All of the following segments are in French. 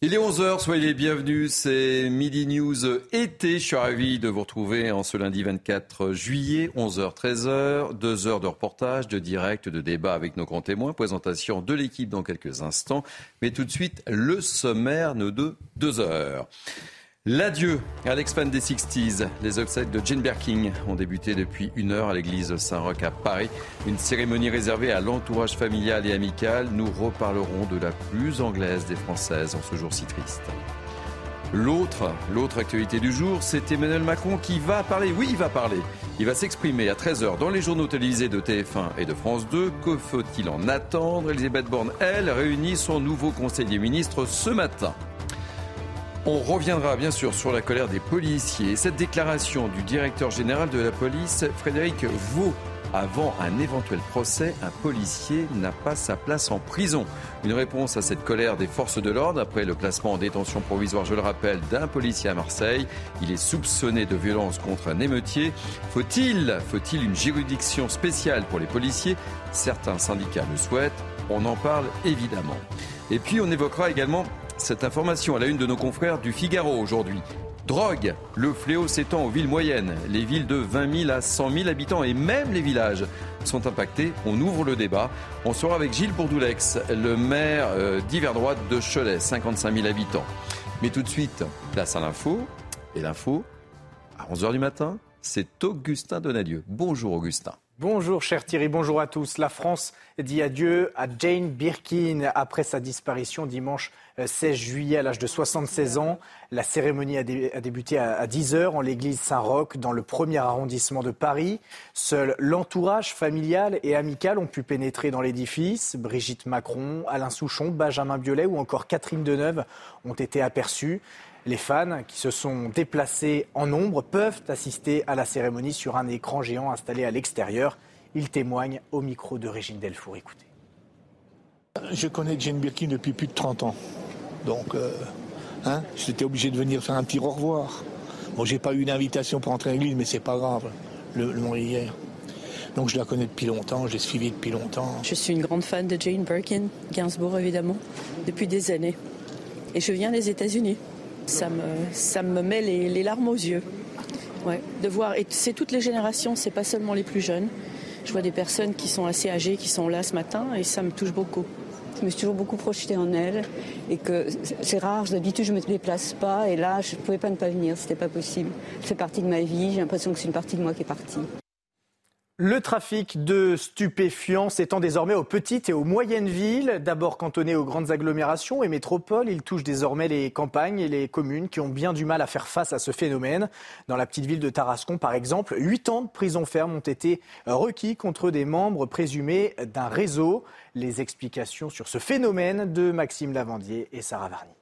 Il est 11h, soyez les bienvenus, c'est Midi News été. Je suis ravi de vous retrouver en ce lundi 24 juillet, 11h, 13h, deux heures de reportage, de direct, de débat avec nos grands témoins, présentation de l'équipe dans quelques instants. Mais tout de suite, le sommaire de deux heures. L'adieu à l'ex-fan des 60s. Les obsèques de Jane Birkin ont débuté depuis une heure à l'église Saint-Roch à Paris. Une cérémonie réservée à l'entourage familial et amical. Nous reparlerons de la plus anglaise des Françaises en ce jour si triste. L'autre, l'autre actualité du jour, c'est Emmanuel Macron qui va parler. Oui, il va parler. Il va s'exprimer à 13h dans les journaux télévisés de TF1 et de France 2. Que faut-il en attendre? Elisabeth Borne, elle, réunit son nouveau conseil des ministres ce matin. On reviendra bien sûr sur la colère des policiers. Cette déclaration du directeur général de la police, Frédéric Vaux, avant un éventuel procès, un policier n'a pas sa place en prison. Une réponse à cette colère des forces de l'ordre après le placement en détention provisoire, je le rappelle, d'un policier à Marseille. Il est soupçonné de violence contre un émeutier. Faut-il, faut-il une juridiction spéciale pour les policiers? Certains syndicats le souhaitent. On en parle évidemment. Et puis on évoquera également cette information à la une de nos confrères du Figaro aujourd'hui. Drogue, le fléau s'étend aux villes moyennes. Les villes de 20 000 à 100 000 habitants et même les villages sont impactés. On ouvre le débat. On sera avec Gilles Bourdoulex, le maire euh, d'hiver droite de Cholet, 55 000 habitants. Mais tout de suite, place à l'info. Et l'info, à 11h du matin, c'est Augustin Donadieu. Bonjour Augustin. Bonjour cher Thierry, bonjour à tous. La France dit adieu à Jane Birkin après sa disparition dimanche 16 juillet à l'âge de 76 ans. La cérémonie a, débuté à 10 heures en l'église Saint-Roch dans le premier arrondissement de Paris. Seul l'entourage familial et amical ont pu pénétrer dans l'édifice. Brigitte Macron, Alain Souchon, Benjamin Biolay ou encore Catherine Deneuve ont été aperçus. Les fans qui se sont déplacés en nombre peuvent assister à la cérémonie sur un écran géant installé à l'extérieur. Ils témoignent au micro de Régine Delfour. Écoutez. Je connais Jane Birkin depuis plus de 30 ans. Donc, euh, hein, j'étais obligé de venir faire un petit au revoir. Bon, j'ai pas eu d'invitation pour entrer à l'église, mais c'est pas grave. Le, le hier. Donc, je la connais depuis longtemps, je l'ai suivie depuis longtemps. Je suis une grande fan de Jane Birkin, Gainsbourg évidemment, depuis des années. Et je viens des États-Unis. Ça me, ça me met les, larmes aux yeux. Ouais, de voir, et c'est toutes les générations, c'est pas seulement les plus jeunes. Je vois des personnes qui sont assez âgées, qui sont là ce matin, et ça me touche beaucoup. Je me suis toujours beaucoup projetée en elle et que c'est rare, d'habitude je ne me déplace pas et là je ne pouvais pas ne pas venir, c'était pas possible. Fait partie de ma vie, j'ai l'impression que c'est une partie de moi qui est partie. Le trafic de stupéfiants s'étend désormais aux petites et aux moyennes villes. D'abord cantonné aux grandes agglomérations et métropoles, il touche désormais les campagnes et les communes qui ont bien du mal à faire face à ce phénomène. Dans la petite ville de Tarascon, par exemple, huit ans de prison ferme ont été requis contre des membres présumés d'un réseau. Les explications sur ce phénomène de Maxime Lavandier et Sarah Varny.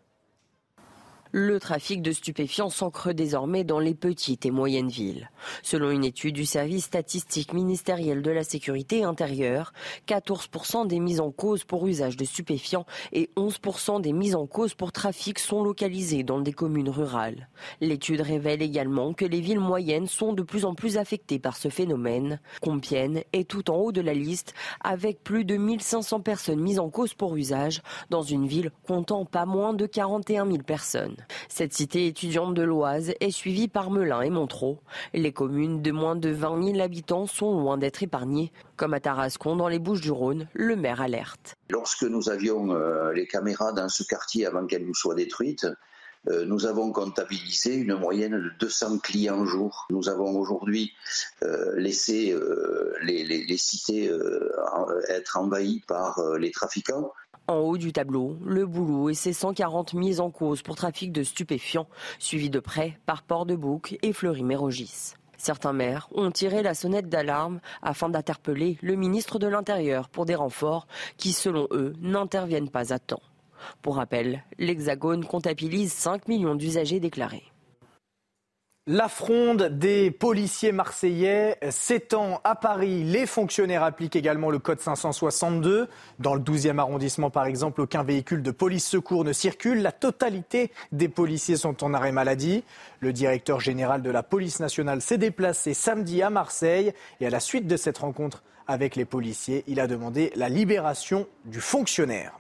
Le trafic de stupéfiants s'ancre désormais dans les petites et moyennes villes. Selon une étude du service statistique ministériel de la sécurité intérieure, 14% des mises en cause pour usage de stupéfiants et 11% des mises en cause pour trafic sont localisées dans des communes rurales. L'étude révèle également que les villes moyennes sont de plus en plus affectées par ce phénomène. Compiègne est tout en haut de la liste avec plus de 1500 personnes mises en cause pour usage dans une ville comptant pas moins de 41 000 personnes. Cette cité étudiante de l'Oise est suivie par Melun et Montreux. Les communes de moins de 20 000 habitants sont loin d'être épargnées. Comme à Tarascon, dans les Bouches du Rhône, le maire alerte. Lorsque nous avions euh, les caméras dans ce quartier avant qu'elles nous soient détruites, euh, nous avons comptabilisé une moyenne de 200 clients jour. Nous avons aujourd'hui euh, laissé les, cités être envahies par les trafiquants. En haut du tableau, le boulot et ses 140 mises en cause pour trafic de stupéfiants, suivis de près par Port-de-Bouc et Fleury-Mérogis. Certains maires ont tiré la sonnette d'alarme afin d'interpeller le ministre de l'Intérieur pour des renforts qui, selon eux, n'interviennent pas à temps. Pour rappel, l'Hexagone comptabilise 5 millions d'usagers déclarés. La fronde des policiers marseillais s'étend à Paris. Les fonctionnaires appliquent également le code 562. Dans le 12e arrondissement, par exemple, aucun véhicule de police secours ne circule. La totalité des policiers sont en arrêt maladie. Le directeur général de la police nationale s'est déplacé samedi à Marseille et à la suite de cette rencontre avec les policiers, il a demandé la libération du fonctionnaire.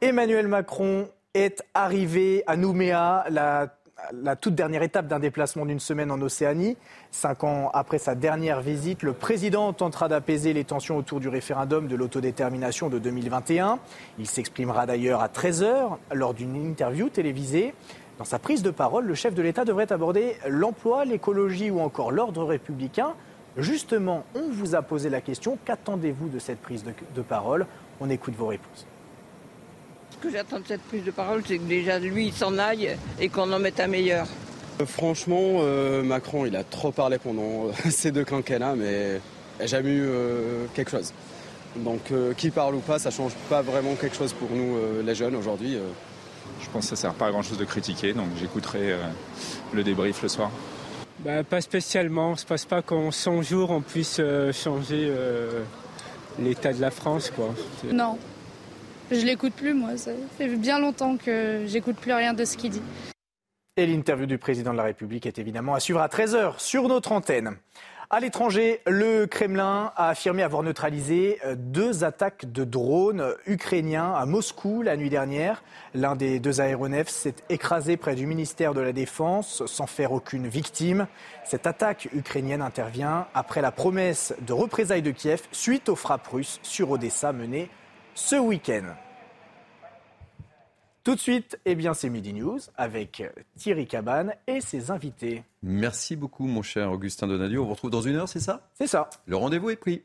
Emmanuel Macron est arrivé à Nouméa, la, la toute dernière étape d'un déplacement d'une semaine en Océanie. Cinq ans après sa dernière visite, le président tentera d'apaiser les tensions autour du référendum de l'autodétermination de 2021. Il s'exprimera d'ailleurs à 13h lors d'une interview télévisée. Dans sa prise de parole, le chef de l'État devrait aborder l'emploi, l'écologie ou encore l'ordre républicain. Justement, on vous a posé la question, qu'attendez-vous de cette prise de, parole? On écoute vos réponses. Ce que j'attends de cette prise de parole, c'est que déjà lui, il s'en aille et qu'on en mette un meilleur. Euh, franchement, euh, Macron, il a trop parlé pendant euh, ces deux quinquennats, mais il n'a jamais eu euh, quelque chose. Donc, euh, qui parle ou pas, ça change pas vraiment quelque chose pour nous, euh, les jeunes, aujourd'hui. euh. Je pense que ça sert pas à grand chose de critiquer, donc j'écouterai euh, le débrief le soir. Bah, pas spécialement. Je pense pas qu'en 100 jours, on puisse euh, changer euh, l'état de la France. Quoi. Non, je l'écoute plus moi. Ça fait bien longtemps que j'écoute plus rien de ce qu'il dit. Et l'interview du président de la République est évidemment à suivre à 13h sur notre antenne. À l'étranger, le Kremlin a affirmé avoir neutralisé euh, deux attaques de drones ukrainiens à Moscou la nuit dernière. L'un des deux aéronefs s'est écrasé près du ministère de la Défense sans faire aucune victime. Cette attaque ukrainienne intervient après la promesse de représailles de Kiev suite aux frappes russes sur Odessa menées ce week-end. Tout de suite, eh bien, c'est Midi News avec Thierry Cabane et ses invités. Merci beaucoup, mon cher Augustin Donadieu. On vous retrouve dans une heure, c'est ça? C'est ça. Le rendez-vous est pris.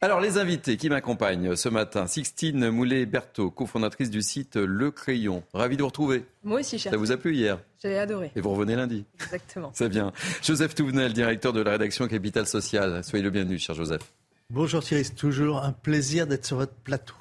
Alors, les invités qui m'accompagnent ce matin, Sixtine Moulet-Berthaud, cofondatrice du site Le Crayon. Ravi de vous retrouver. Moi aussi, cher. Ça vous a plu hier? J'ai adoré. Et vous revenez lundi? Exactement. C'est bien. Joseph Touvenel, directeur de la rédaction Capital Social. Soyez le bienvenu, cher Joseph. Bonjour Thierry, c'est toujours un plaisir d'être sur votre plateau.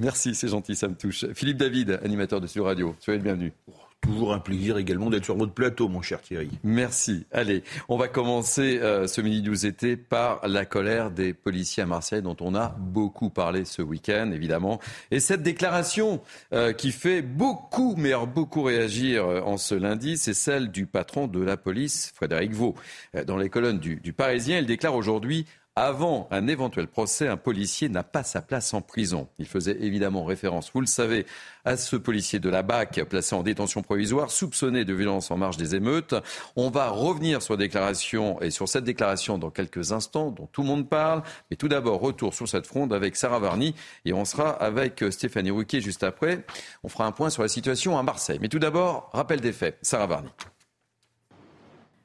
Merci, c'est gentil, ça me touche. Philippe David, animateur de Sud Radio. Soyez le bienvenu. Toujours un plaisir également d'être sur votre plateau, mon cher Thierry. Merci. Allez, on va commencer euh, ce mini news été par la colère des policiers à Marseille, dont on a beaucoup parlé ce week-end, évidemment. Et cette déclaration euh, qui fait beaucoup, mais beaucoup réagir euh, en ce lundi, c'est celle du patron de la police, Frédéric Vaux. Euh, dans les colonnes du, du Parisien, il déclare aujourd'hui avant un éventuel procès, un policier n'a pas sa place en prison. Il faisait évidemment référence, vous le savez, à ce policier de la BAC placé en détention provisoire, soupçonné de violence en marge des émeutes. On va revenir sur la déclaration et sur cette déclaration dans quelques instants, dont tout le monde parle. Mais tout d'abord, retour sur cette fronde avec Sarah Varny et on sera avec Stéphanie Rouquet juste après. On fera un point sur la situation à Marseille. Mais tout d'abord, rappel des faits. Sarah Varny.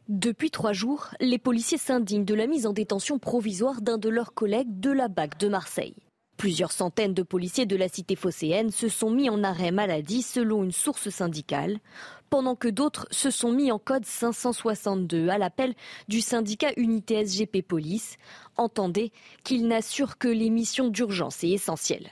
Depuis trois jours, les policiers s'indignent de la mise en détention provisoire d'un de leurs collègues de la BAC de Marseille. Plusieurs centaines de policiers de la cité phocéenne se sont mis en arrêt maladie selon une source syndicale, pendant que d'autres se sont mis en code 562 à l'appel du syndicat Unité SGP Police. Entendez qu'il n'assure que les missions d'urgence et essentielles.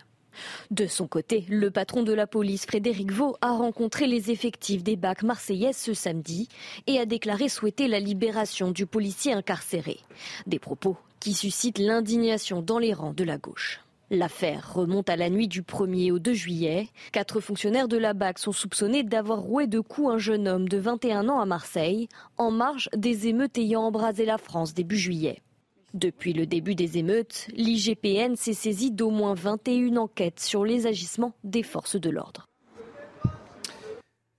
De son côté, le patron de la police, Frédéric Vaux, a rencontré les effectifs des BAC marseillaises ce samedi et a déclaré souhaiter la libération du policier incarcéré. Des propos qui suscitent l'indignation dans les rangs de la gauche. L'affaire remonte à la nuit du 1er au 2 juillet. Quatre fonctionnaires de la BAC sont soupçonnés d'avoir roué de coups un jeune homme de 21 ans à Marseille, en marge des émeutes ayant embrasé la France début juillet. Depuis le début des émeutes, l'IGPN s'est saisi d'au moins 21 enquêtes sur les agissements des forces de l'ordre.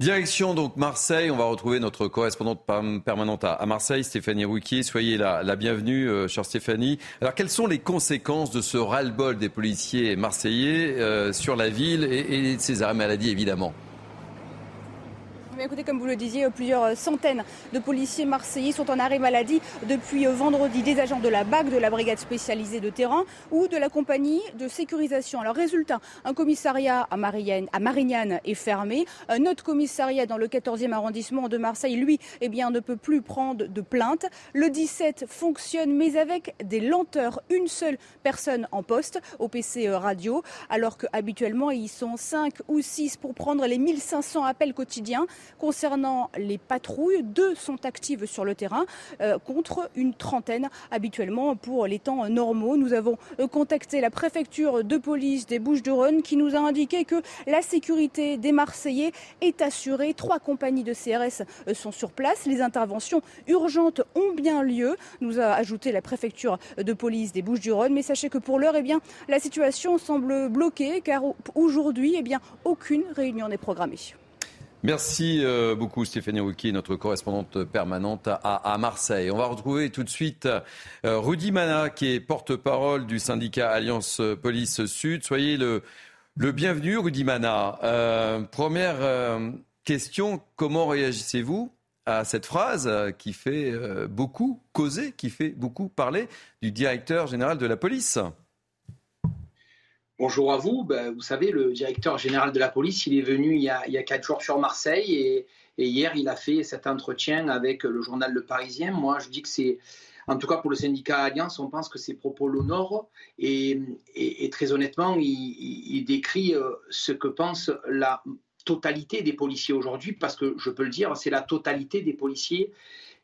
Direction donc Marseille, on va retrouver notre correspondante permanente à Marseille, Stéphanie Rouquier. Soyez la, la bienvenue, euh, chère Stéphanie. Alors, quelles sont les conséquences de ce ras-le-bol des policiers marseillais euh, sur la ville et, et ses arrêts maladie, évidemment? Mais écoutez, comme vous le disiez, plusieurs centaines de policiers marseillais sont en arrêt maladie depuis vendredi. Des agents de la BAC, de la brigade spécialisée de terrain ou de la compagnie de sécurisation. Alors résultat, un commissariat à Marignane, est fermé. Un autre commissariat dans le 14e arrondissement de Marseille, lui, eh bien, ne peut plus prendre de plainte. Le 17 fonctionne, mais avec des lenteurs. Une seule personne en poste au PC radio, alors qu'habituellement, ils sont 5 ou 6 pour prendre les 1500 appels quotidiens. Concernant les patrouilles, deux sont actives sur le terrain euh, contre une trentaine habituellement pour les temps normaux. Nous avons euh, contacté la préfecture de police des Bouches-du-Rhône qui nous a indiqué que la sécurité des Marseillais est assurée. Trois compagnies de CRS euh, sont sur place. Les interventions urgentes ont bien lieu, nous a ajouté la préfecture de police des Bouches-du-Rhône. Mais sachez que pour l'heure, eh la situation semble bloquée car aujourd'hui, eh aucune réunion n'est programmée. Merci euh, beaucoup Stéphanie Rouki, notre correspondante permanente à, Marseille. On va retrouver tout de suite euh, Rudy Mana, qui est porte-parole du syndicat Alliance Police Sud. Soyez le, le bienvenu, Rudy Mana. Euh, première question, comment réagissez-vous à cette phrase qui fait beaucoup causer, qui fait beaucoup parler du directeur général de la police? Bonjour à vous. Ben, vous savez, le directeur général de la police, il est venu il y a, quatre jours sur Marseille et, hier, il a fait cet entretien avec le journal Le Parisien. Moi, je dis que c'est, en tout cas pour le syndicat Alliance, on pense que ses propos l'honorent et, très honnêtement, il, décrit euh, ce que pense la totalité des policiers aujourd'hui, parce que je peux le dire, c'est la totalité des policiers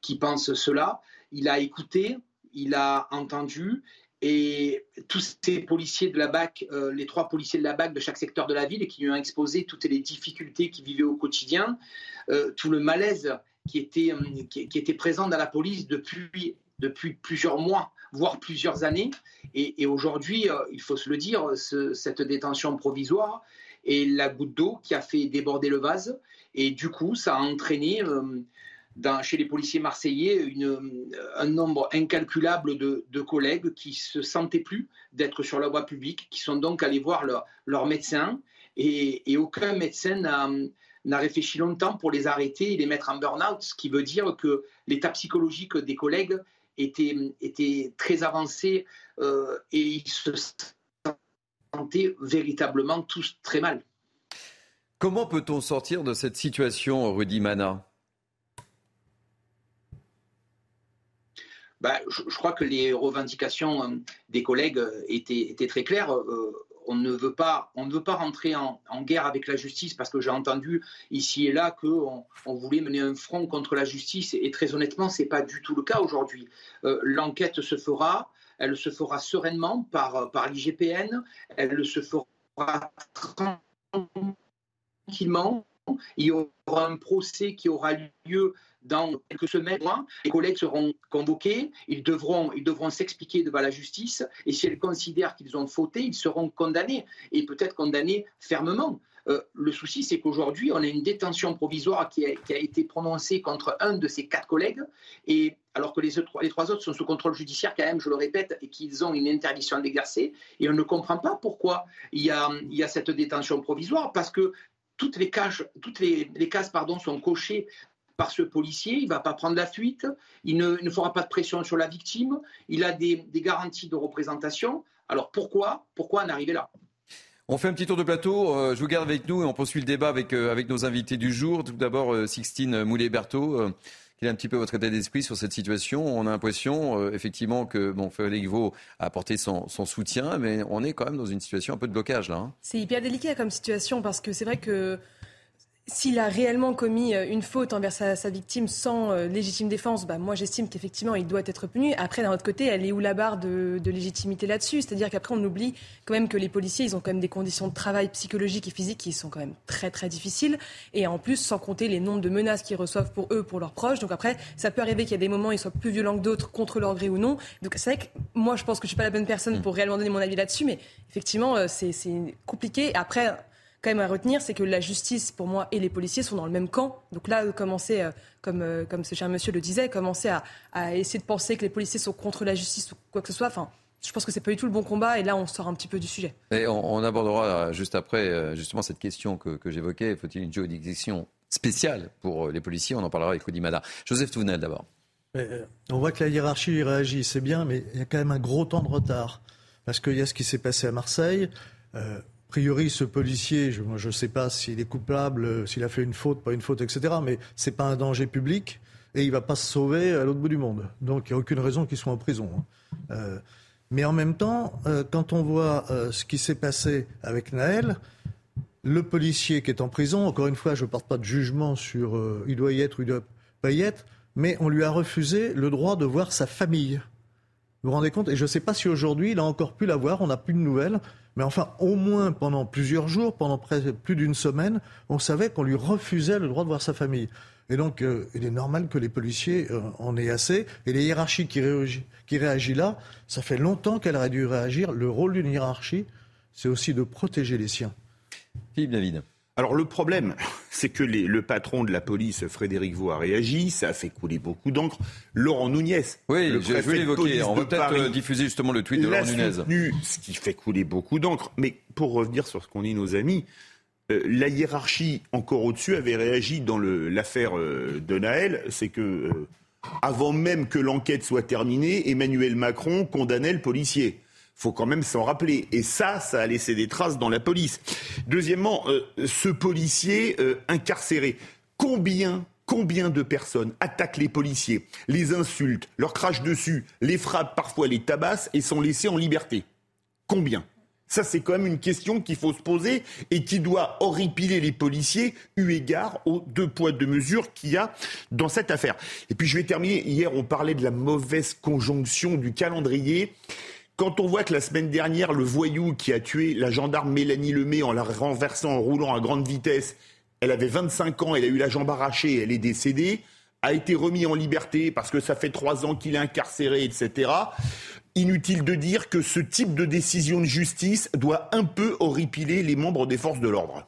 qui pensent cela. Il a écouté, il a entendu et tous ces policiers de la BAC, euh, les trois policiers de la BAC de chaque secteur de la ville, qui lui ont exposé toutes les difficultés qu'ils vivaient au quotidien, euh, tout le malaise qui était, euh, qui, était présent dans la police depuis, depuis plusieurs mois, voire plusieurs années. Et, aujourd'hui, il faut se le dire, cette détention provisoire est la goutte d'eau qui a fait déborder le vase. Et du coup, ça a entraîné chez les policiers marseillais un nombre incalculable de, collègues qui se sentaient plus d'être sur la voie publique, qui sont donc allés voir leur, médecin, et, aucun médecin n'a réfléchi longtemps pour les arrêter et les mettre en burn-out, ce qui veut dire que l'état psychologique des collègues était, très avancé euh, et ils se sentaient véritablement tous très mal. Comment peut-on sortir de cette situation, Rudy Mana? Bah, je, crois que les revendications euh, des collègues euh, étaient, très claires. Euh, on ne veut pas, on ne veut pas rentrer en, guerre avec la justice parce que j'ai entendu ici et là qu'on on voulait mener un front contre la justice et, très honnêtement, c'est pas du tout le cas aujourd'hui. L'enquête se fera, elle se fera sereinement par l'IGPN, elle se fera tranquillement. Il y aura un procès qui aura lieu dans quelques semaines, les collègues seront convoqués, ils devront, ils devront s'expliquer devant la justice, et si elles considèrent qu'ils ont fauté, ils seront condamnés, et peut-être condamnés fermement. Euh, le souci, c'est qu'aujourd'hui, on a une détention provisoire qui a, été prononcée contre un de ces quatre collègues, et alors que les, trois autres sont sous contrôle judiciaire quand même, je le répète, et qu'ils ont une interdiction d'exercer, et on ne comprend pas pourquoi il y a, cette détention provisoire, parce que toutes les cases, sont cochées par ce policier, il ne va pas prendre la fuite, il ne, fera pas de pression sur la victime, il a des, garanties de représentation. Alors pourquoi, pourquoi en arriver là? On fait un petit tour de plateau. Euh, je vous garde avec nous et on poursuit le débat avec, euh, avec nos invités du jour. Tout d'abord, euh, Sixtine Moulet-Berthaud. quel est un petit peu votre état d'esprit sur cette situation On a l'impression, effectivement, que bon, Frédéric Vaux a apporté son, soutien, mais on est quand même dans une situation un peu de blocage là. Hein. C'est hyper délicat comme situation parce que c'est vrai que s'il a réellement commis euh, une faute envers sa, victime sans euh, légitime défense, bah, moi j'estime qu'effectivement il doit être puni. Après, d'un autre côté, elle est où la barre de, légitimité là-dessus? C'est-à-dire qu'après on oublie quand même que les policiers, ils ont quand même des conditions de travail psychologiques et physiques qui sont quand même très très difficiles. Et en plus, sans compter les nombres de menaces qu'ils reçoivent pour eux, pour leurs proches. Donc après, ça peut arriver qu'il y a des moments où ils soient plus violents que d'autres, contre leur gré ou non. Donc c'est vrai que moi je pense que je suis pas la bonne personne mm. pour réellement donner mon avis là-dessus, mais effectivement euh, c'est compliqué. Après, quand même à retenir, c'est que la justice, pour moi, et les policiers sont dans le même camp. Donc là, commencer, euh, comme, euh, comme ce cher monsieur le disait, commencer à, essayer de penser que les policiers sont contre la justice ou quoi que ce soit, enfin, je pense que c'est pas du tout le bon combat et là on sort un petit peu du sujet. Et on, abordera euh, juste après justement cette question que, j'évoquais. Faut-il une juridiction spéciale pour les policiers? On en parlera avec Odimada. Joseph Touvenel d'abord. On voit que la hiérarchie réagit, c'est bien, mais il y a quand même un gros temps de retard. Parce qu'il y a ce qui s'est passé à Marseille. A priori, ce policier, je ne sais pas s'il est coupable, euh, s'il a fait une faute, pas une faute, etc. Mais ce n'est pas un danger public et il ne va pas se sauver à l'autre bout du monde. Donc il n'y a aucune raison qu'il soit en prison. Hein. Euh, mais en même temps, euh, quand on voit ce qui s'est passé avec Naël, le policier qui est en prison, encore une fois, je ne porte pas de jugement sur il doit y être ou il doit pas y être, mais on lui a refusé le droit de voir sa famille. Vous vous rendez compte? Et je ne sais pas si aujourd'hui il a encore pu la voir, on n'a plus de nouvelles. Mais enfin, au moins pendant plusieurs jours, pendant plus d'une semaine, on savait qu'on lui refusait le droit de voir sa famille. Et donc, euh, il est normal que les policiers euh, en aient assez. Et les hiérarchies qui, réagissent là, ça fait longtemps qu'elle aurait dû réagir. Le rôle d'une hiérarchie, c'est aussi de protéger les siens. Philippe David. Alors le problème, c'est que le patron de la police, Frédéric Vaux, a réagi, ça a fait couler beaucoup d'encre. Laurent Nunez, oui, le je l'évoquer. On va peut-être euh, diffuser justement le tweet de Laurent Nunez. Soutenu, ce qui fait couler beaucoup d'encre. Mais pour revenir sur ce qu'ont dit nos amis, euh, la hiérarchie encore au-dessus avait réagi dans l'affaire euh, de Naël. C'est que avant même que l'enquête soit terminée, Emmanuel Macron condamnait le policier faut quand même s'en rappeler. Et ça, ça a laissé des traces dans la police. Deuxièmement, euh, ce policier euh, incarcéré, combien Combien de personnes attaquent les policiers, les insultent, leur crachent dessus, les frappent, parfois les tabassent et sont laissés en liberté? Combien? Ça, c'est quand même une question qu'il faut se poser et qui doit horripiler les policiers eu égard aux deux poids, deux mesures qu'il y a dans cette affaire. Et puis, je vais terminer. Hier, on parlait de la mauvaise conjonction du calendrier. Quand on voit que la semaine dernière, le voyou qui a tué la gendarme Mélanie Lemay en la renversant en roulant à grande vitesse, elle avait 25 ans, elle a eu la jambe arrachée, elle est décédée, a été remis en liberté parce que ça fait trois ans qu'il est incarcéré, etc. Inutile de dire que ce type de décision de justice doit un peu horripiler les membres des forces de l'ordre.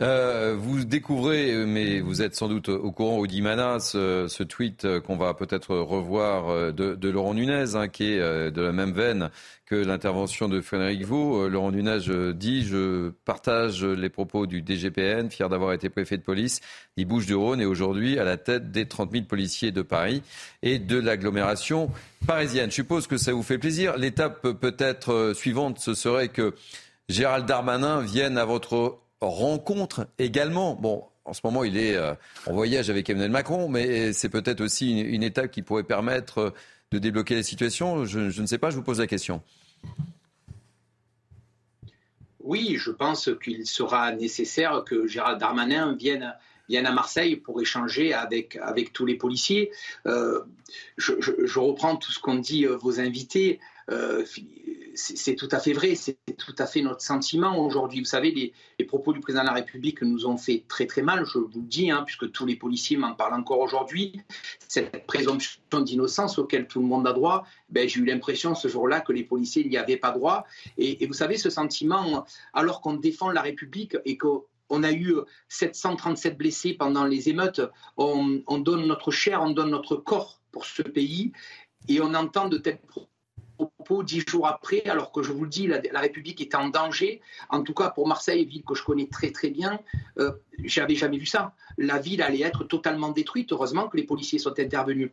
Euh, vous découvrez, mais vous êtes sans doute au courant, Audimana, ce, ce tweet qu'on va peut-être revoir euh, de, Laurent Nunez, hein, qui est euh, de la même veine que l'intervention de Frédéric Vaux. Laurent Nunez dit Je partage les propos du DGPN, fier d'avoir été préfet de police Il bouge du Rhône et aujourd'hui à la tête des 30 000 policiers de Paris et de l'agglomération parisienne. Je suppose que ça vous fait plaisir. L'étape peut-être suivante, ce serait que Gérald Darmanin vienne à votre rencontre également. Bon, en ce moment, il est euh, en voyage avec Emmanuel Macron, mais c'est peut-être aussi une, étape qui pourrait permettre euh, de débloquer la situation. Je, ne sais pas, je vous pose la question. Oui, je pense qu'il sera nécessaire que Gérald Darmanin vienne, vienne à Marseille pour échanger avec, avec tous les policiers. Euh, je, reprends tout ce qu'ont dit vos invités c'est tout à fait vrai, c'est tout à fait notre sentiment aujourd'hui. Vous savez, les, propos du président de la République nous ont fait très très mal, je vous le dis, hein, puisque tous les policiers m'en parlent encore aujourd'hui. Cette présomption d'innocence auquel tout le monde a droit, ben, j'ai eu l'impression ce jour-là que les policiers n'y avaient pas droit. Et, vous savez, ce sentiment, alors qu'on défend la République et qu'on a eu 737 blessés pendant les émeutes. On, on, donne notre chair, on donne notre corps pour ce pays et on entend de tels propos dix jours après, alors que je vous le dis, la, République était en danger. En tout cas, pour Marseille, ville que je connais très très bien, euh, j'avais jamais vu ça. La ville allait être totalement détruite. Heureusement que les policiers sont intervenus.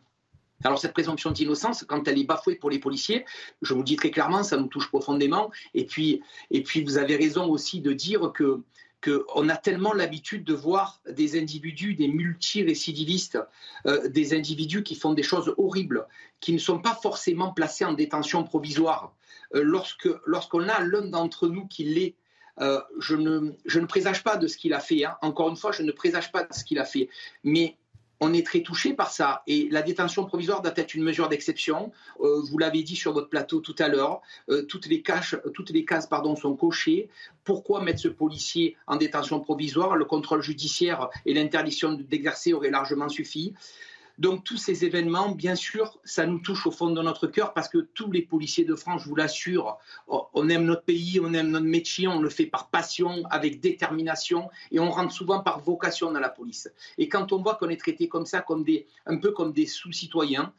Alors cette présomption d'innocence, quand elle est bafouée pour les policiers, je vous le dis très clairement, ça nous touche profondément. Et puis, et puis vous avez raison aussi de dire que qu'on a tellement l'habitude de voir des individus, des multirécidivistes, euh, des individus qui font des choses horribles, qui ne sont pas forcément placés en détention provisoire. Euh, lorsque lorsqu'on a l'un d'entre nous qui l'est, euh, je, ne, je ne présage pas de ce qu'il a fait. Hein. Encore une fois, je ne présage pas de ce qu'il a fait. Mais on est très touché par ça. Et la détention provisoire doit être une mesure d'exception. Euh, vous l'avez dit sur votre plateau tout à l'heure, euh, toutes les, cases sont cochées. Pourquoi mettre ce policier en détention provisoire? Le contrôle judiciaire et l'interdiction d'exercer auraient largement suffi. Donc tous ces événements, bien sûr, ça nous touche au fond de notre cœur parce que tous les policiers de France, je vous l'assure, on aime notre pays, on aime notre métier, on le fait par passion, avec détermination et on rentre souvent par vocation dans la police. Et quand on voit qu'on est traité comme ça, comme un peu comme des sous-citoyens,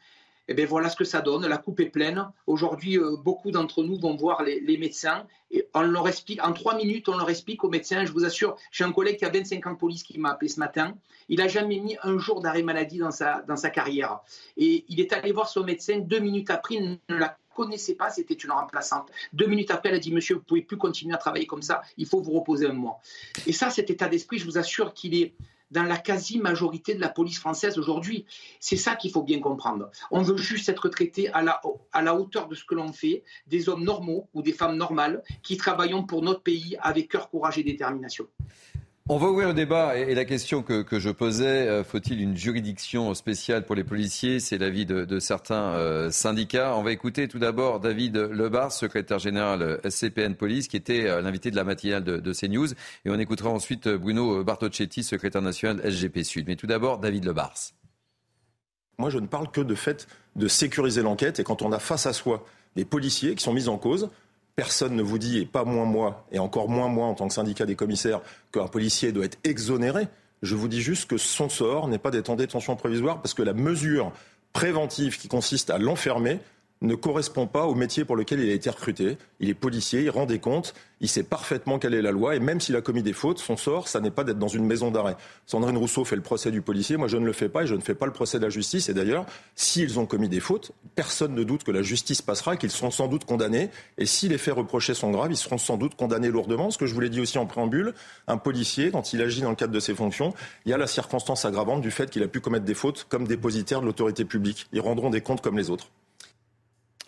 eh bien voilà ce que ça donne. La coupe est pleine. Aujourd'hui, euh, beaucoup d'entre nous vont voir les, médecins et en trois minutes, on leur explique aux médecins. Je vous assure, j'ai un collègue qui a 25 ans de police qui m'a appelé ce matin. Il n'a jamais mis un jour d'arrêt maladie dans sa, dans sa carrière. Et il est allé voir son médecin deux minutes après, il ne la connaissait pas, c'était une remplaçante. Deux minutes après, elle a dit Monsieur, vous pouvez plus continuer à travailler comme ça, il faut vous reposer un mois. Et ça, cet état d'esprit, je vous assure qu'il est dans la quasi-majorité de la police française aujourd'hui. C'est ça qu'il faut bien comprendre. On veut juste être traité à la, hauteur de ce que l'on fait, des hommes normaux ou des femmes normales qui travaillons pour notre pays avec cœur, courage et détermination. On va ouvrir le débat et la question que, je posais, euh, faut-il une juridiction spéciale pour les policiers? C'est l'avis de, certains euh, syndicats. On va écouter tout d'abord David Lebar, secrétaire général euh, SCPN Police, qui était l'invité de la matinale de, de, CNews. Et on écoutera ensuite Bruno Bartocchetti, secrétaire national SGP Sud. Mais tout d'abord, David Lebars. Moi, je ne parle que de fait de sécuriser l'enquête. Et quand on a face à soi des policiers qui sont mis en cause, Personne ne vous dit, et pas moins moi, et encore moins moi en tant que syndicat des commissaires, qu'un policier doit être exonéré. Je vous dis juste que son sort n'est pas d'être en détention provisoire parce que la mesure préventive qui consiste à l'enfermer ne correspond pas au métier pour lequel il a été recruté. Il est policier, il rend des comptes, il sait parfaitement quelle est la loi, et même s'il a commis des fautes, son sort, ça n'est pas d'être dans une maison d'arrêt. Sandrine Rousseau fait le procès du policier, moi je ne le fais pas, et je ne fais pas le procès de la justice. Et d'ailleurs, s'ils ont commis des fautes, personne ne doute que la justice passera, qu'ils seront sans doute condamnés, et si les faits reprochés sont graves, ils seront sans doute condamnés lourdement. Ce que je vous l'ai dit aussi en préambule, un policier, quand il agit dans le cadre de ses fonctions, il y a la circonstance aggravante du fait qu'il a pu commettre des fautes comme dépositaire de l'autorité publique. Ils rendront des comptes comme les autres.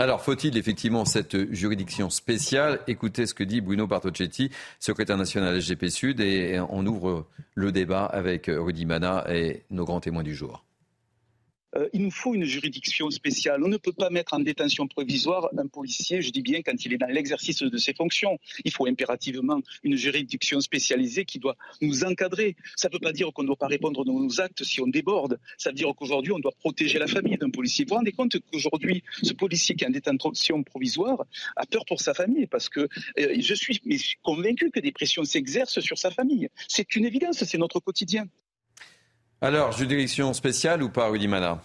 Alors, faut-il effectivement cette juridiction spéciale? Écoutez ce que dit Bruno Bartocchetti, secrétaire national SGP Sud, et on ouvre le débat avec Rudy Mana et nos grands témoins du jour. Euh, il nous faut une juridiction spéciale. On ne peut pas mettre en détention provisoire un policier, je dis bien, quand il est dans l'exercice de ses fonctions. Il faut impérativement une juridiction spécialisée qui doit nous encadrer. Ça ne veut pas dire qu'on ne doit pas répondre de nos actes si on déborde. Ça veut dire qu'aujourd'hui, on doit protéger la famille d'un policier. Vous vous rendez compte qu'aujourd'hui, ce policier qui est en détention provisoire a peur pour sa famille parce que euh, je suis convaincu que des pressions s'exercent sur sa famille. C'est une évidence, c'est notre quotidien. Alors, juridiction spéciale ou pas, Rudy Mana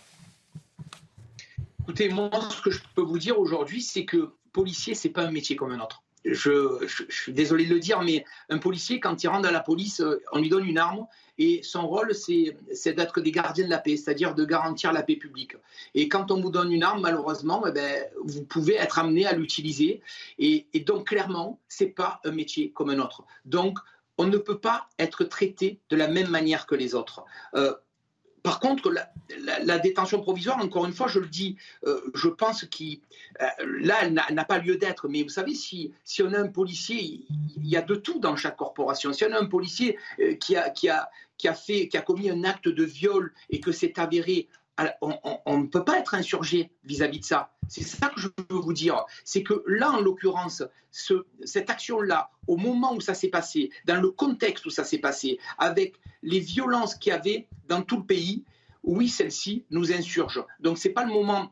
Écoutez, moi, ce que je peux vous dire aujourd'hui, c'est que policier, c'est pas un métier comme un autre. Je, suis désolé de le dire, mais un policier, quand il rentre à la police, euh, on lui donne une arme et son rôle, c'est d'être des gardiens de la paix, c'est-à-dire de garantir la paix publique. Et quand on vous donne une arme, malheureusement, eh ben, vous pouvez être amené à l'utiliser. Et, donc, clairement, c'est pas un métier comme un autre. Donc, on ne peut pas être traité de la même manière que les autres. Euh, par contre, la, détention provisoire, encore une fois, je le dis, euh, je pense que euh, là, elle n'a pas lieu d'être. Mais vous savez, si, si on a un policier, il, y a de tout dans chaque corporation. Si on a un policier qui, a, qui, a, qui, a fait, qui a commis un acte de viol et que c'est avéré on, ne peut pas être insurgé vis-à-vis de ça. C'est ça que je veux vous dire. C'est que là, en l'occurrence, cette action-là, au moment où ça s'est passé, dans le contexte où ça s'est passé, avec les violences qu'il y avait dans tout le pays, oui, celle-ci nous insurge. Donc, ce n'est pas le moment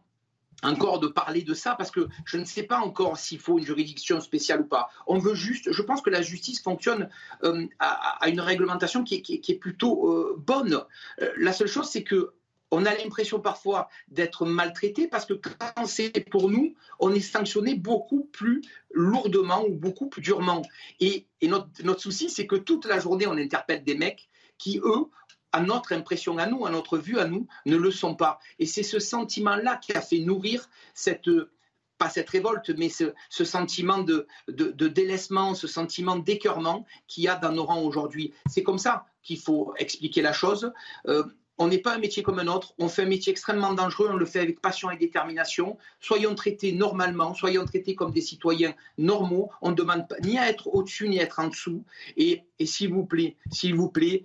encore de parler de ça parce que je ne sais pas encore s'il faut une juridiction spéciale ou pas. On veut juste, je pense que la justice fonctionne euh, à, une réglementation qui est, plutôt euh, bonne. Euh, la seule chose, c'est que on a l'impression parfois d'être maltraité parce que quand c'est pour nous, on est sanctionné beaucoup plus lourdement ou beaucoup plus durement. Et, notre, souci, c'est que toute la journée, on interpelle des mecs qui, eux, à notre impression à nous, à notre vue à nous, ne le sont pas. Et c'est ce sentiment-là qui a fait nourrir cette pas cette révolte, mais ce, sentiment de, de, délaissement, ce sentiment d'écœurement qu'il y a dans nos rangs aujourd'hui. C'est comme ça qu'il faut expliquer la chose. Euh, on n'est pas un métier comme un autre, on fait un métier extrêmement dangereux, on le fait avec passion et détermination. Soyons traités normalement, soyons traités comme des citoyens normaux. On ne demande pas ni à être au-dessus ni à être en dessous. Et, et s'il vous plaît, s'il vous plaît,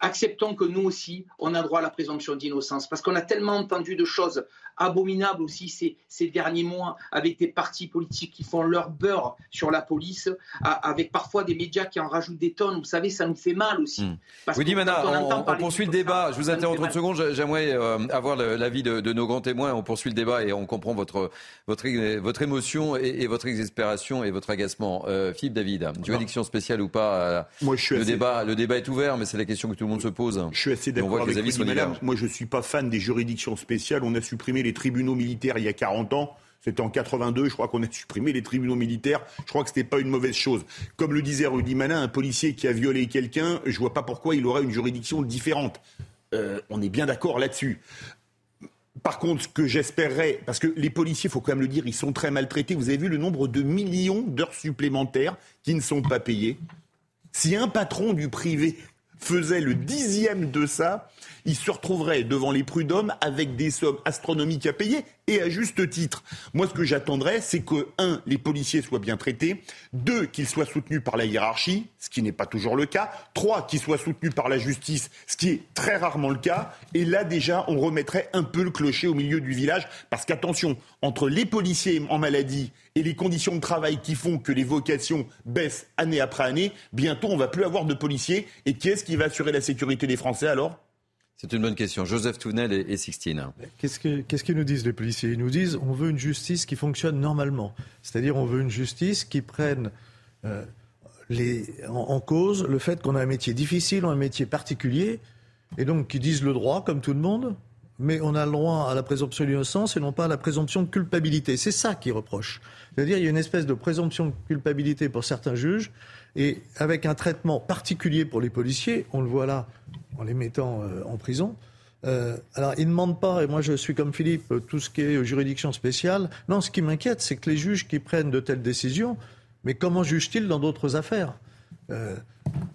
acceptons que nous aussi, on a droit à la présomption d'innocence. Parce qu'on a tellement entendu de choses abominables aussi ces, ces, derniers mois, avec des partis politiques qui font leur beurre sur la police, avec parfois des médias qui en rajoutent des tonnes. Vous savez, ça nous fait mal aussi. Mmh. oui, dit on, on, poursuit le débat. Je vous interromps 30 secondes. J'aimerais euh, avoir l'avis de, de, nos grands témoins. On poursuit le débat et on comprend votre, votre, votre émotion et, votre exaspération et votre agacement. Euh, Philippe David, juridiction spéciale ou pas euh, Moi, je suis le, débat, le débat est ouvert, mais c'est la question que tout le monde se pose. Je suis assez d'accord avec vous, madame. Moi, je ne suis pas fan des juridictions spéciales. On a supprimé les tribunaux militaires il y a 40 ans. C'était en 82, je crois qu'on a supprimé les tribunaux militaires. Je crois que ce n'était pas une mauvaise chose. Comme le disait Rudy Manin, un policier qui a violé quelqu'un, je ne vois pas pourquoi il aurait une juridiction différente. Euh, on est bien d'accord là-dessus. Par contre, ce que j'espérerais, parce que les policiers, il faut quand même le dire, ils sont très maltraités. Vous avez vu le nombre de millions d'heures supplémentaires qui ne sont pas payées? Si un patron du privé faisait le dixième de ça, il se retrouverait devant les prud'hommes avec des sommes astronomiques à payer et à juste titre. Moi, ce que j'attendrais, c'est que, un, les policiers soient bien traités, deux, qu'ils soient soutenus par la hiérarchie, ce qui n'est pas toujours le cas, trois, qu'ils soient soutenus par la justice, ce qui est très rarement le cas, et là, déjà, on remettrait un peu le clocher au milieu du village, parce qu'attention, entre les policiers en maladie et les conditions de travail qui font que les vocations baissent année après année, bientôt, on va plus avoir de policiers, et qui est-ce qui va assurer la sécurité des Français alors? C'est une bonne question. Joseph Tounel et, Sixtine. Qu'est-ce qu'ils nous disent les policiers? Ils nous disent on veut une justice qui fonctionne normalement. C'est-à-dire on veut une justice qui prenne euh, les, en, cause le fait qu'on a un métier difficile, un métier particulier, et donc qui disent le droit comme tout le monde, mais on a le droit à la présomption d'innocence et non pas à la présomption de culpabilité. C'est ça qu'ils reprochent. C'est-à-dire il y a une espèce de présomption de culpabilité pour certains juges et avec un traitement particulier pour les policiers, on le voit là en les mettant euh, en prison. Euh, alors, ils ne demandent pas, et moi je suis comme Philippe, tout ce qui est juridiction spéciale. Non, ce qui m'inquiète, c'est que les juges qui prennent de telles décisions, mais comment jugent-ils dans d'autres affaires? Euh,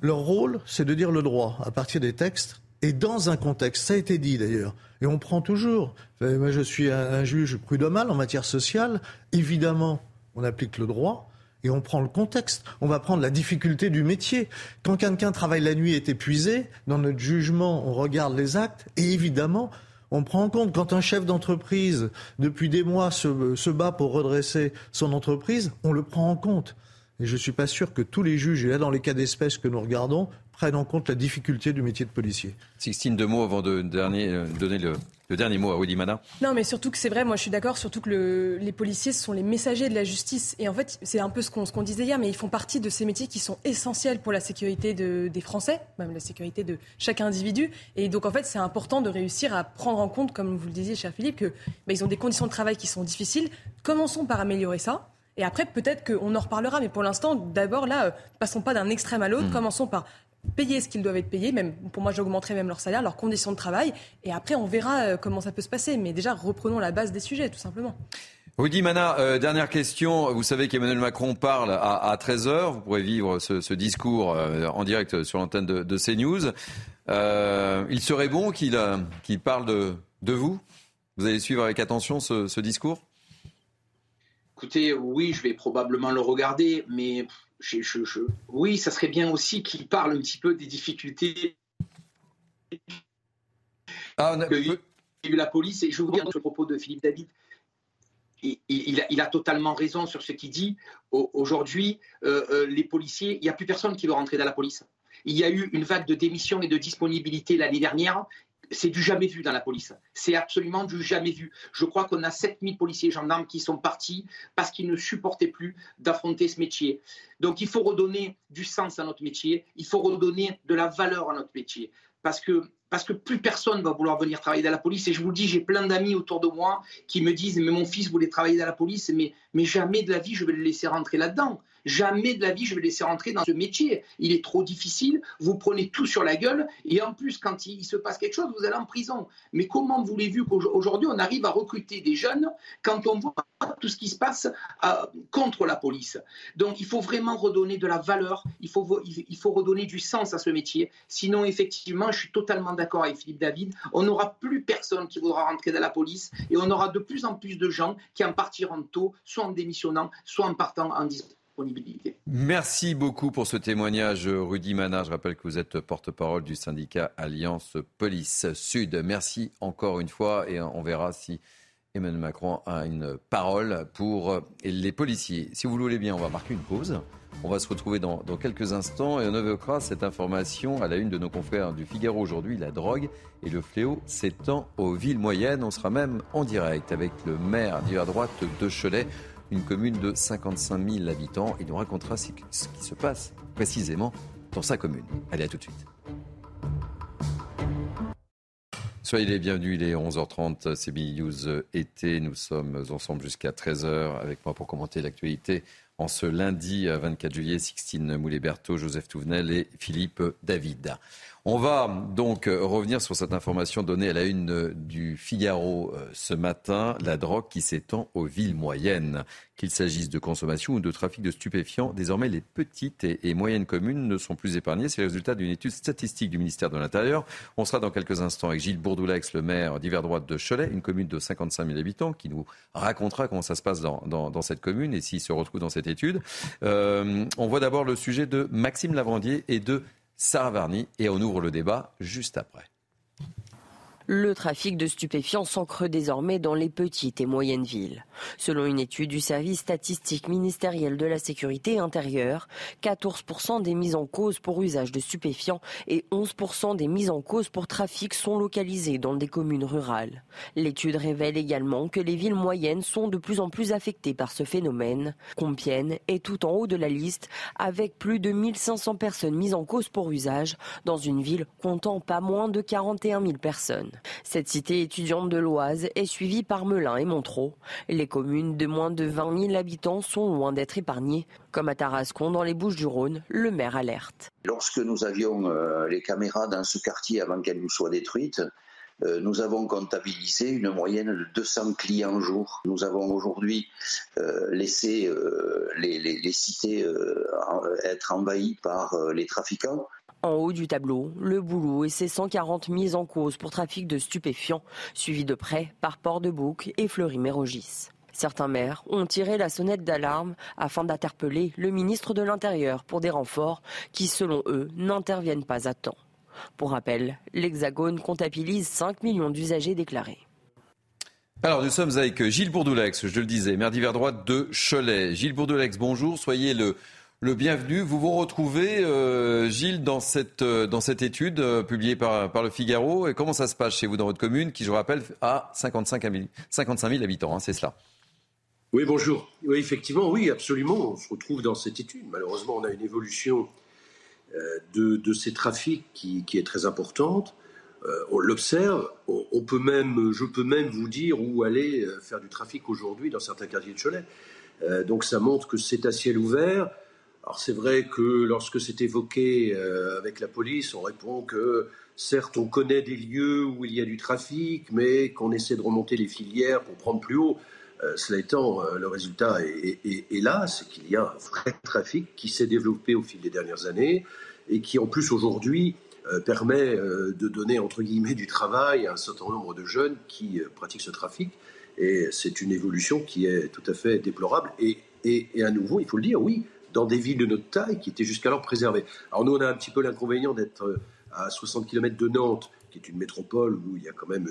Leur rôle, c'est de dire le droit à partir des textes et dans un contexte. Ça a été dit d'ailleurs. Et on prend toujours. Moi, je suis un, un juge prud'homal en matière sociale. Évidemment, on applique le droit et on prend le contexte. On va prendre la difficulté du métier. Quand quelqu'un travaille la nuit et est épuisé, dans notre jugement, on regarde les actes et évidemment, on prend en compte quand un chef d'entreprise, depuis des mois, se, bat pour redresser son entreprise, on le prend en compte. Et je ne suis pas sûr que tous les juges, et là dans les cas d'espèce que nous regardons, prennent en compte la difficulté du métier de policier. Sixtine, deux mots avant de euh, donner le, le dernier mot à Willy Mana. Non, mais surtout que c'est vrai, moi je suis d'accord, surtout que les policiers sont les messagers de la justice. Et en fait, c'est un peu ce qu'on disait hier, mais ils font partie de ces métiers qui sont essentiels pour la sécurité des Français, même la sécurité de chaque individu. Et donc en fait, c'est important de réussir à prendre en compte, comme vous le disiez, cher Philippe, qu'ils bah, ont des conditions de travail qui sont difficiles. Commençons par améliorer ça. Et après, peut-être qu'on en reparlera. Mais pour l'instant, d'abord, là, euh, passons pas d'un extrême à l'autre. Mmh. Commençons par payer ce qu'ils doivent être payés. Même, pour moi, j'augmenterai même leur salaire, leurs conditions de travail. Et après, on verra euh, comment ça peut se passer. Mais déjà, reprenons la base des sujets, tout simplement. Rudy Mana, euh, dernière question. Vous savez qu'Emmanuel Macron parle à, 13h. Vous pourrez vivre ce, discours en direct sur l'antenne de, CNews. il serait bon qu'il parle de, vous? Vous allez suivre avec attention ce discours? Écoutez, oui, je vais probablement le regarder, mais oui, ça serait bien aussi qu'il parle un petit peu des difficultés ah, a... eu la police. Et je vous dire ce propos de Philippe David. Il, a, totalement raison sur ce qu'il dit. Aujourd'hui, euh, euh, les policiers, il n'y a plus personne qui veut rentrer dans la police. Il y a eu une vague de démission et de disponibilité l'année dernière c'est du jamais vu dans la police. C'est absolument du jamais vu. Je crois qu'on a 7000 policiers et gendarmes qui sont partis parce qu'ils ne supportaient plus d'affronter ce métier. Donc il faut redonner du sens à notre métier, il faut redonner de la valeur à notre métier. Parce que, parce que plus personne va vouloir venir travailler dans la police. Et je vous le dis, j'ai plein d'amis autour de moi qui me disent, mais mon fils voulait travailler dans la police, mais, mais jamais de la vie je vais le laisser rentrer là-dedans. Jamais de la vie je vais laisser rentrer dans ce métier. Il est trop difficile, vous prenez tout sur la gueule, et en plus, quand il, se passe quelque chose, vous allez en prison. Mais comment voulez-vous qu'aujourd'hui on arrive à recruter des jeunes quand on voit tout ce qui se passe euh, contre la police? Donc il faut vraiment redonner de la valeur, il faut, il faut redonner du sens à ce métier. Sinon, effectivement, je suis totalement d'accord avec Philippe David, on n'aura plus personne qui voudra rentrer dans la police, et on aura de plus en plus de gens qui en partiront tôt, soit en démissionnant, soit en partant en disponibilité. Merci beaucoup pour ce témoignage, Rudy Manard. Je rappelle que vous êtes porte-parole du syndicat Alliance Police Sud. Merci encore une fois et on verra si Emmanuel Macron a une parole pour les policiers. Si vous voulez bien, on va marquer une pause. On va se retrouver dans, quelques instants et on évoquera cette information à la une de nos confrères du Figaro aujourd'hui. La drogue et le fléau s'étend aux villes moyennes. On sera même en direct avec le maire d'hiver droite de Cholet une commune de 55 000 habitants. Il nous racontera ce qui se passe précisément dans sa commune. Allez, à tout de suite. Soyez les bienvenus, il est 11h30, c'est News été. Nous sommes ensemble jusqu'à 13h avec moi pour commenter l'actualité en ce lundi 24 juillet. Sixtine Moulet-Berthaud, Joseph Touvenel et Philippe David. On va donc revenir sur cette information donnée à la une du Figaro euh, ce matin, la drogue qui s'étend aux villes moyennes. Qu'il s'agisse de consommation ou de trafic de stupéfiants, désormais les petites et, moyennes communes ne sont plus épargnées. C'est le résultat d'une étude statistique du ministère de l'Intérieur. On sera dans quelques instants avec Gilles Bourdoulex, le maire d'hiver droite de Cholet, une commune de 55 000 habitants, qui nous racontera comment ça se passe dans, cette commune et s'il se retrouve dans cette étude. Euh, on voit d'abord le sujet de Maxime Lavrandier et de Sarah Varny et on ouvre le débat juste après. Le trafic de stupéfiants s'ancre désormais dans les petites et moyennes villes. Selon une étude du service statistique ministériel de la sécurité intérieure, 14% des mises en cause pour usage de stupéfiants et 11% des mises en cause pour trafic sont localisées dans des communes rurales. L'étude révèle également que les villes moyennes sont de plus en plus affectées par ce phénomène. Compiègne est tout en haut de la liste avec plus de 1500 personnes mises en cause pour usage dans une ville comptant pas moins de 41 000 personnes. Cette cité étudiante de l'Oise est suivie par Melun et Montreux. Les communes de moins de 20 000 habitants sont loin d'être épargnées. Comme à Tarascon, dans les Bouches du Rhône, le maire alerte. Lorsque nous avions euh, les caméras dans ce quartier avant qu'elles nous soient détruites, euh, nous avons comptabilisé une moyenne de 200 clients jour. Nous avons aujourd'hui euh, laissé les, cités être envahies par les trafiquants. En haut du tableau, le boulot et ses 140 mises en cause pour trafic de stupéfiants, suivis de près par Port-de-Bouc et Fleury-Mérogis. Certains maires ont tiré la sonnette d'alarme afin d'interpeller le ministre de l'Intérieur pour des renforts qui, selon eux, n'interviennent pas à temps. Pour rappel, l'Hexagone comptabilise 5 millions d'usagers déclarés. Alors, nous sommes avec Gilles Bourdoulex, je le disais, maire d'hiver droite de Cholet. Gilles Bourdoulex, bonjour, soyez le, le bienvenu. Vous vous retrouvez, euh, Gilles, dans cette, euh, dans cette étude euh, publiée par, par le Figaro. Et comment ça se passe chez vous dans votre commune, qui, je rappelle, a 55 000, 55 000 habitants, hein, c'est cela? Oui, bonjour. Oui, effectivement, oui, absolument. On se retrouve dans cette étude. Malheureusement, on a une évolution de, de, ces trafics qui, qui, est très importante. On l'observe. On, peut même, je peux même vous dire où aller faire du trafic aujourd'hui dans certains quartiers de Cholet. donc ça montre que c'est à ciel ouvert. Alors c'est vrai que lorsque c'est évoqué avec la police, on répond que certes on connaît des lieux où il y a du trafic, mais qu'on essaie de remonter les filières pour prendre plus haut. Euh, cela étant, euh, le résultat est, là, c'est qu'il y a un vrai trafic qui s'est développé au fil des dernières années et qui en plus aujourd'hui euh, permet de donner entre guillemets du travail à un certain nombre de jeunes qui pratiquent ce trafic. Et c'est une évolution qui est tout à fait déplorable. Et, à nouveau, il faut le dire, oui, dans des villes de notre taille qui étaient jusqu'alors préservées. Alors nous, on a un petit peu l'inconvénient d'être à 60 km de Nantes, qui est une métropole où il y a quand même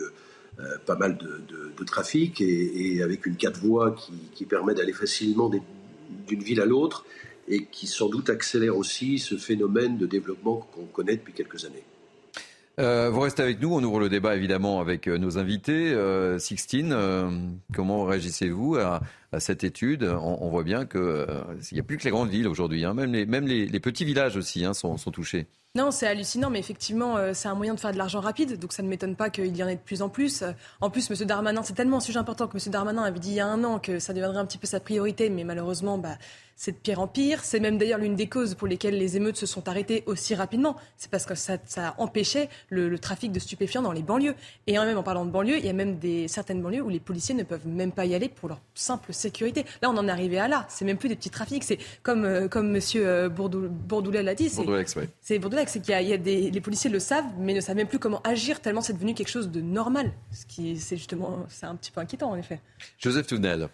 euh, pas mal de, trafic et, avec une quatre voies qui, permet d'aller facilement d'une ville à l'autre et qui sans doute accélère aussi ce phénomène de développement qu'on connaît depuis quelques années. Euh, vous restez avec nous, on ouvre le débat évidemment avec euh, nos invités. Sixtine, comment réagissez-vous à, cette étude on, voit bien qu'il n'y a plus que les grandes villes aujourd'hui, hein. même, les, petits villages aussi hein, sont touchés. Non, c'est hallucinant, mais effectivement, euh, c'est un moyen de faire de l'argent rapide, donc ça ne m'étonne pas qu'il y en ait de plus en plus. En plus, M. Darmanin, c'est tellement un sujet important que M. Darmanin avait dit il y a un an que ça deviendrait un petit peu sa priorité, mais malheureusement, bah, c'est de pire en pire. C'est même d'ailleurs l'une des causes pour lesquelles les émeutes se sont arrêtées aussi rapidement. C'est parce que ça, ça empêchait le, trafic de stupéfiants dans les banlieues. Et même en parlant de banlieues, il y a même des, certaines banlieues où les policiers ne peuvent même pas y aller pour leur simple sécurité. Là, on en est arrivé à là. C'est même plus des petits trafics. C'est comme, euh, comme M. Euh, Bourdoulet l'a dit. C'est Bourdoulet, c'est qu'il y a, des, les policiers le savent, mais ne savent même plus comment agir tellement c'est devenu quelque chose de normal. Ce qui, c'est justement, c'est un petit peu inquiétant en effet. Joseph Tounel.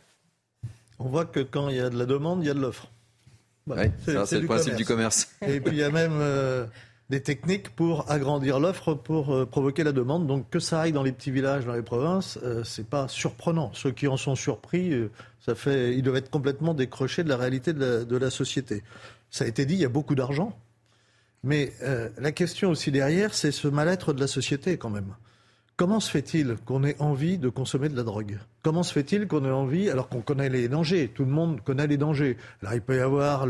On voit que quand il y a de la demande, il y a de l'offre. c'est le principe du commerce. Et puis il y a même euh, des techniques pour agrandir l'offre, pour euh, provoquer la demande. Donc que ça aille dans les petits villages, dans les provinces, euh, c'est pas surprenant. Ceux qui en sont surpris, ça fait, ils doivent être complètement décrochés de la réalité de la, société. Ça a été dit, il y a beaucoup d'argent. Mais la question aussi derrière, c'est ce mal-être de la société quand même. Comment se fait-il qu'on ait envie de consommer de la drogue? Comment se fait-il qu'on ait envie, alors qu'on connaît les dangers, tout le monde connaît les dangers. Alors il peut y avoir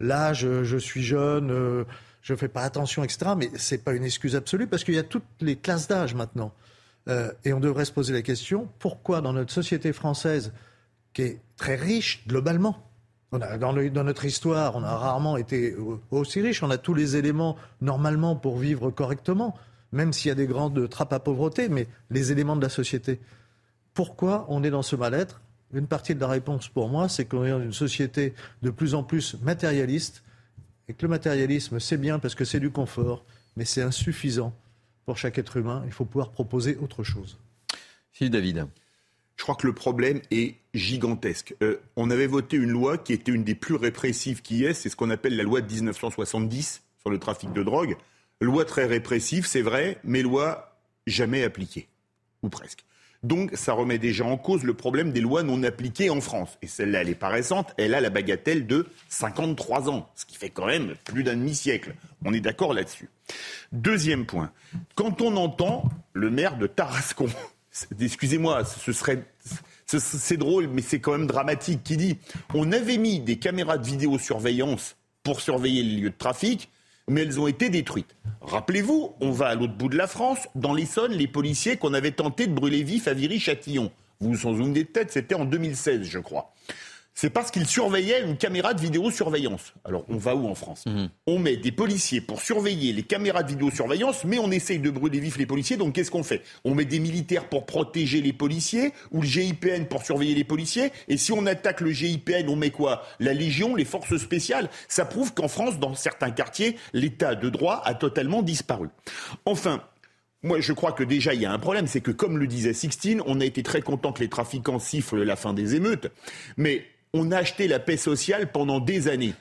l'âge, je suis jeune, euh, je ne fais pas attention, etc. Mais ce n'est pas une excuse absolue parce qu'il y a toutes les classes d'âge maintenant. Euh, et on devrait se poser la question, pourquoi dans notre société française, qui est très riche globalement, dans, dans, notre histoire, on a rarement été aussi riche, on a tous les éléments normalement pour vivre correctement même s'il y a des grandes trappes à pauvreté, mais les éléments de la société. Pourquoi on est dans ce mal-être? Une partie de la réponse pour moi, c'est qu'on est dans une société de plus en plus matérialiste, et que le matérialisme, c'est bien parce que c'est du confort, mais c'est insuffisant pour chaque être humain. Il faut pouvoir proposer autre chose. Philippe David. Je crois que le problème est gigantesque. Euh, on avait voté une loi qui était une des plus répressives qui est, c'est ce qu'on appelle la loi de 1970 sur le trafic de drogue. Loi très répressive, c'est vrai, mais loi jamais appliquées, ou presque. Donc ça remet déjà en cause le problème des lois non appliquées en France. Et celle-là, elle est pas récente, elle a la bagatelle de 53 ans, ce qui fait quand même plus d'un demi-siècle. On est d'accord là-dessus. Deuxième point, quand on entend le maire de Tarascon, excusez-moi, ce serait c'est drôle, mais c'est quand même dramatique, qui dit on avait mis des caméras de vidéosurveillance pour surveiller les lieux de trafic, mais elles ont été détruites. Rappelez-vous, on va à l'autre bout de la France, dans l'Essonne, les policiers qu'on avait tenté de brûler vifs à Viry-Châtillon. Vous vous en souvenez peut-être, c'était en 2016, je crois c'est parce qu'ils surveillaient une caméra de vidéosurveillance. Alors, on va où en France mhm. On met des policiers pour surveiller les caméras de vidéosurveillance, mais on essaye de brûler vifs les policiers. Donc, qu'est-ce qu'on fait? On met des militaires pour protéger les policiers, ou le GIPN pour surveiller les policiers? Et si on attaque le GIPN, on met quoi? La Légion, les forces spéciales. Ça prouve qu'en France, dans certains quartiers, l'état de droit a totalement disparu. Enfin, moi, je crois que déjà, il y a un problème, c'est que, comme le disait Sixtine, on a été très content que les trafiquants sifflent la fin des émeutes, mais on a acheté la paix sociale pendant des années.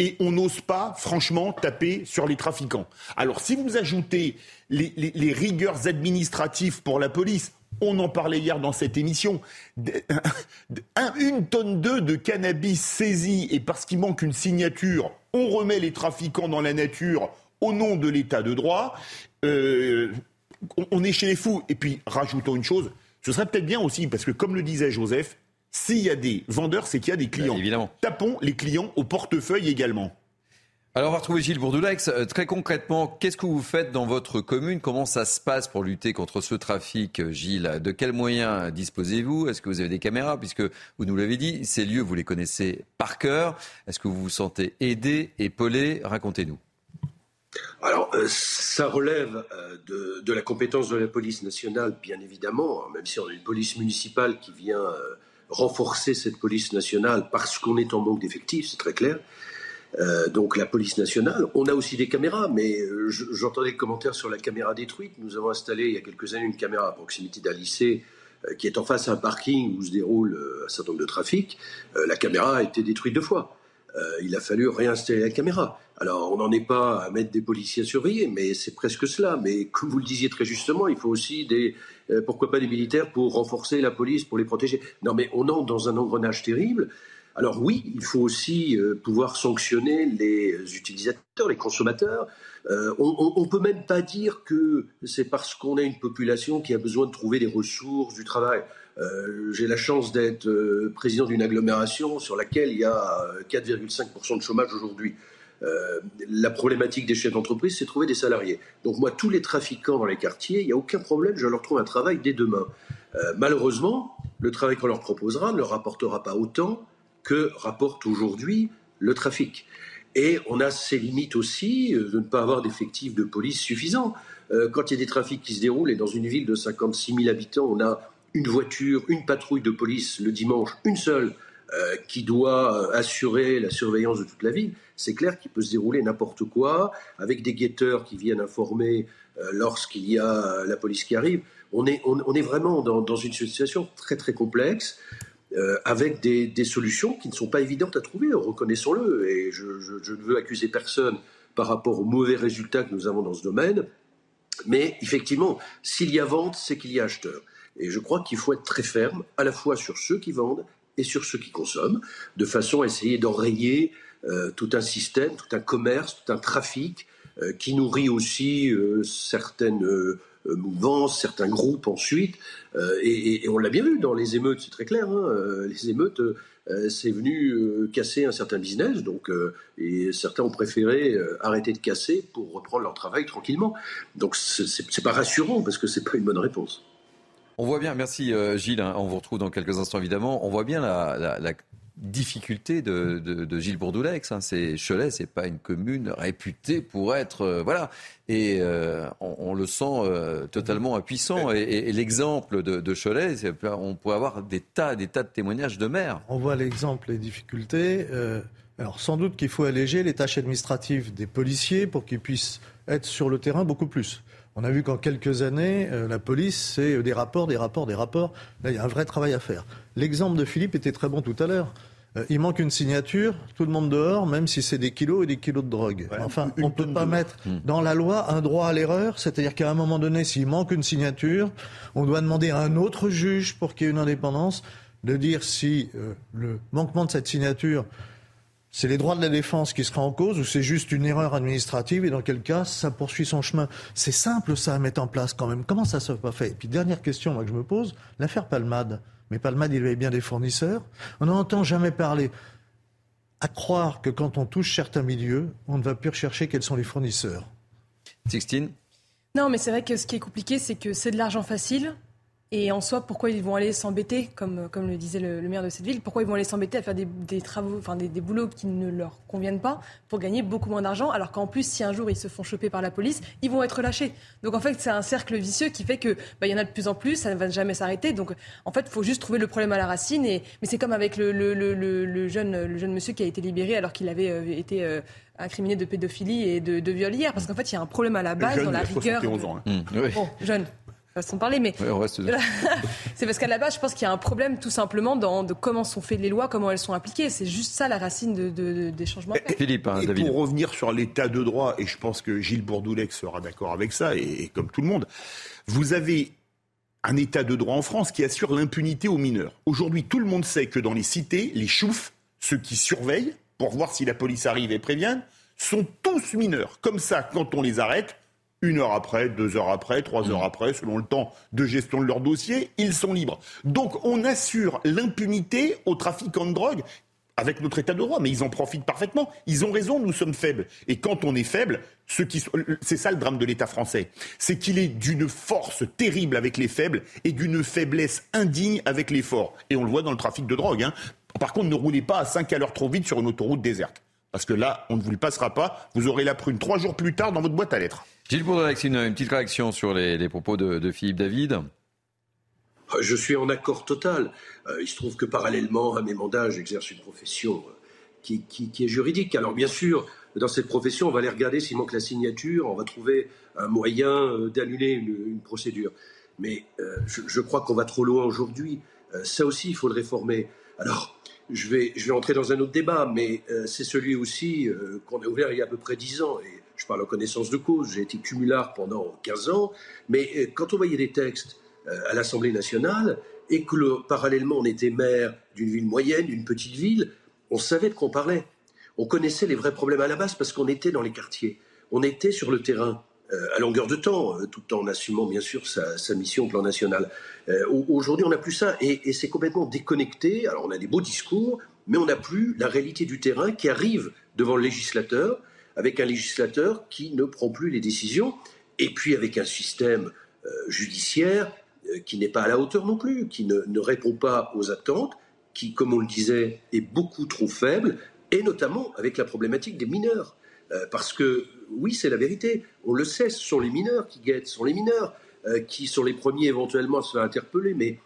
Et on n'ose pas, franchement, taper sur les trafiquants. Alors, si vous ajoutez les, rigueurs administratives pour la police, on en parlait hier dans cette émission. une tonne d'œufs de cannabis saisie et parce qu'il manque une signature, on remet les trafiquants dans la nature au nom de l'état de droit. Euh, on est chez les fous. Et puis, rajoutons une chose, ce serait peut-être bien aussi, parce que comme le disait Joseph, s'il y a des vendeurs, c'est qu'il y a des clients. évidemment. Tapons les clients au portefeuille également. Alors, on va retrouver Gilles Bourdoulex. Euh, très concrètement, qu'est-ce que vous faites dans votre commune? Comment ça se passe pour lutter contre ce trafic, euh, Gilles? De quels moyens disposez-vous? Est-ce que vous avez des caméras? Puisque vous nous l'avez dit, ces lieux, vous les connaissez par cœur. Est-ce que vous vous sentez aidé, épaulé? Racontez-nous. Alors, euh, ça relève de, de, la compétence de la police nationale, bien évidemment, même si on a une police municipale qui vient renforcer cette police nationale parce qu'on est en manque d'effectifs, c'est très clair. Euh, donc la police nationale, on a aussi des caméras, mais euh, j'entendais des commentaires sur la caméra détruite. Nous avons installé il y a quelques années une caméra à proximité d'un lycée euh, qui est en face à un parking où se déroule un certain nombre de trafics. la caméra a été détruite deux fois. il a fallu réinstaller la caméra. Alors, on n'en est pas à mettre des policiers à surveiller, mais c'est presque cela. Mais comme vous le disiez très justement, il faut aussi des, euh, pourquoi pas des militaires pour renforcer la police, pour les protéger? Non, mais on entre dans un engrenage terrible. Alors oui, il faut aussi euh, pouvoir sanctionner les utilisateurs, les consommateurs. Euh, on ne peut même pas dire que c'est parce qu'on a une population qui a besoin de trouver des ressources, du travail. J'ai la chance d'être président d'une agglomération sur laquelle il y a 4,5% de chômage aujourd'hui. Euh, la problématique des chefs d'entreprise, c'est trouver des salariés. Donc moi, tous les trafiquants dans les quartiers, il n'y a aucun problème, je leur trouve un travail dès demain. Euh, malheureusement, le travail qu'on leur proposera ne leur rapportera pas autant que rapporte aujourd'hui le trafic. Et on a ces limites aussi euh, de ne pas avoir d'effectifs de police suffisants. quand il y a des trafics qui se déroulent, et dans une ville de 56 000 habitants, on a une voiture, une patrouille de police le dimanche, une seule, qui doit assurer la surveillance de toute la ville, c'est clair qu'il peut se dérouler n'importe quoi, avec des guetteurs qui viennent informer euh, lorsqu'il y a la police qui arrive. On est, on, est vraiment dans, une situation très très complexe, euh, avec des, solutions qui ne sont pas évidentes à trouver, reconnaissons-le. Et je, ne veux accuser personne par rapport aux mauvais résultats que nous avons dans ce domaine, mais effectivement, s'il y a vente, c'est qu'il y a acheteur. Et je crois qu'il faut être très ferme, à la fois sur ceux qui vendent et sur ceux qui consomment, de façon à essayer d'enrayer euh, tout un système, tout un commerce, tout un trafic euh, qui nourrit aussi euh, certaines mouvances, certains groupes ensuite. Et, on l'a bien vu dans les émeutes, c'est très clair. Hein, les émeutes, c'est venu casser un certain business, donc et certains ont préféré arrêter de casser pour reprendre leur travail tranquillement. Donc c'est pas rassurant parce que c'est pas une bonne réponse. On voit bien, merci Gilles, hein, on vous retrouve dans quelques instants évidemment. On voit bien la, difficulté de, Gilles Bourdoulex. Hein. C'est Cholet, c'est pas une commune réputée pour être euh, voilà. Et euh, on, le sent euh, totalement impuissant. Et, l'exemple de, Cholet, on pourrait avoir des tas, des tas de témoignages de maires. On voit l'exemple, les difficultés. alors sans doute qu'il faut alléger les tâches administratives des policiers pour qu'ils puissent être sur le terrain beaucoup plus. On a vu qu'en quelques années, la police, c'est des rapports, des rapports, des rapports. Là, il y a un vrai travail à faire. L'exemple de Philippe était très bon tout à l'heure. euh, il manque une signature, tout le monde dehors, même si c'est des kilos et des kilos de drogue. enfin, on ne peut pas mettre hmm. dans la loi un droit à l'erreur, c'est-à-dire qu'à un moment donné, s'il manque une signature, on doit demander à un autre juge pour qu'il y ait une indépendance de dire si euh, le manquement de cette signature c'est les droits de la défense qui seraient en cause ou c'est juste une erreur administrative et dans quel cas ça poursuit son chemin C'est simple ça à mettre en place quand même. Comment ça ne soit pas fait? Et puis dernière question moi, que je me pose, l'affaire Palmade. Mais Palmade, il avait bien des fournisseurs. On n'en entend jamais parler. À croire que quand on touche certains milieux, on ne va plus rechercher quels sont les fournisseurs. Sixtine? Non, mais c'est vrai que ce qui est compliqué, c'est que c'est de l'argent facile. Et en soi, pourquoi ils vont aller s'embêter, comme, comme le disait le, maire de cette ville, pourquoi ils vont aller s'embêter à faire des, travaux, enfin des, boulots qui ne leur conviennent pas pour gagner beaucoup moins d'argent, alors qu'en plus, si un jour ils se font choper par la police, ils vont être lâchés. Donc en fait, c'est un cercle vicieux qui fait que bah, il y en a de plus en plus, ça ne va jamais s'arrêter. Donc en fait, il faut juste trouver le problème à la racine. Et, mais c'est comme avec le, le, jeune, le jeune monsieur qui a été libéré alors qu'il avait euh, été euh, incriminé de pédophilie et de, de viol hier, parce qu'en fait, il y a un problème à la base dans la rigueur. Ans, hein. Bon, jeune façon de parler, mais c'est parce qu'à la base, je pense qu'il y a un problème tout simplement dans de comment sont faites les lois, comment elles sont appliquées. C'est juste ça la racine de, des changements. Philippe, hein, et pour revenir sur l'état de droit, et je pense que Gilles Bourdoulec sera d'accord avec ça, et, comme tout le monde, vous avez un état de droit en France qui assure l'impunité aux mineurs. Aujourd'hui, tout le monde sait que dans les cités, les choufs, ceux qui surveillent pour voir si la police arrive et prévient, sont tous mineurs. Comme ça, quand on les arrête, une heure après, deux heures après, trois heures mm. après, selon le temps de gestion de leur dossier, ils sont libres. Donc on assure l'impunité aux trafiquants de drogue avec notre état de droit, mais ils en profitent parfaitement. Ils ont raison, nous sommes faibles. Et quand on est faible, c'est ça le drame de l'État français, c'est qu'il est d'une force terrible avec les faibles et d'une faiblesse indigne avec les forts. Et on le voit dans le trafic de drogue. Hein. Par contre, ne roulez pas à 5 à l'heure trop vite sur une autoroute déserte. Parce que là, on ne vous le passera pas. Vous aurez la prune trois jours plus tard dans votre boîte à lettres. Gilles Bourdelac, une, une petite réaction sur les, propos de, Philippe David? Euh, je suis en accord total. Euh, il se trouve que parallèlement à mes mandats, j'exerce une profession euh, qui, est juridique. Alors bien sûr, dans cette profession, on va aller regarder s'il manque la signature, on va trouver un moyen d'annuler une, procédure. Mais je, crois qu'on va trop loin aujourd'hui. ça aussi, il faut le réformer. Alors, je vais, entrer dans un autre débat, mais c'est celui aussi qu'on a ouvert il y a à peu près dix ans. Je parle en connaissance de cause, j'ai été cumulard pendant 15 ans, mais euh, quand on voyait des textes euh, à l'Assemblée nationale et que parallèlement on était maire d'une ville moyenne, d'une petite ville, on savait de quoi on parlait. On connaissait les vrais problèmes à la base parce qu'on était dans les quartiers, on était sur le terrain. Euh, à longueur de temps, tout en assumant bien sûr sa, mission au plan national. Aujourd'hui, on n'a plus ça et, et c'est complètement déconnecté. Alors, on a des beaux discours, mais on n'a plus la réalité du terrain qui arrive devant le législateur avec un législateur qui ne prend plus les décisions, et puis avec un système euh, judiciaire euh, qui n'est pas à la hauteur non plus, qui ne, répond pas aux attentes, qui, comme on le disait, est beaucoup trop faible, et notamment avec la problématique des mineurs. Euh, parce que, oui, c'est la vérité, on le sait, ce sont les mineurs qui guettent, ce sont les mineurs qui sont les premiers éventuellement à se faire interpeller, mais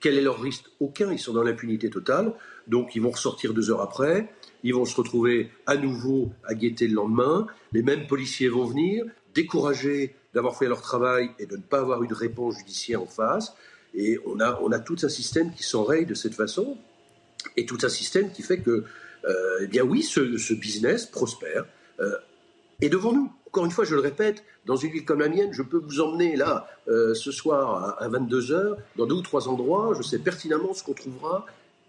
quel est leur risque? Aucun, ils sont dans l'impunité totale, donc ils vont ressortir deux heures après, ils vont se retrouver à nouveau à guetter le lendemain. Les mêmes policiers vont venir, découragés d'avoir fait leur travail et de ne pas avoir eu de réponse judiciaire en face. Et on a, on a tout un système qui s'enraye de cette façon, et tout un système qui fait que, euh, eh bien oui, ce, business prospère. Euh, et devant nous, encore une fois, je le répète, dans une ville comme la mienne, je peux vous emmener là, euh, ce soir à, à 22h, dans deux ou trois endroits, je sais pertinemment ce qu'on trouvera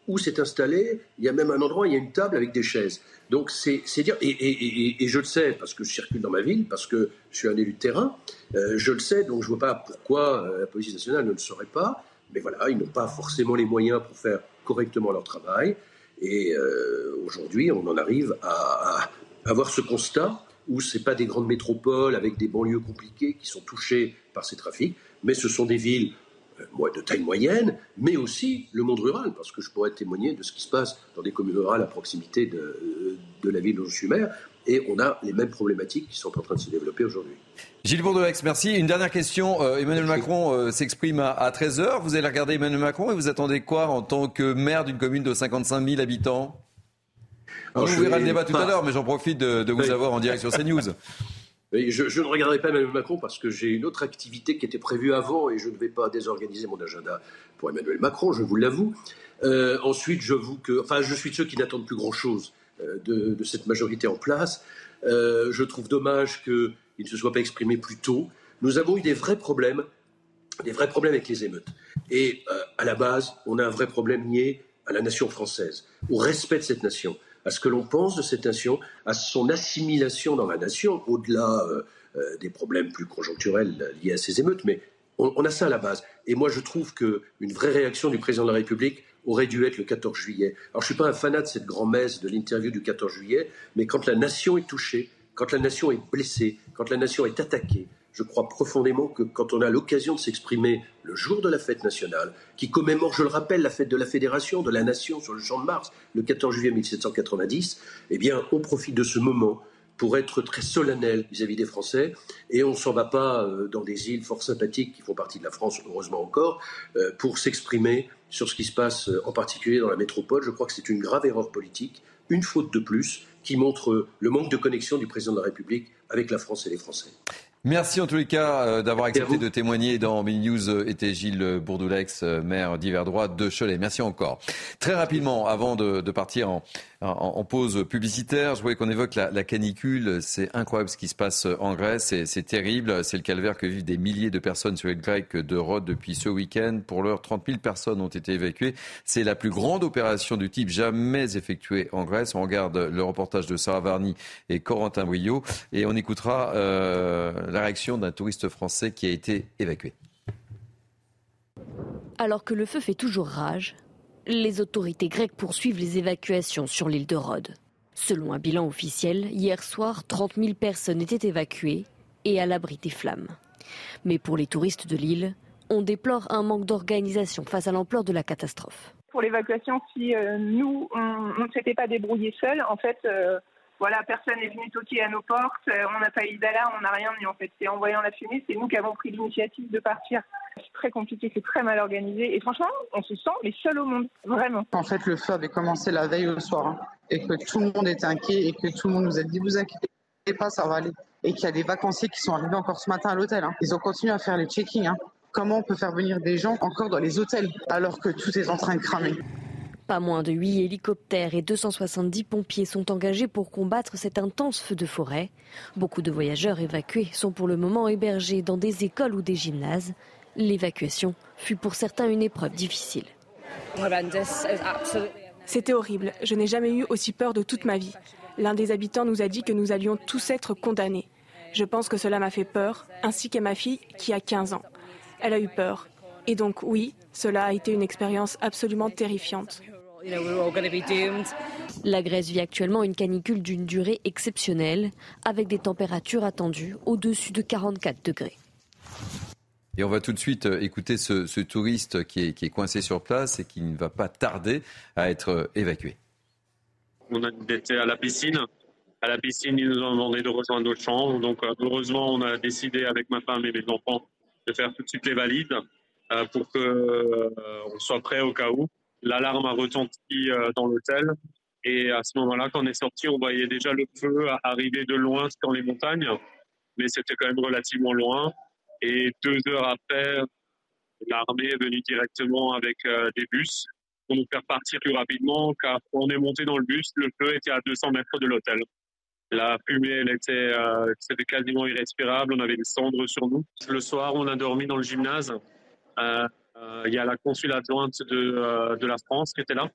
où c'est installé. Il y a même un endroit, il y a une table avec des chaises. Donc c'est dire, et, je le sais parce que je circule dans ma ville, parce que je suis un élu de terrain, euh, je le sais, donc je ne vois pas pourquoi euh, la police nationale ne le saurait pas. Mais voilà, ils n'ont pas forcément les moyens pour faire correctement leur travail. Et euh, aujourd'hui, on en arrive à, à avoir ce constat où ce pas des grandes métropoles avec des banlieues compliquées qui sont touchées par ces trafics, mais ce sont des villes de taille moyenne, mais aussi le monde rural, parce que je pourrais témoigner de ce qui se passe dans des communes rurales à proximité de, de la ville où je suis maire, et on a les mêmes problématiques qui sont en train de se développer aujourd'hui. Gilles Bourdelex, merci. Une dernière question. Euh, Emmanuel Macron euh, s'exprime à, 13h. Vous allez regarder Emmanuel Macron et vous attendez quoi en tant que maire d'une commune de 55 000 habitants? On ouvrira le débat tout à l'heure, mais j'en profite de, vous avoir en direct sur CNews. je, ne regarderai pas Emmanuel Macron parce que j'ai une autre activité qui était prévue avant et je ne vais pas désorganiser mon agenda pour Emmanuel Macron, je vous l'avoue. Euh, ensuite, je vous que, enfin, je suis de ceux qui n'attendent plus grand-chose euh, de, cette majorité en place. Euh, je trouve dommage qu'il ne se soit pas exprimé plus tôt. Nous avons eu des vrais problèmes, des vrais problèmes avec les émeutes. Et à la base, on a un vrai problème lié à la nation française, au respect de cette nation à ce que l'on pense de cette nation, à son assimilation dans la nation, au-delà euh, euh, des problèmes plus conjoncturels liés à ces émeutes, mais on, on, a ça à la base. Et moi, je trouve qu'une vraie réaction du président de la République aurait dû être le 14 juillet. Alors, je ne suis pas un fanat de cette grand-messe de l'interview du 14 juillet, mais quand la nation est touchée, quand la nation est blessée, quand la nation est attaquée, je crois profondément que quand on a l'occasion de s'exprimer le jour de la fête nationale, qui commémore, je le rappelle, la fête de la Fédération, de la Nation sur le champ de Mars, le 14 juillet 1790, eh bien, on profite de ce moment pour être très solennel vis-à-vis des Français, et on ne s'en va pas euh, dans des îles fort sympathiques qui font partie de la France, heureusement encore, euh, pour s'exprimer sur ce qui se passe euh, en particulier dans la métropole. Je crois que c'est une grave erreur politique, une faute de plus, qui montre le manque de connexion du président de la République avec la France et les Français. Merci en tous les cas euh, d'avoir accepté de témoigner dans Mini News euh, était Gilles Bourdoulex, euh, maire d'hiver droit de Cholet. Merci encore. Très rapidement, avant de, de partir en, en, pause publicitaire. Je voulais qu'on évoque la, canicule. C'est incroyable ce qui se passe en Grèce. C'est terrible. C'est le calvaire que vivent des milliers de personnes sur l'île grecque de Rhodes depuis ce week-end. Pour l'heure, 30 000 personnes ont été évacuées. C'est la plus grande opération du type jamais effectuée en Grèce. On regarde le reportage de Sarah Varny et Corentin Brio et on écoutera euh, la réaction d'un touriste français qui a été évacué. Alors que le feu fait toujours rage, les autorités grecques poursuivent les évacuations sur l'île de Rhodes. Selon un bilan officiel, hier soir, 30 000 personnes étaient évacuées et à l'abri des flammes. Mais pour les touristes de l'île, on déplore un manque d'organisation face à l'ampleur de la catastrophe. Pour l'évacuation, si euh, nous, on ne s'était pas débrouillé seuls, en fait, euh, voilà, personne n'est venu toquer à nos portes, euh, on n'a pas eu d'alarme, on n'a rien, mais en fait, c'est en voyant la fumée, c'est nous qui avons pris l'initiative de partir. C'est très compliqué, c'est très mal organisé, et franchement, on se sent les seuls au monde, vraiment. En fait, le feu avait commencé la veille au soir, hein, et que tout le monde était inquiet, et que tout le monde nous a dit, vous inquiétez pas, ça va aller. Et qu'il y a des vacanciers qui sont arrivés encore ce matin à l'hôtel. Hein. Ils ont continué à faire les check-in. Hein. Comment on peut faire venir des gens encore dans les hôtels, alors que tout est en train de cramer? Pas moins de 8 hélicoptères et 270 pompiers sont engagés pour combattre cet intense feu de forêt. Beaucoup de voyageurs évacués sont pour le moment hébergés dans des écoles ou des gymnases. L'évacuation fut pour certains une épreuve difficile. C'était horrible. Je n'ai jamais eu aussi peur de toute ma vie. L'un des habitants nous a dit que nous allions tous être condamnés. Je pense que cela m'a fait peur, ainsi qu'à ma fille qui a 15 ans. Elle a eu peur. Et donc oui, cela a été une expérience absolument terrifiante. La Grèce vit actuellement une canicule d'une durée exceptionnelle, avec des températures attendues au-dessus de 44 degrés. Et on va tout de suite euh, écouter ce, ce touriste qui est, qui est, coincé sur place et qui ne va pas tarder à être euh, évacué. On était à la piscine. À la piscine, ils nous ont demandé de rejoindre notre chambre. Donc, euh, heureusement, on a décidé avec ma femme et mes enfants de faire tout de suite les valides pour qu'on soit prêt au cas où. L'alarme a retenti euh, dans l'hôtel. Et à ce moment-là, quand on est sorti, on voyait déjà le feu arriver de loin dans les montagnes, mais c'était quand même relativement loin. Et deux heures après, l'armée est venue directement avec euh, des bus pour nous faire partir plus rapidement, car on est monté dans le bus, le feu était à 200 mètres de l'hôtel. La fumée, elle était, euh, c'était quasiment irrespirable. On avait des cendres sur nous. Le soir, on a dormi dans le gymnase. Euh, euh, il y a la consul adjointe de, euh, de, la France qui était là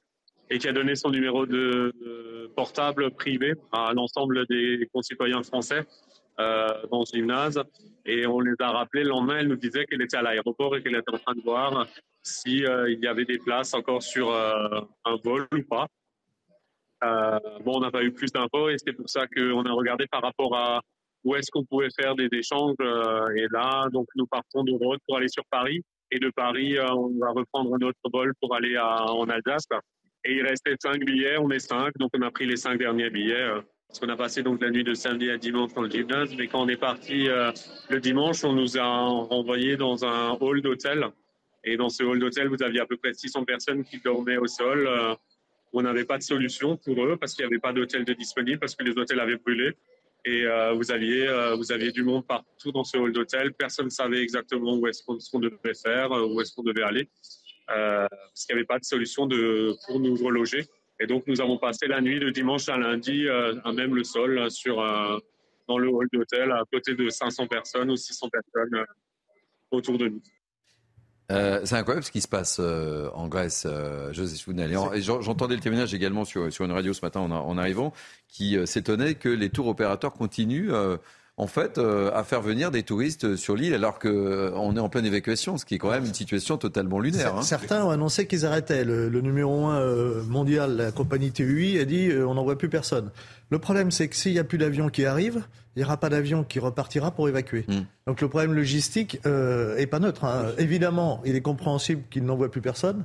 et qui a donné son numéro de, portable privé à l'ensemble des concitoyens français dans ce gymnase. Et on les a rappelés le lendemain. Elle nous disait qu'elle était à l'aéroport et qu'elle était en train de voir s'il si, y avait des places encore sur un vol ou pas. Bon, on n'a pas eu plus d'infos et c'est pour ça qu'on a regardé par rapport à où est-ce qu'on pouvait faire des échanges. et là, donc, nous partons de Rhodes pour aller sur Paris. Et de Paris, euh, on va reprendre un autre vol pour aller en Alsace. Et il restait cinq billets, on est cinq, donc on a pris les cinq derniers billets. Euh, parce qu'on a passé donc la nuit de samedi à dimanche dans le gymnase. Mais quand on est parti euh, le dimanche, on nous a renvoyés dans un hall d'hôtel. Et dans ce hall d'hôtel, vous aviez à peu près 600 personnes qui dormaient au sol. on n'avait pas de solution pour eux parce qu'il n'y avait pas d'hôtel de disponible, parce que les hôtels avaient brûlé. Et euh, vous, aviez, euh, vous aviez du monde partout dans ce hall d'hôtel. Personne ne savait exactement où est-ce qu'on devait faire, euh, où est-ce qu'on devait aller, parce qu'il n'y avait pas de solution pour nous reloger. Et donc, nous avons passé la nuit de dimanche à lundi à même le sol sur, dans le hall d'hôtel, à côté de 500 personnes ou 600 personnes autour de nous. Euh, c'est incroyable ce qui se passe euh, en Grèce, euh. Et j'entendais le témoignage également sur, une radio ce matin en, en arrivant, qui euh, s'étonnait que les tours opérateurs continuent en fait, à faire venir des touristes sur l'île alors qu'on est en pleine évacuation, ce qui est quand même une situation totalement lunaire. Hein. Certains ont annoncé qu'ils arrêtaient. Le, le numéro 1 mondial, la compagnie TUI, a dit on n'envoie plus personne. Le problème, c'est que s'il n'y a plus d'avions qui arrivent, il n'y aura pas d'avion qui repartira pour évacuer. Hmm. Donc le problème logistique euh, est pas neutre. Hein. Évidemment, il est compréhensible qu'il n'envoie plus personne.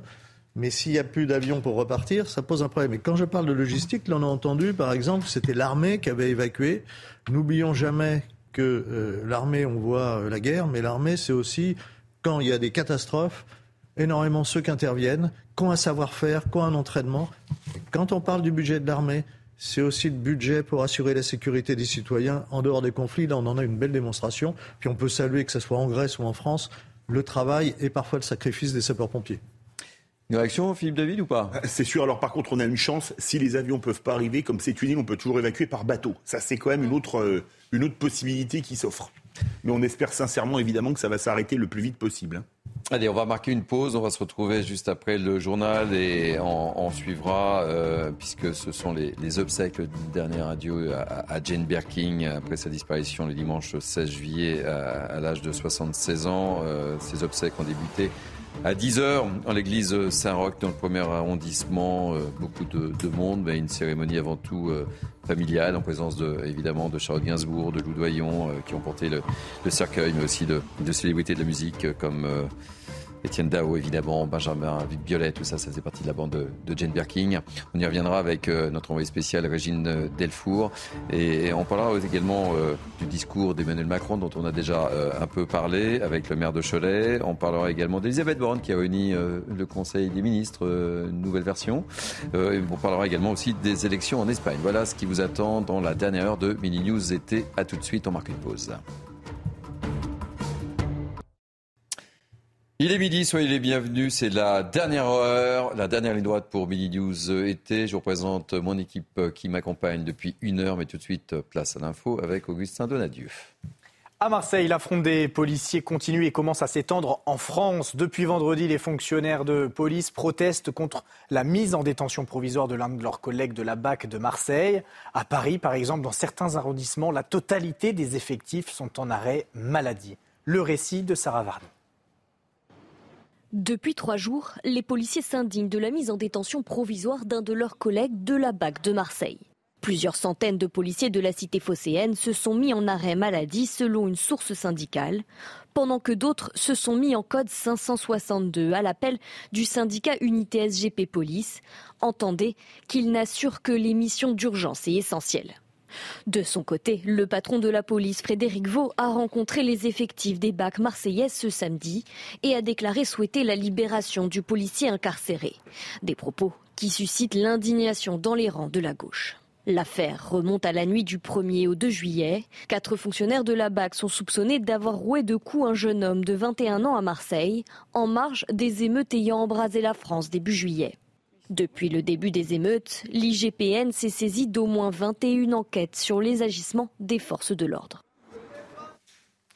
Mais s'il n'y a plus d'avions pour repartir, ça pose un problème. Et quand je parle de logistique, là on a entendu, par exemple, c'était l'armée qui avait évacué. N'oublions jamais que euh, l'armée, on voit euh, la guerre, mais l'armée, c'est aussi quand il y a des catastrophes, énormément ceux qui interviennent, qui ont un savoir-faire, qui ont un entraînement. quand on parle du budget de l'armée, c'est aussi le budget pour assurer la sécurité des citoyens en dehors des conflits. Là, on en a une belle démonstration. Puis on peut saluer, que ce soit en Grèce ou en France, le travail et parfois le sacrifice des sapeurs-pompiers. Une réaction, Philippe David, ou pas? Euh, C'est sûr. Alors, par contre, on a une chance. Si les avions ne peuvent pas arriver, comme c'est une île, on peut toujours évacuer par bateau. Ça, c'est quand même une autre, euh, une autre possibilité qui s'offre. Mais on espère sincèrement, évidemment, que ça va s'arrêter le plus vite possible. Hein. Allez, on va marquer une pause. On va se retrouver juste après le journal et on, suivra, euh, puisque ce sont les, obsèques, le dernier adieu à, Jane Birkin après sa disparition le dimanche 16 juillet à, l'âge de 76 ans. Euh, ces obsèques ont débuté à 10h en l'église Saint-Roch dans le premier arrondissement. Euh, beaucoup de, monde, mais une cérémonie avant tout familiale en présence de, évidemment de Charlotte Gainsbourg, de Lou Doyon qui ont porté le, cercueil, mais aussi de, célébrités de la musique comme Étienne Dao, évidemment, Benjamin Violet, tout ça, ça faisait partie de la bande de, Jane Birkin. On y reviendra avec euh, notre envoyé spécial Régine Delfour. Et, on parlera également euh, du discours d'Emmanuel Macron, dont on a déjà euh, un peu parlé, avec le maire de Cholet. On parlera également d'Elisabeth Borne, qui a réuni le Conseil des ministres, nouvelle version. Et on parlera également aussi des élections en Espagne. Voilà ce qui vous attend dans la dernière heure de Mini News été. À tout de suite, on marque une pause. Il est midi, soyez les bienvenus. C'est la dernière heure, la dernière ligne droite pour Midi News été. Je vous présente mon équipe qui m'accompagne depuis une heure, mais tout de suite, place à l'info avec Augustin Donadieu. À Marseille, la fronde des policiers continue et commence à s'étendre en France. Depuis vendredi, les fonctionnaires de police protestent contre la mise en détention provisoire de l'un de leurs collègues de la BAC de Marseille. À Paris, par exemple, dans certains arrondissements, la totalité des effectifs sont en arrêt maladie. Le récit de Sarah Varny. Depuis trois jours, les policiers s'indignent de la mise en détention provisoire d'un de leurs collègues de la BAC de Marseille. Plusieurs centaines de policiers de la cité phocéenne se sont mis en arrêt maladie selon une source syndicale, pendant que d'autres se sont mis en code 562 à l'appel du syndicat Unité SGP Police. Entendez qu'ils n'assurent que les missions d'urgence et essentielles. De son côté, le patron de la police, Frédéric Vaux, a rencontré les effectifs des BAC marseillaises ce samedi et a déclaré souhaiter la libération du policier incarcéré. Des propos qui suscitent l'indignation dans les rangs de la gauche. L'affaire remonte à la nuit du 1er au 2 juillet. Quatre fonctionnaires de la BAC sont soupçonnés d'avoir roué de coups un jeune homme de 21 ans à Marseille, en marge des émeutes ayant embrasé la France début juillet. Depuis le début des émeutes, l'IGPN s'est saisi d'au moins 21 enquêtes sur les agissements des forces de l'ordre.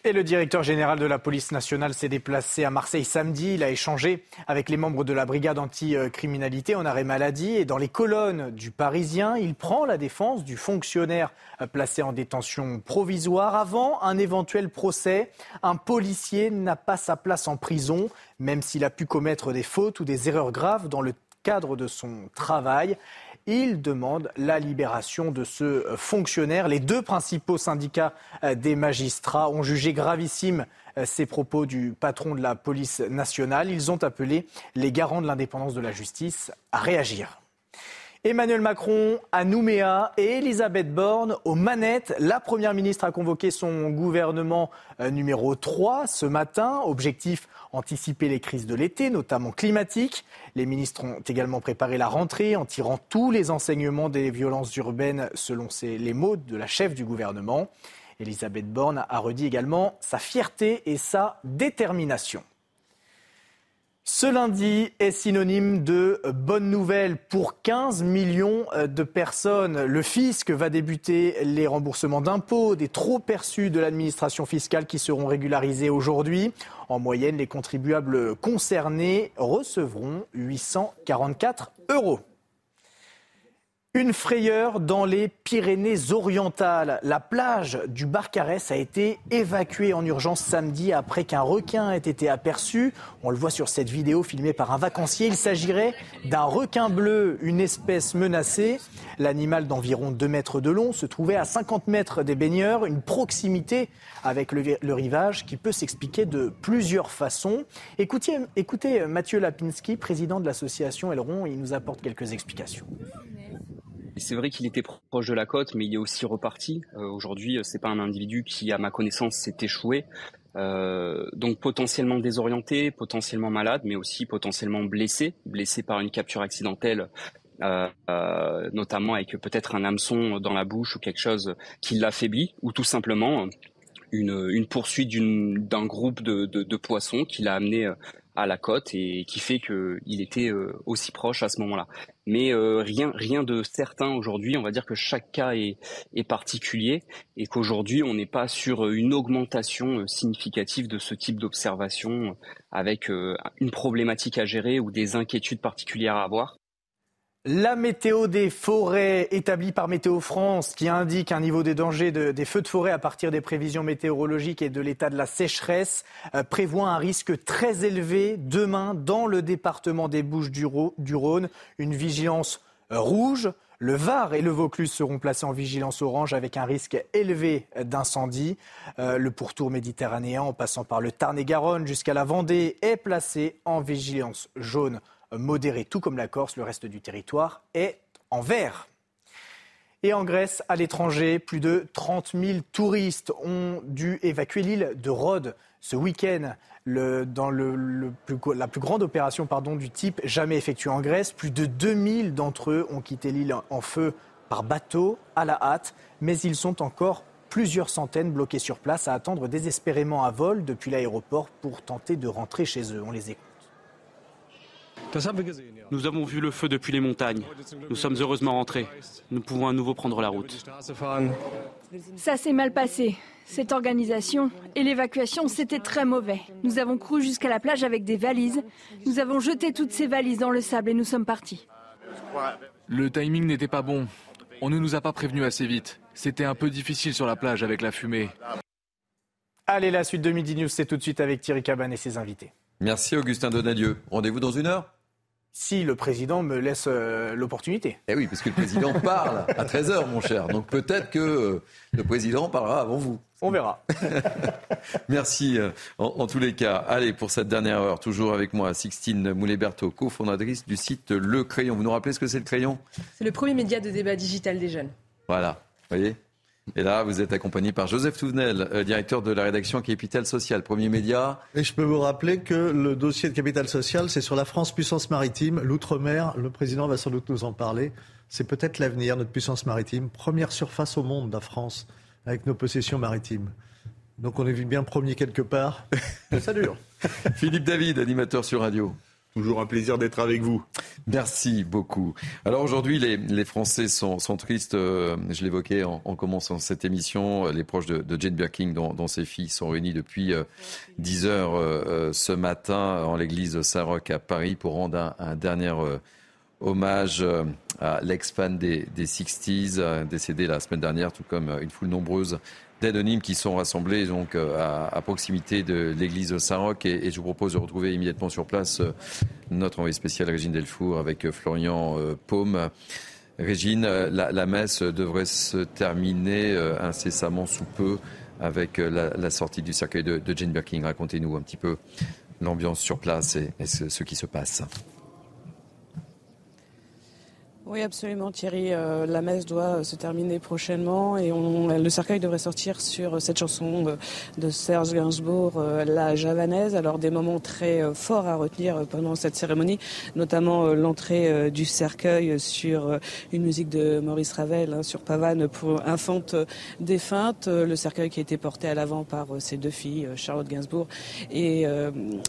Et le directeur général de la police nationale s'est déplacé à Marseille samedi. Il a échangé avec les membres de la brigade anti-criminalité en arrêt maladie. Et dans les colonnes du Parisien, il prend la défense du fonctionnaire placé en détention provisoire. Avant un éventuel procès, un policier n'a pas sa place en prison, même s'il a pu commettre des fautes ou des erreurs graves dans le cadre de son travail. Il demande la libération de ce fonctionnaire. Les deux principaux syndicats euh, des magistrats ont jugé gravissime euh, ces propos du patron de la police nationale. Ils ont appelé les garants de l'indépendance de la justice à réagir. Emmanuel Macron à Nouméa et Elisabeth Borne aux manettes. La Première ministre a convoqué son gouvernement euh, numéro 3 ce matin. Objectif anticiper les crises de l'été, notamment climatiques. Les ministres ont également préparé la rentrée en tirant tous les enseignements des violences urbaines selon les mots de la chef du gouvernement. Elisabeth Borne a redit également sa fierté et sa détermination. Ce lundi est synonyme de bonne nouvelle pour 15 millions de personnes. Le fisc va débuter les remboursements d'impôts, des trop perçus de l'administration fiscale qui seront régularisés aujourd'hui. En moyenne, les contribuables concernés recevront 844 euros. Une frayeur dans les Pyrénées-Orientales. La plage du Barcarès a été évacuée en urgence samedi après qu'un requin ait été aperçu. On le voit sur cette vidéo filmée par un vacancier. Il s'agirait d'un requin bleu, une espèce menacée. L'animal d'environ 2 mètres de long se trouvait à 50 mètres des baigneurs, une proximité avec le, rivage qui peut s'expliquer de plusieurs façons. Écoutez, écoutez Mathieu Lapinski, président de l'association Elron, il nous apporte quelques explications. C'est vrai qu'il était proche de la côte, mais il est aussi reparti. Euh, aujourd'hui, c'est pas un individu qui, à ma connaissance, s'est échoué. Euh, donc potentiellement désorienté, potentiellement malade, mais aussi potentiellement blessé, blessé par une capture accidentelle, euh, notamment avec peut-être un hameçon dans la bouche ou quelque chose qui l'affaiblit, ou tout simplement une, poursuite d'un groupe de, de poissons qui l'a amené à la côte et qui fait qu'il était euh, aussi proche à ce moment-là. Mais euh, rien, rien de certain aujourd'hui. On va dire que chaque cas est, est particulier et qu'aujourd'hui on n'est pas sur une augmentation euh, significative de ce type d'observation avec une problématique à gérer ou des inquiétudes particulières à avoir. La météo des forêts établie par Météo France qui indique un niveau des dangers des feux de forêt à partir des prévisions météorologiques et de l'état de la sécheresse euh, prévoit un risque très élevé demain dans le département des Bouches du, Rhône. Une vigilance euh, rouge. Le Var et le Vaucluse seront placés en vigilance orange avec un risque élevé d'incendie. Euh, le pourtour méditerranéen en passant par le Tarn-et-Garonne jusqu'à la Vendée est placé en vigilance jaune modéré, tout comme la Corse. Le reste du territoire est en vert. Et en Grèce, à l'étranger, plus de 30 000 touristes ont dû évacuer l'île de Rhodes ce week-end dans la plus grande opération pardon, du type jamais effectuée en Grèce. Plus de 2000 d'entre eux ont quitté l'île en feu par bateau à la hâte, mais ils sont encore plusieurs centaines bloqués sur place à attendre désespérément à vol depuis l'aéroport pour tenter de rentrer chez eux. On les écoute. Nous avons vu le feu depuis les montagnes. Nous sommes heureusement rentrés. Nous pouvons à nouveau prendre la route. Ça s'est mal passé. Cette organisation et l'évacuation, c'était très mauvais. Nous avons cru jusqu'à la plage avec des valises. Nous avons jeté toutes ces valises dans le sable et nous sommes partis. Le timing n'était pas bon. On ne nous a pas prévenus assez vite. C'était un peu difficile sur la plage avec la fumée. Allez, la suite de Midi News, c'est tout de suite avec Thierry Caban et ses invités. Merci Augustin Donadieu. Rendez-vous dans une heure si le président me laisse euh, l'opportunité. Eh oui, parce que le président parle à 13h, mon cher. Donc peut-être que euh, le président parlera avant vous. On verra. Merci euh, en, tous les cas. Allez, pour cette dernière heure, toujours avec moi, Sixtine Moulet-Berthaud, cofondatrice du site Le Crayon. Vous nous rappelez ce que c'est le Crayon? C'est le premier média de débat digital des jeunes. Voilà, vous voyez? Et là, vous êtes accompagné par Joseph Touvenel, euh, directeur de la rédaction Capital Social, premier média. Et je peux vous rappeler que le dossier de Capital Social, c'est sur la France puissance maritime, l'outre-mer. Le président va sans doute nous en parler. C'est peut-être l'avenir, notre puissance maritime. Première surface au monde, la France, avec nos possessions maritimes. Donc on est bien premier quelque part. Ça dure. Philippe David, animateur sur radio. Toujours un plaisir d'être avec vous. Merci beaucoup. Alors aujourd'hui, les, Français sont, tristes. Euh, je l'évoquais en, commençant cette émission. Les proches de, Jane Birkin, dont, ses filles sont réunis depuis 10 euh, heures euh, ce matin en l'église Saint-Roch à Paris pour rendre un, dernier hommage à l'ex-fan des, des 60s, décédé la semaine dernière, tout comme une foule nombreuse d'anonymes qui sont rassemblés donc euh, à, proximité de l'église Saint-Roch. Et, je vous propose de retrouver immédiatement sur place euh, notre envoyé spécial Régine Delfour avec euh, Florian Paume. Régine, la, messe devrait se terminer incessamment sous peu avec la, sortie du cercueil de, Jane Birkin. Racontez-nous un petit peu l'ambiance sur place et, ce, qui se passe. Oui, absolument, Thierry. Euh, la messe doit se terminer prochainement et on, le cercueil devrait sortir sur cette chanson de Serge Gainsbourg, euh, La Javanaise. Alors, des moments très euh, forts à retenir pendant cette cérémonie, notamment l'entrée du cercueil sur une musique de Maurice Ravel, hein, sur Pavane pour Infante défunte. Le cercueil qui a été porté à l'avant par ses deux filles, Charlotte Gainsbourg et,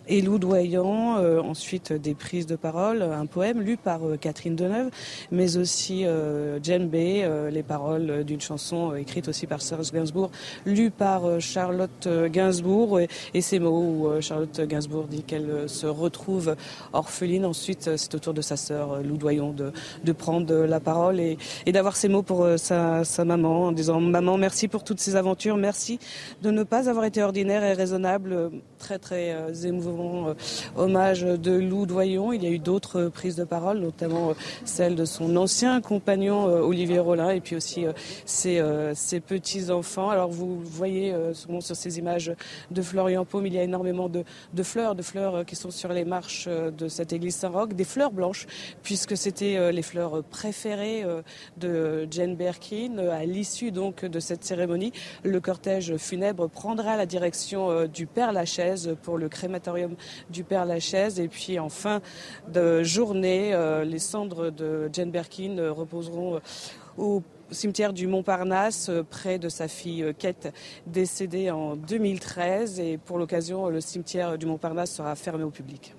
et Lou Doyan. ensuite, des prises de parole, un poème lu par Catherine Deneuve mais aussi euh, Jane Bay, euh, les paroles d'une chanson euh, écrite aussi par Serge Gainsbourg, lue par Charlotte Gainsbourg, et, ces mots où Charlotte Gainsbourg dit qu'elle se retrouve orpheline. Ensuite, c'est au tour de sa sœur Lou Doyon de, prendre la parole et, d'avoir ces mots pour sa, sa, maman en disant Maman, merci pour toutes ces aventures, merci de ne pas avoir été ordinaire et raisonnable. Très, très émouvant hommage de Lou Doyon. Il y a eu d'autres prises de parole, notamment celle de son ancien compagnon euh, Olivier Rollin et puis aussi euh, ses, euh, ses petits-enfants. Alors vous voyez souvent sur ces images de Florian Paume, il y a énormément de, de fleurs, de fleurs qui sont sur les marches de cette église Saint-Roch, des fleurs blanches, puisque c'était les fleurs préférées de Jane Birkin. À l'issue donc de cette cérémonie, le cortège funèbre prendra la direction du Père Lachaise pour le crématorium du Père Lachaise. Et puis en fin de journée, les cendres de Jane Birkin euh, reposeront euh, au cimetière du Montparnasse, euh, près de sa fille Kate, décédée en 2013. Et pour l'occasion, le cimetière du Montparnasse sera fermé au public.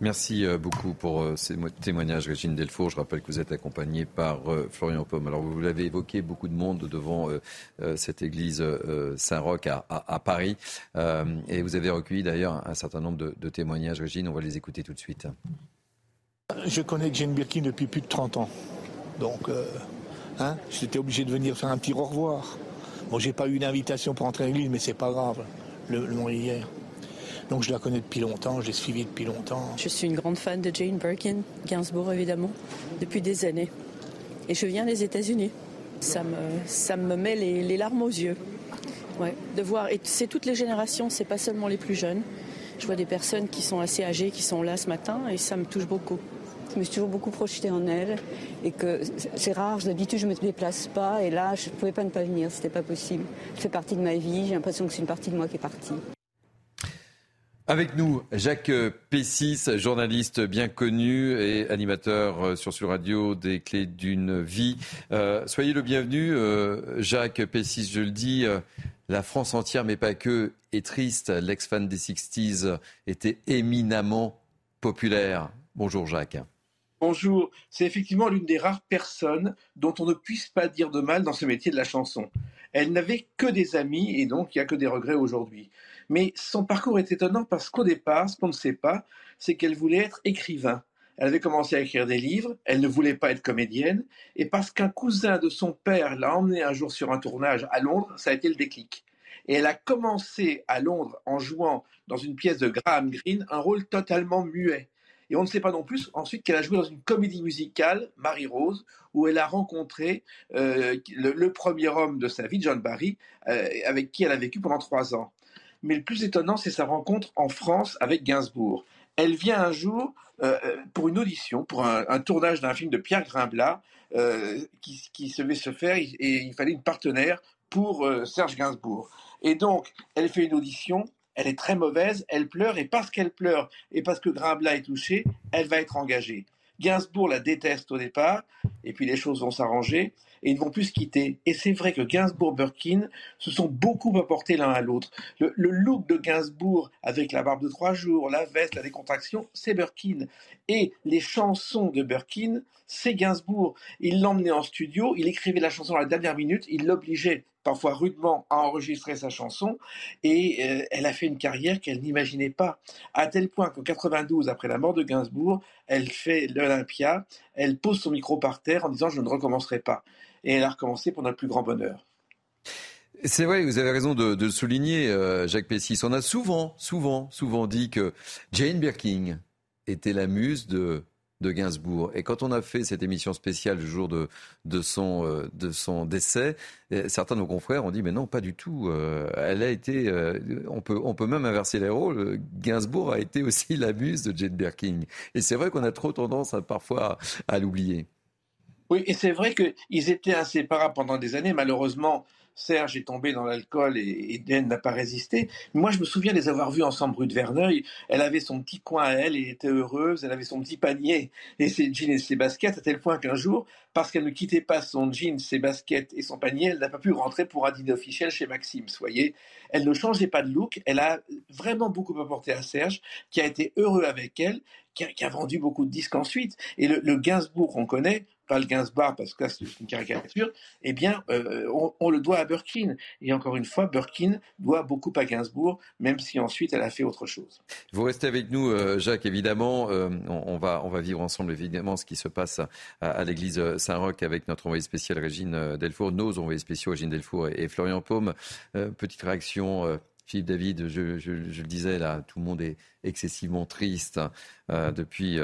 Merci beaucoup pour ces témoignages, Régine Delfour. Je rappelle que vous êtes accompagnée par Florian Pomme. Alors, vous l'avez évoqué, beaucoup de monde devant cette église Saint-Roch à, Paris. Et vous avez recueilli d'ailleurs un certain nombre de témoignages, Régine. On va les écouter tout de suite. Je connais Jane Birkin depuis plus de 30 ans. Donc, euh, hein, j'étais obligé de venir faire un petit au revoir. Bon, j'ai pas eu d'invitation pour entrer à l'église, mais c'est pas grave, le, le hier. Donc je la connais depuis longtemps, je l'ai suivie depuis longtemps. Je suis une grande fan de Jane Birkin, Gainsbourg évidemment, depuis des années. Et je viens des États-Unis. Ça me, ça me met les, les larmes aux yeux. Ouais, de voir, et c'est toutes les générations, c'est pas seulement les plus jeunes. Je vois des personnes qui sont assez âgées, qui sont là ce matin, et ça me touche beaucoup. Je me suis toujours beaucoup projetée en elle et que c'est rare, d'habitude je ne me déplace pas et là je ne pouvais pas ne pas venir, c'était pas possible. Ça fait partie de ma vie, j'ai l'impression que c'est une partie de moi qui est partie. Avec nous, Jacques Pessis, journaliste bien connu et animateur euh, sur Sud Radio des Clés d'une vie. Euh, soyez le bienvenu, euh, Jacques Pessis, je le dis. la France entière, mais pas que, est triste. L'ex-fan des 60s était éminemment populaire. Bonjour Jacques. Bonjour, c'est effectivement l'une des rares personnes dont on ne puisse pas dire de mal dans ce métier de la chanson. Elle n'avait que des amis et donc il n'y a que des regrets aujourd'hui. Mais son parcours est étonnant parce qu'au départ, ce qu'on ne sait pas, c'est qu'elle voulait être écrivain. Elle avait commencé à écrire des livres, elle ne voulait pas être comédienne, et parce qu'un cousin de son père l'a emmenée un jour sur un tournage à Londres, ça a été le déclic. Et elle a commencé à Londres en jouant dans une pièce de Graham Greene un rôle totalement muet. Et on ne sait pas non plus ensuite qu'elle a joué dans une comédie musicale, Marie-Rose, où elle a rencontré euh, le, premier homme de sa vie, John Barry, euh, avec qui elle a vécu pendant trois ans. Mais le plus étonnant, c'est sa rencontre en France avec Gainsbourg. Elle vient un jour euh, pour une audition, pour un, tournage d'un film de Pierre Grimblat qui, qui devait se faire, et il fallait une partenaire pour Serge Gainsbourg. Et donc, elle fait une audition, elle est très mauvaise, elle pleure, et parce qu'elle pleure, et parce que Grimblat est touché, elle va être engagée. Gainsbourg la déteste au départ, et puis les choses vont s'arranger, et ils ne vont plus se quitter. Et c'est vrai que Gainsbourg-Birkin se sont beaucoup apportés l'un à l'autre. Le, look de Gainsbourg, avec la barbe de trois jours, la veste, la décontraction, c'est Birkin. Et les chansons de Birkin, c'est Gainsbourg. Il l'emmenait en studio, il écrivait la chanson à la dernière minute, il l'obligeait parfois rudement à enregistrer sa chanson, et euh, elle a fait une carrière qu'elle n'imaginait pas, à tel point qu'en 92, après la mort de Gainsbourg, elle fait l'Olympia, elle pose son micro par terre en disant je ne recommencerai pas, et elle a recommencé pour notre plus grand bonheur. C'est vrai, vous avez raison de, le souligner, euh, Jacques Pessis. On a souvent, souvent, souvent dit que Jane Birkin était la muse de de Gainsbourg. Et quand on a fait cette émission spéciale le jour de, de, son, euh, de son décès, euh, certains de nos confrères ont dit mais non, pas du tout. Euh, elle a été, on, peut, on peut même inverser les rôles. Gainsbourg a été aussi la muse de Jane Birkin. Et c'est vrai qu'on a trop tendance à, parfois à l'oublier. Oui, et c'est vrai qu'ils étaient inséparables pendant des années. Malheureusement, Serge est tombé dans l'alcool et Eden n'a pas résisté. Moi, je me souviens les avoir vus ensemble rue de Verneuil. Elle avait son petit coin à elle, elle était heureuse, elle avait son petit panier et ses jeans et ses baskets, à tel point qu'un jour, parce qu'elle ne quittait pas son jean, ses baskets et son panier, elle n'a pas pu rentrer pour un dîner officiel chez Maxime. Voyez, elle ne changeait pas de look. Elle a vraiment beaucoup apporté à Serge, qui a été heureux avec elle, qui a, vendu beaucoup de disques ensuite. Et le, le Gainsbourg qu'on connaît, pas le Gainsbourg parce que c'est une caricature, eh bien, euh, on, le doit à Birkin. Et encore une fois, Birkin doit beaucoup à Gainsbourg, même si ensuite elle a fait autre chose. Vous restez avec nous, euh, Jacques, évidemment. Euh, on, va, on va vivre ensemble, évidemment, ce qui se passe à, l'église Saint-Roch avec notre envoyé spécial Régine Delfour, nos envoyés spéciaux Régine Delfour et, Florian Paume. petite réaction. Philippe David, je, le disais là, tout le monde est excessivement triste depuis,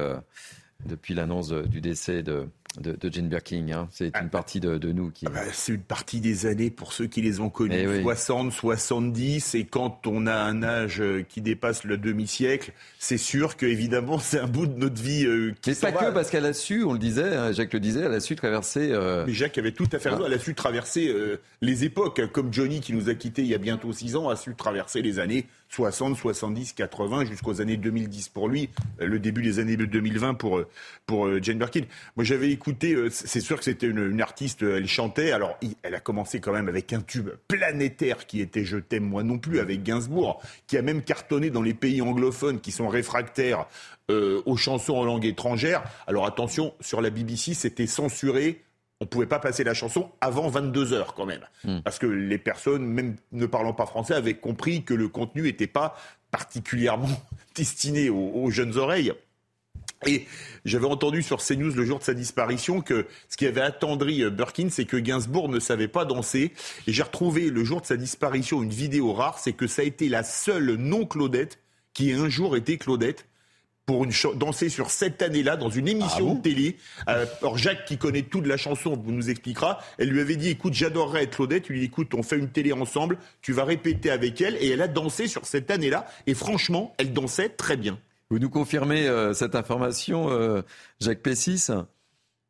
depuis l'annonce du décès de, de, de Jane Birkin. Hein. C'est une partie de, nous qui. Ah bah, c'est une partie des années pour ceux qui les ont connus. 60, 70. Et quand on a un âge euh, qui dépasse le demi-siècle, c'est sûr que évidemment c'est un bout de notre vie euh, qui Mais pas que parce qu'elle a su, on le disait, hein, Jacques le disait, elle a su traverser. Euh, Mais Jacques avait tout à fait raison. Elle a su traverser les époques, comme Johnny qui nous a quittés il y a bientôt 6 ans, a su traverser les années 60, 70, 80 jusqu'aux années 2010 pour lui, le début des années 2020 pour pour Jane Birkin. Moi j'avais écoutez, euh, c'est sûr que c'était une, artiste, euh, elle chantait. Alors, elle a commencé quand même avec un tube planétaire qui était Je t'aime moi non plus, avec Gainsbourg, qui a même cartonné dans les pays anglophones qui sont réfractaires euh, aux chansons en langue étrangère. Alors attention, sur la BBC, c'était censuré. On ne pouvait pas passer la chanson avant 22 heures quand même. Hmm. Parce que les personnes, même ne parlant pas français, avaient compris que le contenu n'était pas particulièrement destiné aux jeunes oreilles. Et j'avais entendu sur CNews le jour de sa disparition que ce qui avait attendri euh, Birkin, c'est que Gainsbourg ne savait pas danser. Et j'ai retrouvé le jour de sa disparition une vidéo rare, c'est que ça a été la seule non-Claudette qui ait un jour été Claudette pour une danser sur cette année-là dans une émission ah de télé. Euh, alors Jacques, qui connaît tout de la chanson, vous nous expliquera. Elle lui avait dit, écoute, j'adorerais être Claudette. Tu lui dit, écoute, on fait une télé ensemble. Tu vas répéter avec elle. Et elle a dansé sur cette année-là. Et franchement, elle dansait très bien. Vous nous confirmez euh, cette information, euh, Jacques Pessis?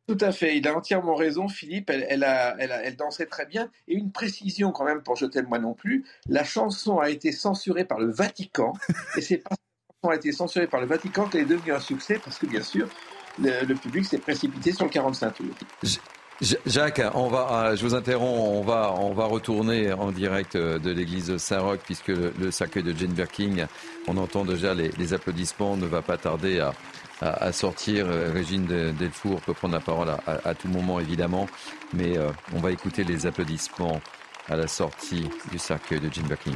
Tout à fait, il a entièrement raison, Philippe. Elle, a, elle, dansait très bien. Et une précision quand même pour Je t'aime moi non plus. La chanson a été censurée par le Vatican. et c'est parce que la chanson a été censurée par le Vatican qu'elle est devenue un succès, parce que bien sûr, le, le public s'est précipité sur le 45 tours. Jacques, on va, euh, je vous interromps, on va, retourner en direct euh, de l'église Saint-Roch puisque le, cercueil de Jane Birkin, on entend déjà les, applaudissements, ne va pas tarder à, sortir. Euh, Régine Delfour peut prendre la parole à, tout moment évidemment, mais on va écouter les applaudissements à la sortie du cercueil de Jane Birkin.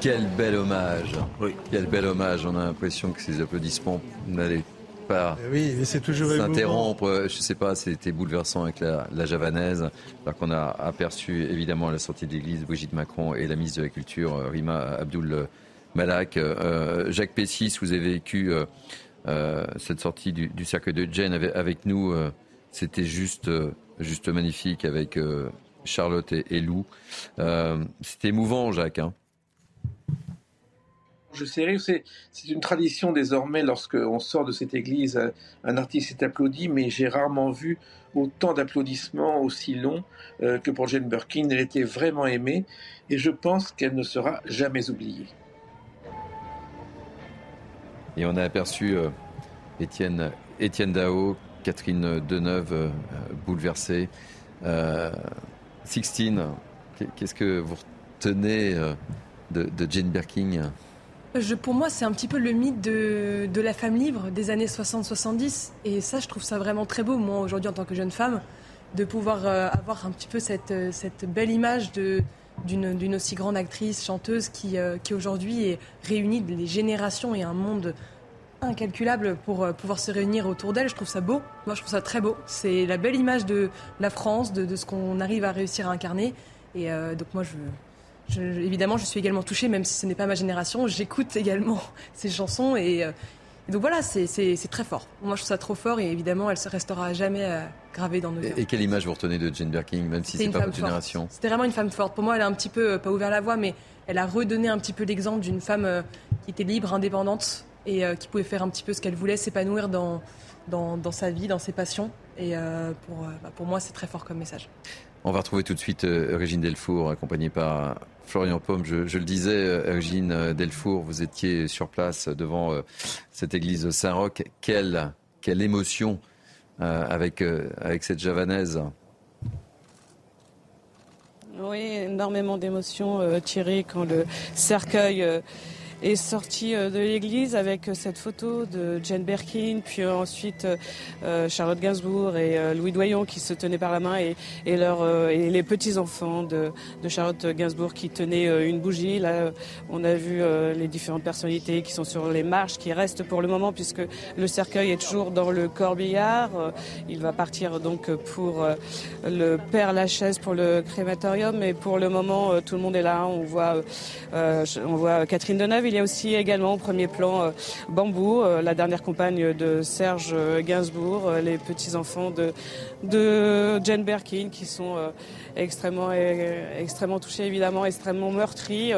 Quel bel hommage. Quel bel hommage. On a l'impression que ces applaudissements n'allaient pas oui, c'est toujours s'interrompre. Je sais pas, c'était bouleversant avec la, javanaise. Alors qu'on a aperçu évidemment à la sortie de l'église Brigitte Macron et la ministre de la Culture Rima Abdul Malak. Euh, Jacques Pessis, vous avez vécu euh, euh, cette sortie du, cercle de Jane avec, nous. C'était juste, juste magnifique avec Charlotte et, Lou. C'était émouvant, Jacques. Hein. Je sais, c'est une tradition désormais, lorsqu'on sort de cette église, un artiste est applaudi, mais j'ai rarement vu autant d'applaudissements aussi longs que pour Jane Birkin. Elle était vraiment aimée et je pense qu'elle ne sera jamais oubliée. Et on a aperçu euh, Étienne, Dao, Catherine Deneuve euh, bouleversée. Euh, Sixtine, qu'est-ce que vous retenez de, Jane Birkin? Pour moi, c'est un petit peu le mythe de, la femme libre des années 60-70. Et ça, je trouve ça vraiment très beau, moi, aujourd'hui, en tant que jeune femme, de pouvoir avoir un petit peu cette, cette belle image d'une aussi grande actrice, chanteuse, qui, euh, qui aujourd'hui réunit les générations et un monde incalculable pour euh, pouvoir se réunir autour d'elle. Je trouve ça beau. Moi, je trouve ça très beau. C'est la belle image de la France, de, ce qu'on arrive à réussir à incarner. Et euh, donc, moi, je, évidemment, je suis également touchée, même si ce n'est pas ma génération. J'écoute également ces chansons et, donc voilà, c'est très fort. Moi, je trouve ça trop fort et évidemment, elle se restera jamais euh, gravée dans nos et, et, quelle image vous retenez de Jane Birkin, même si c'est pas votre génération? C'était vraiment une femme forte. Pour moi, elle a un petit peu, euh, pas ouvert la voie, mais elle a redonné un petit peu l'exemple d'une femme euh, qui était libre, indépendante et qui pouvait faire un petit peu ce qu'elle voulait, s'épanouir dans, dans, sa vie, dans ses passions. Et pour, bah, pour moi, c'est très fort comme message. On va retrouver tout de suite Régine Delfour, accompagnée par Florian Pomme, je, le disais, Eugène euh, Delfour, vous étiez sur place devant euh, cette église Saint-Roch. Quelle, émotion euh, avec, avec cette javanaise Oui, énormément d'émotions, Thierry, quand le cercueil est sorti euh, de l'église avec euh, cette photo de Jane Birkin, puis euh, ensuite Charlotte Gainsbourg et Louis Doyon qui se tenaient par la main et, et, et les petits-enfants de, de, Charlotte Gainsbourg qui tenaient une bougie. Là, on a vu les différentes personnalités qui sont sur les marches, qui restent pour le moment puisque le cercueil est toujours dans le corbillard. Il va partir donc pour le Père Lachaise pour le crématorium, mais pour le moment, tout le monde est là. On voit, on voit Catherine Deneuve il y a aussi également au premier plan euh, Bambou, euh, la dernière compagne de Serge Gainsbourg, euh, les petits-enfants de, de Jane Birkin qui sont extrêmement, extrêmement touchés évidemment, extrêmement meurtris.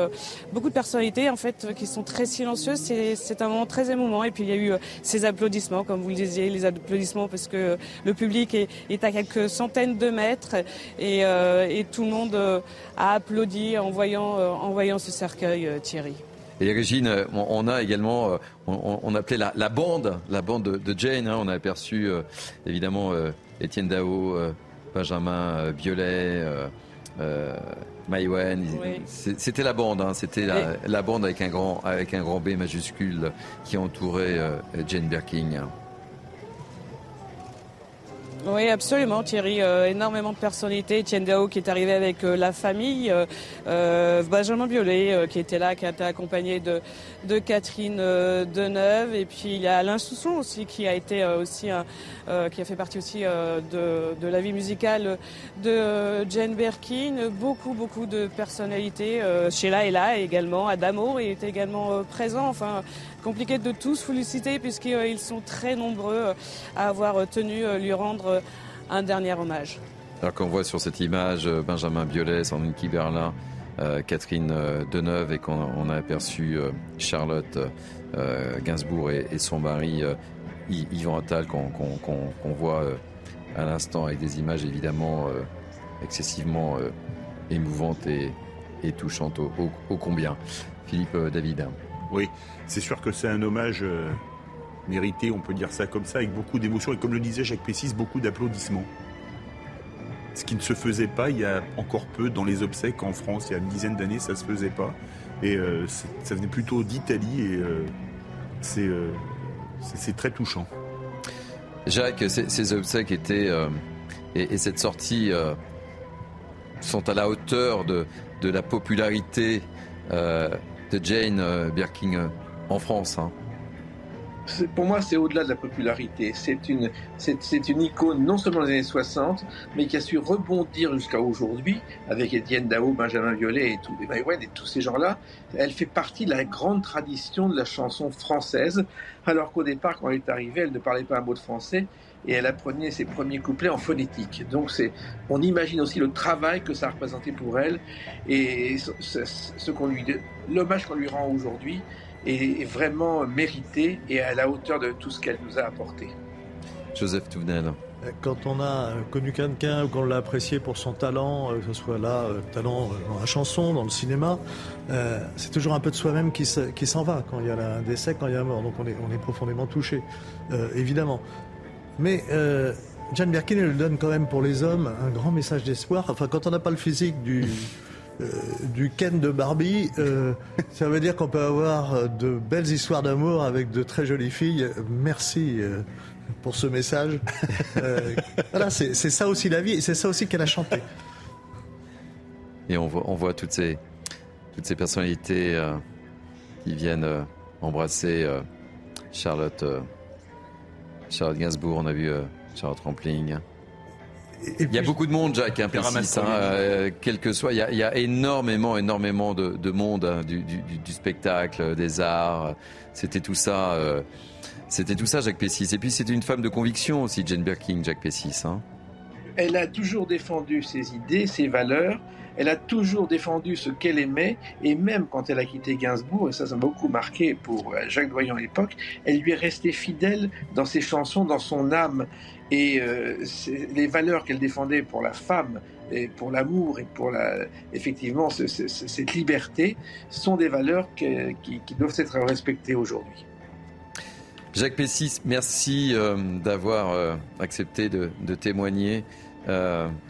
Beaucoup de personnalités en fait qui sont très silencieuses. C'est un moment très émouvant. Et puis il y a eu ces applaudissements, comme vous le disiez, les applaudissements parce que le public est, est à quelques centaines de mètres et, et tout le monde a applaudi en voyant, en voyant ce cercueil, Thierry. Et Régine, on a également, euh, on, appelait la, bande, la bande de, Jane. Hein. on a aperçu euh, évidemment euh, Étienne Dao, Benjamin Biolay, Maïwen. C'était la bande, hein. c'était la, bande avec un grand, avec un grand B majuscule qui entourait Jane Birkin. Oui, absolument, Thierry. Euh, énormément de personnalités. Etienne Dao qui est arrivé avec euh, la famille. Euh, euh Benjamin Biolay qui était là, qui a été accompagné de, de Catherine Deneuve. Et puis il y a Alain Sousson aussi qui a été aussi un, qui a fait partie aussi de, de, la vie musicale de Jane Birkin. Beaucoup, beaucoup de personnalités. Sheila est là également. Adamo est également présent. Enfin, compliqué de tous féliciter puisqu'ils sont très nombreux à avoir tenu lui rendre un dernier hommage. Alors qu'on voit sur cette image euh, Benjamin Biolay, Sandrine Kiberlin, euh, Catherine euh, Deneuve et qu'on a aperçu Charlotte Gainsbourg et, son mari Yvan Attal qu'on voit à l'instant avec des images évidemment excessivement émouvantes et, touchantes au combien. Philippe David. Oui, c'est sûr que c'est un hommage euh, mérité, on peut dire ça comme ça, avec beaucoup d'émotion et comme le disait Jacques Pessis, beaucoup d'applaudissements. Ce qui ne se faisait pas il y a encore peu dans les obsèques en France, il y a une dizaine d'années, ça ne se faisait pas. Et euh, ça venait plutôt d'Italie et euh, c'est très touchant. Jacques, ces, obsèques étaient. et, cette sortie sont à la hauteur de, de la popularité de Jane Birkin en France. Hein pour moi, c'est au-delà de la popularité. C'est une, c'est, une icône non seulement des années 60, mais qui a su rebondir jusqu'à aujourd'hui avec Étienne Dao, Benjamin Violet et tous les et tous ces gens-là. Elle fait partie de la grande tradition de la chanson française, alors qu'au départ, quand elle est arrivée, elle ne parlait pas un mot de français et elle apprenait ses premiers couplets en phonétique. Donc on imagine aussi le travail que ça a représenté pour elle et ce, ce qu'on lui, l'hommage qu'on lui rend aujourd'hui est vraiment méritée et à la hauteur de tout ce qu'elle nous a apporté. Joseph Touvenel. Quand on a connu quelqu'un ou qu'on l'a apprécié pour son talent, euh, que ce soit là, euh, talent euh, dans la chanson, dans le cinéma, c'est toujours un peu de soi-même qui s'en va quand il y a un décès, quand il y a un mort. Donc on est, on est profondément touché, évidemment. Mais Jane Birkin, elle donne quand même pour les hommes un grand message d'espoir. Enfin, quand on n'a pas le physique du, euh, du Ken de Barbie, euh, ça veut dire qu'on peut avoir euh, de belles histoires d'amour avec de très jolies filles. Merci pour ce message. voilà, c'est ça aussi la vie, c'est ça aussi qu'elle a chanté. Et on voit, on voit toutes ces, toutes ces personnalités qui viennent embrasser Charlotte, Charlotte Gainsbourg. On a vu Charlotte Rampling il y a beaucoup de monde, Jacques, hein, hein euh, quel que soit. Il y, a, énormément, énormément de, monde hein, du, spectacle, des arts. C'était tout ça. Euh, c'était tout ça, Jacques Pessis. Et puis, c'était une femme de conviction aussi, Jane Birkin, Jacques Pessis. Hein. Elle a toujours défendu ses idées, ses valeurs. Elle a toujours défendu ce qu'elle aimait, et même quand elle a quitté Gainsbourg, et ça, ça m'a beaucoup marqué pour euh, Jacques Doyon à l'époque, elle lui est restée fidèle dans ses chansons, dans son âme. Et euh, les valeurs qu'elle défendait pour la femme, et pour l'amour et pour effectivement cette liberté sont des valeurs qui, doivent être respectées aujourd'hui. Jacques Pessis, merci euh, d'avoir accepté de, témoigner.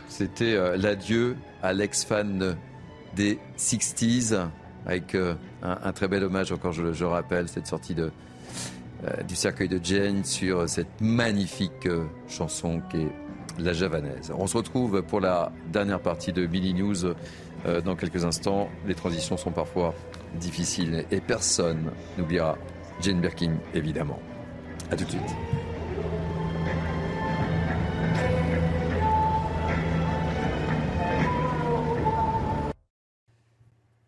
C'était l'adieu à l'ex-fan des 60s, avec un, très bel hommage, encore je, je rappelle, cette sortie euh, du cercueil de Jane sur cette magnifique euh, chanson qui est La Javanaise. On se retrouve pour la dernière partie de Billy News euh, dans quelques instants. Les transitions sont parfois difficiles et personne n'oubliera Jane Birkin, évidemment. A tout de suite.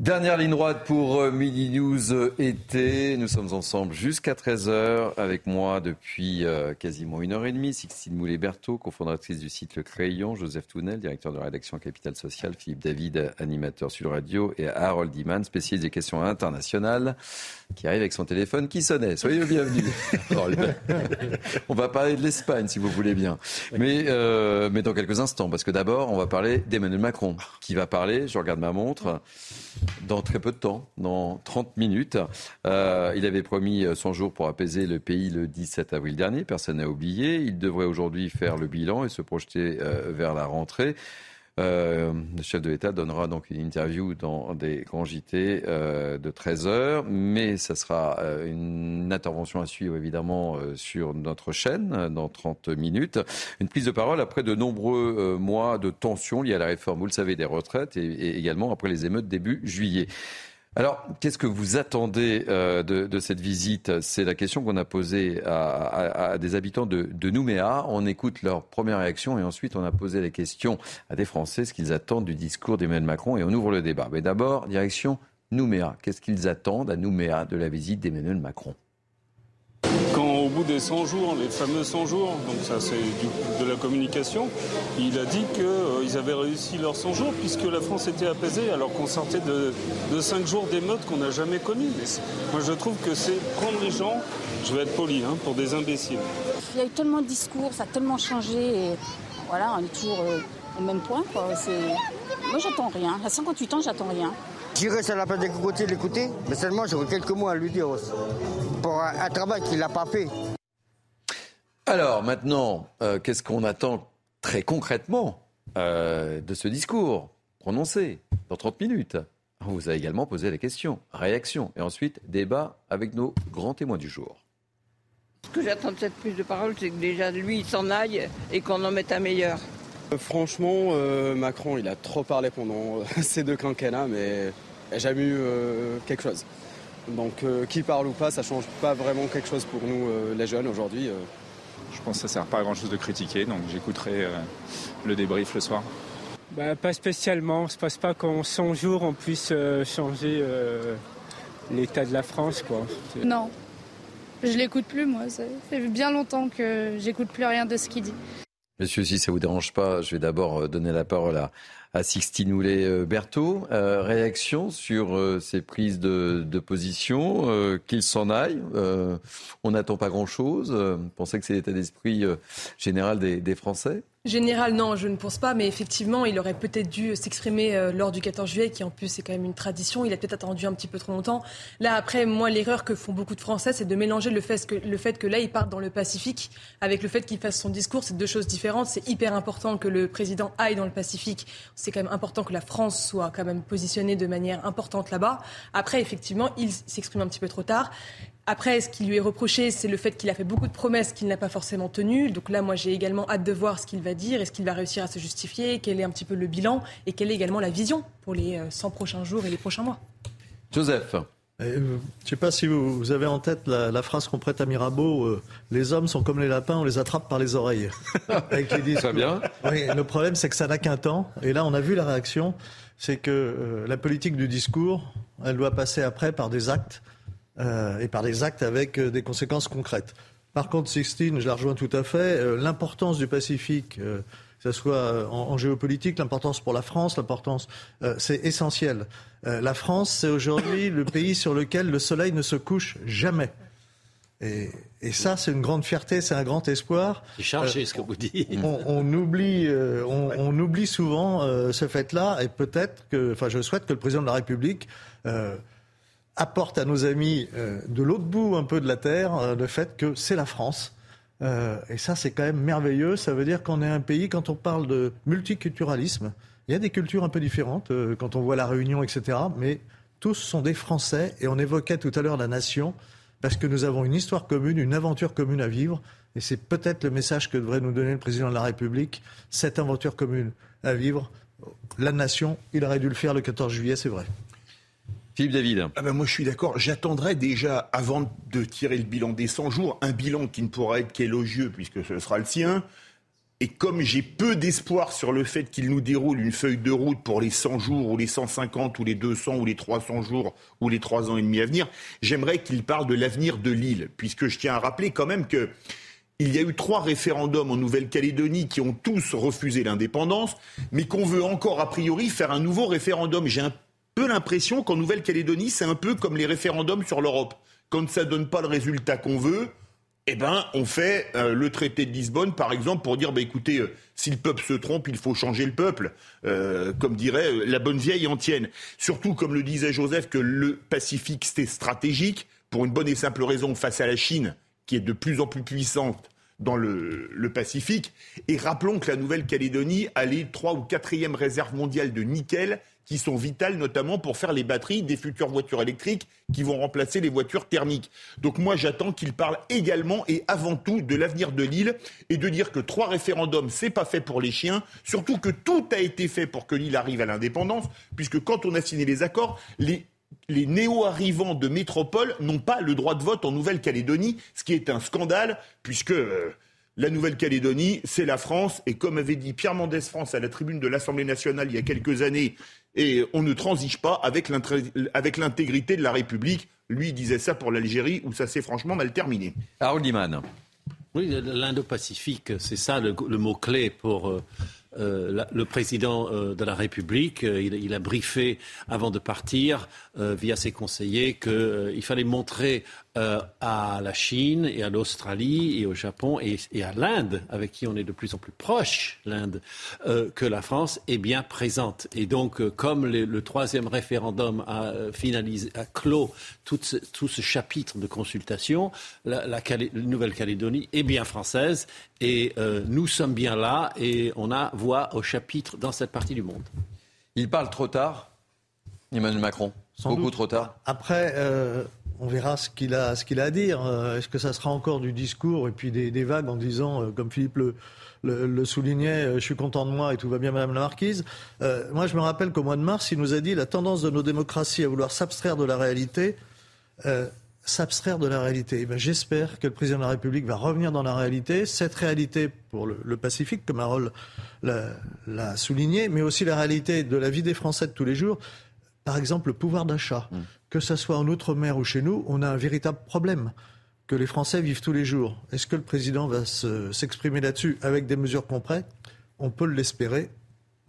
Dernière ligne droite pour euh, Midi News euh, été. Nous sommes ensemble jusqu'à 13h avec moi depuis euh, quasiment une heure et demie. Sixtine Moulet-Berthaud, cofondatrice du site Le Crayon, Joseph Tounel, directeur de la rédaction Capital Social, Philippe David, animateur sur radio et Harold Iman, spécialiste des questions internationales, qui arrive avec son téléphone qui sonnait. Soyez le bienvenu. on va parler de l'Espagne si vous voulez bien. Mais, mais dans quelques instants, parce que d'abord, on va parler d'Emmanuel Macron, qui va parler, je regarde ma montre, dans très peu de temps, dans 30 minutes. Euh, il avait promis son jour pour apaiser le pays le 17 avril dernier, personne n'a oublié. Il devrait aujourd'hui faire le bilan et se projeter euh, vers la rentrée. Euh, le chef de l'État donnera donc une interview dans des JT euh, de 13 heures, mais ça sera euh, une intervention à suivre évidemment sur notre chaîne dans 30 minutes. Une prise de parole après de nombreux mois de tensions liées à la réforme, vous le savez, des retraites et également après les émeutes début juillet. Alors, qu'est-ce que vous attendez euh, de, cette visite? C'est la question qu'on a posée à, des habitants de, de, Nouméa. On écoute leur première réaction et ensuite on a posé la question à des Français, ce qu'ils attendent du discours d'Emmanuel Macron et on ouvre le débat. Mais d'abord, direction Nouméa. Qu'est-ce qu'ils attendent à Nouméa de la visite d'Emmanuel Macron? Quand au bout des 100 jours, les fameux 100 jours, donc ça c'est de la communication, il a dit qu'ils euh, avaient réussi leurs 100 jours puisque la France était apaisée alors qu'on sortait de, de 5 jours d'émeutes qu'on n'a jamais connues. moi je trouve que c'est prendre les gens, je vais être poli, hein, pour des imbéciles. Il y a eu tellement de discours, ça a tellement changé et voilà, on est toujours euh, au même point. Moi j'attends rien. À 58 ans, j'attends rien. J'irai sur la place des cocotiers l'écouter, mais seulement j'aurais quelques mots à lui dire aussi. Pour un, travail qu'il n'a pas fait. Alors maintenant, euh, qu'est-ce qu'on attend très concrètement euh, de ce discours prononcé dans 30 minutes? On vous a également posé la question. Réaction. Et ensuite, débat avec nos grands témoins du jour. Ce que j'attends de cette prise de parole, c'est que déjà lui, il s'en aille et qu'on en mette un meilleur. Franchement, euh, Macron, il a trop parlé pendant ces deux quinquennats, mais il n'y a jamais eu euh, quelque chose. Donc, qui parle ou pas, ça change pas vraiment quelque chose pour nous, les jeunes, aujourd'hui. Je pense que ça sert pas à grand chose de critiquer, donc j'écouterai le débrief le soir. Bah, pas spécialement. Ne pense pas qu'en 100 jours, on puisse changer l'état de la France. Quoi. Non, je l'écoute plus, moi. Ça fait bien longtemps que j'écoute plus rien de ce qu'il dit. Monsieur, si ça vous dérange pas, je vais d'abord euh, donner la parole à, à Sixtine Houlet-Berthaud. Euh, réaction sur euh, ces prises de, position, euh, qu'il s'en aille. on n'attend pas grand-chose. Vous pensez que c'est l'état d'esprit général des Français Général, non, je ne pense pas, mais effectivement, il aurait peut-être dû s'exprimer euh, lors du 14 juillet, qui en plus c'est quand même une tradition. Il a peut-être attendu un petit peu trop longtemps. Là, après, moi, l'erreur que font beaucoup de Français, c'est de mélanger le fait, que, le fait que là, il parte dans le Pacifique avec le fait qu'il fasse son discours. C'est deux choses différentes. C'est hyper important que le président aille dans le Pacifique. C'est quand même important que la France soit quand même positionnée de manière importante là-bas. Après, effectivement, il s'exprime un petit peu trop tard. Après, ce qui lui est reproché, c'est le fait qu'il a fait beaucoup de promesses qu'il n'a pas forcément tenues. Donc là, moi, j'ai également hâte de voir ce qu'il va dire, est-ce qu'il va réussir à se justifier, quel est un petit peu le bilan et quelle est également la vision pour les 100 euh, prochains jours et les prochains mois. Joseph. Euh, je ne sais pas si vous, avez en tête la, phrase qu'on prête à Mirabeau euh, les hommes sont comme les lapins, on les attrape par les oreilles. Avec les Très bien? Oui, le problème, c'est que ça n'a qu'un temps. Et là, on a vu la réaction c'est que la politique du discours, elle doit passer après par des actes euh, et par des actes avec euh, des conséquences concrètes. Par contre, Sixtine, je la rejoins tout à fait, euh, l'importance du Pacifique, que ce soit en, géopolitique, l'importance pour la France, l'importance, c'est essentiel. la France, c'est aujourd'hui le pays sur lequel le soleil ne se couche jamais. Et, ça, c'est une grande fierté, c'est un grand espoir. C'est chargé ce que vous dites. On, oublie, on, oublie souvent ce fait-là, et peut-être que, enfin, je souhaite que le président de la République apporte à nos amis euh, de l'autre bout un peu de la Terre euh, le fait que c'est la France. Euh, et ça, c'est quand même merveilleux. Ça veut dire qu'on est un pays, quand on parle de multiculturalisme, il y a des cultures un peu différentes, quand on voit la Réunion, etc. Mais tous sont des Français. Et on évoquait tout à l'heure la nation, parce que nous avons une histoire commune, une aventure commune à vivre. Et c'est peut-être le message que devrait nous donner le président de la République, cette aventure commune à vivre. La nation, il aurait dû le faire le 14 juillet, c'est vrai. Philippe David. Ah ben moi je suis d'accord. J'attendrai déjà, avant de tirer le bilan des 100 jours, un bilan qui ne pourra être qu'élogieux puisque ce sera le sien. Et comme j'ai peu d'espoir sur le fait qu'il nous déroule une feuille de route pour les 100 jours ou les 150 ou les 200 ou les 300 jours ou les 3 ans et demi à venir, j'aimerais qu'il parle de l'avenir de l'île, puisque je tiens à rappeler quand même que il y a eu trois référendums en Nouvelle-Calédonie qui ont tous refusé l'indépendance, mais qu'on veut encore a priori faire un nouveau référendum. J'ai un peu l'impression qu'en Nouvelle-Calédonie, c'est un peu comme les référendums sur l'Europe. Quand ça donne pas le résultat qu'on veut, eh ben, on fait euh, le traité de Lisbonne, par exemple, pour dire, bah, écoutez, euh, si le peuple se trompe, il faut changer le peuple, euh, comme dirait la bonne vieille antienne. Surtout, comme le disait Joseph, que le Pacifique, c'était stratégique, pour une bonne et simple raison, face à la Chine, qui est de plus en plus puissante dans le, le Pacifique. Et rappelons que la Nouvelle-Calédonie a les trois ou quatrième réserves mondiales de nickel qui sont vitales notamment pour faire les batteries des futures voitures électriques qui vont remplacer les voitures thermiques. Donc moi j'attends qu'il parle également et avant tout de l'avenir de l'île et de dire que trois référendums c'est pas fait pour les chiens, surtout que tout a été fait pour que l'île arrive à l'indépendance puisque quand on a signé les accords, les néo-arrivants de métropole n'ont pas le droit de vote en Nouvelle-Calédonie, ce qui est un scandale, puisque euh, la Nouvelle-Calédonie, c'est la France, et comme avait dit Pierre Mendès France à la tribune de l'Assemblée nationale il y a quelques années, et on ne transige pas avec l'intégrité de la République. Lui disait ça pour l'Algérie, où ça s'est franchement mal terminé. Harold Iman. Oui, l'Indo-Pacifique, c'est ça le, mot-clé pour euh, euh, le président euh, de la République, euh, il, a briefé avant de partir via ses conseillers qu'il fallait montrer à la Chine et à l'Australie et au Japon et, à l'Inde, avec qui on est de plus en plus proche, l'Inde, que la France est bien présente. Et donc, comme le, troisième référendum a finalisé, a clos tout ce, chapitre de consultation, la, la Nouvelle-Calédonie est bien française et nous sommes bien là et on a voix au chapitre dans cette partie du monde. Il parle trop tard, Emmanuel Macron. Sans Beaucoup trop tard. Après, euh, on verra ce qu'il a, à dire. Euh, est-ce que ça sera encore du discours et puis des, vagues en disant, euh, comme Philippe le, soulignait, euh, je suis content de moi et tout va bien, Madame la Marquise. moi, je me rappelle qu'au mois de mars, il nous a dit la tendance de nos démocraties à vouloir s'abstraire de la réalité. s'abstraire de la réalité. Eh ben, j'espère que le président de la République va revenir dans la réalité. Cette réalité pour le, Pacifique, comme Harold l'a souligné, mais aussi la réalité de la vie des Français de tous les jours. Par exemple, le pouvoir d'achat. Mmh que ce soit en Outre-mer ou chez nous, on a un véritable problème que les Français vivent tous les jours. Est-ce que le président va s'exprimer là-dessus avec des mesures concrètes On peut l'espérer.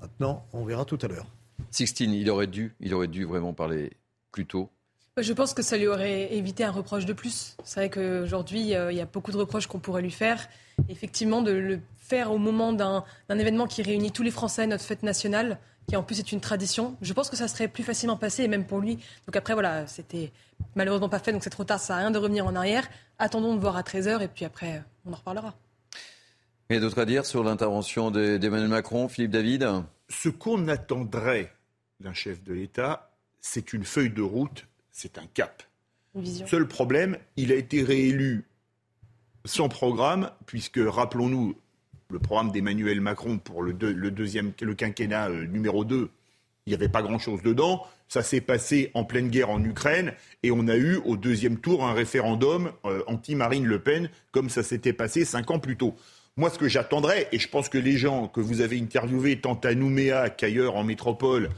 Maintenant, on verra tout à l'heure. Sixtine, il aurait dû, il aurait dû vraiment parler plus tôt. Je pense que ça lui aurait évité un reproche de plus. C'est vrai qu'aujourd'hui, euh, il y a beaucoup de reproches qu'on pourrait lui faire. Effectivement, de le faire au moment d'un événement qui réunit tous les Français, notre fête nationale, qui en plus est une tradition. Je pense que ça serait plus facilement passé, et même pour lui. Donc après, voilà, c'était malheureusement pas fait, donc c'est trop tard, ça sert à rien de revenir en arrière. Attendons de voir à 13h, et puis après, on en reparlera. Et d'autres à dire sur l'intervention d'Emmanuel Macron, Philippe David? Ce qu'on attendrait d'un chef de l'État, c'est une feuille de route, c'est un cap. Seul problème, il a été réélu sans programme, puisque, rappelons-nous, le programme d'Emmanuel Macron pour le, deuxième, quinquennat euh, numéro 2, il n'y avait pas grand-chose dedans. Ça s'est passé en pleine guerre en Ukraine et on a eu au deuxième tour un référendum euh, anti-Marine Le Pen comme ça s'était passé cinq ans plus tôt. Moi, ce que j'attendrais, et je pense que les gens que vous avez interviewés tant à Nouméa qu'ailleurs en métropole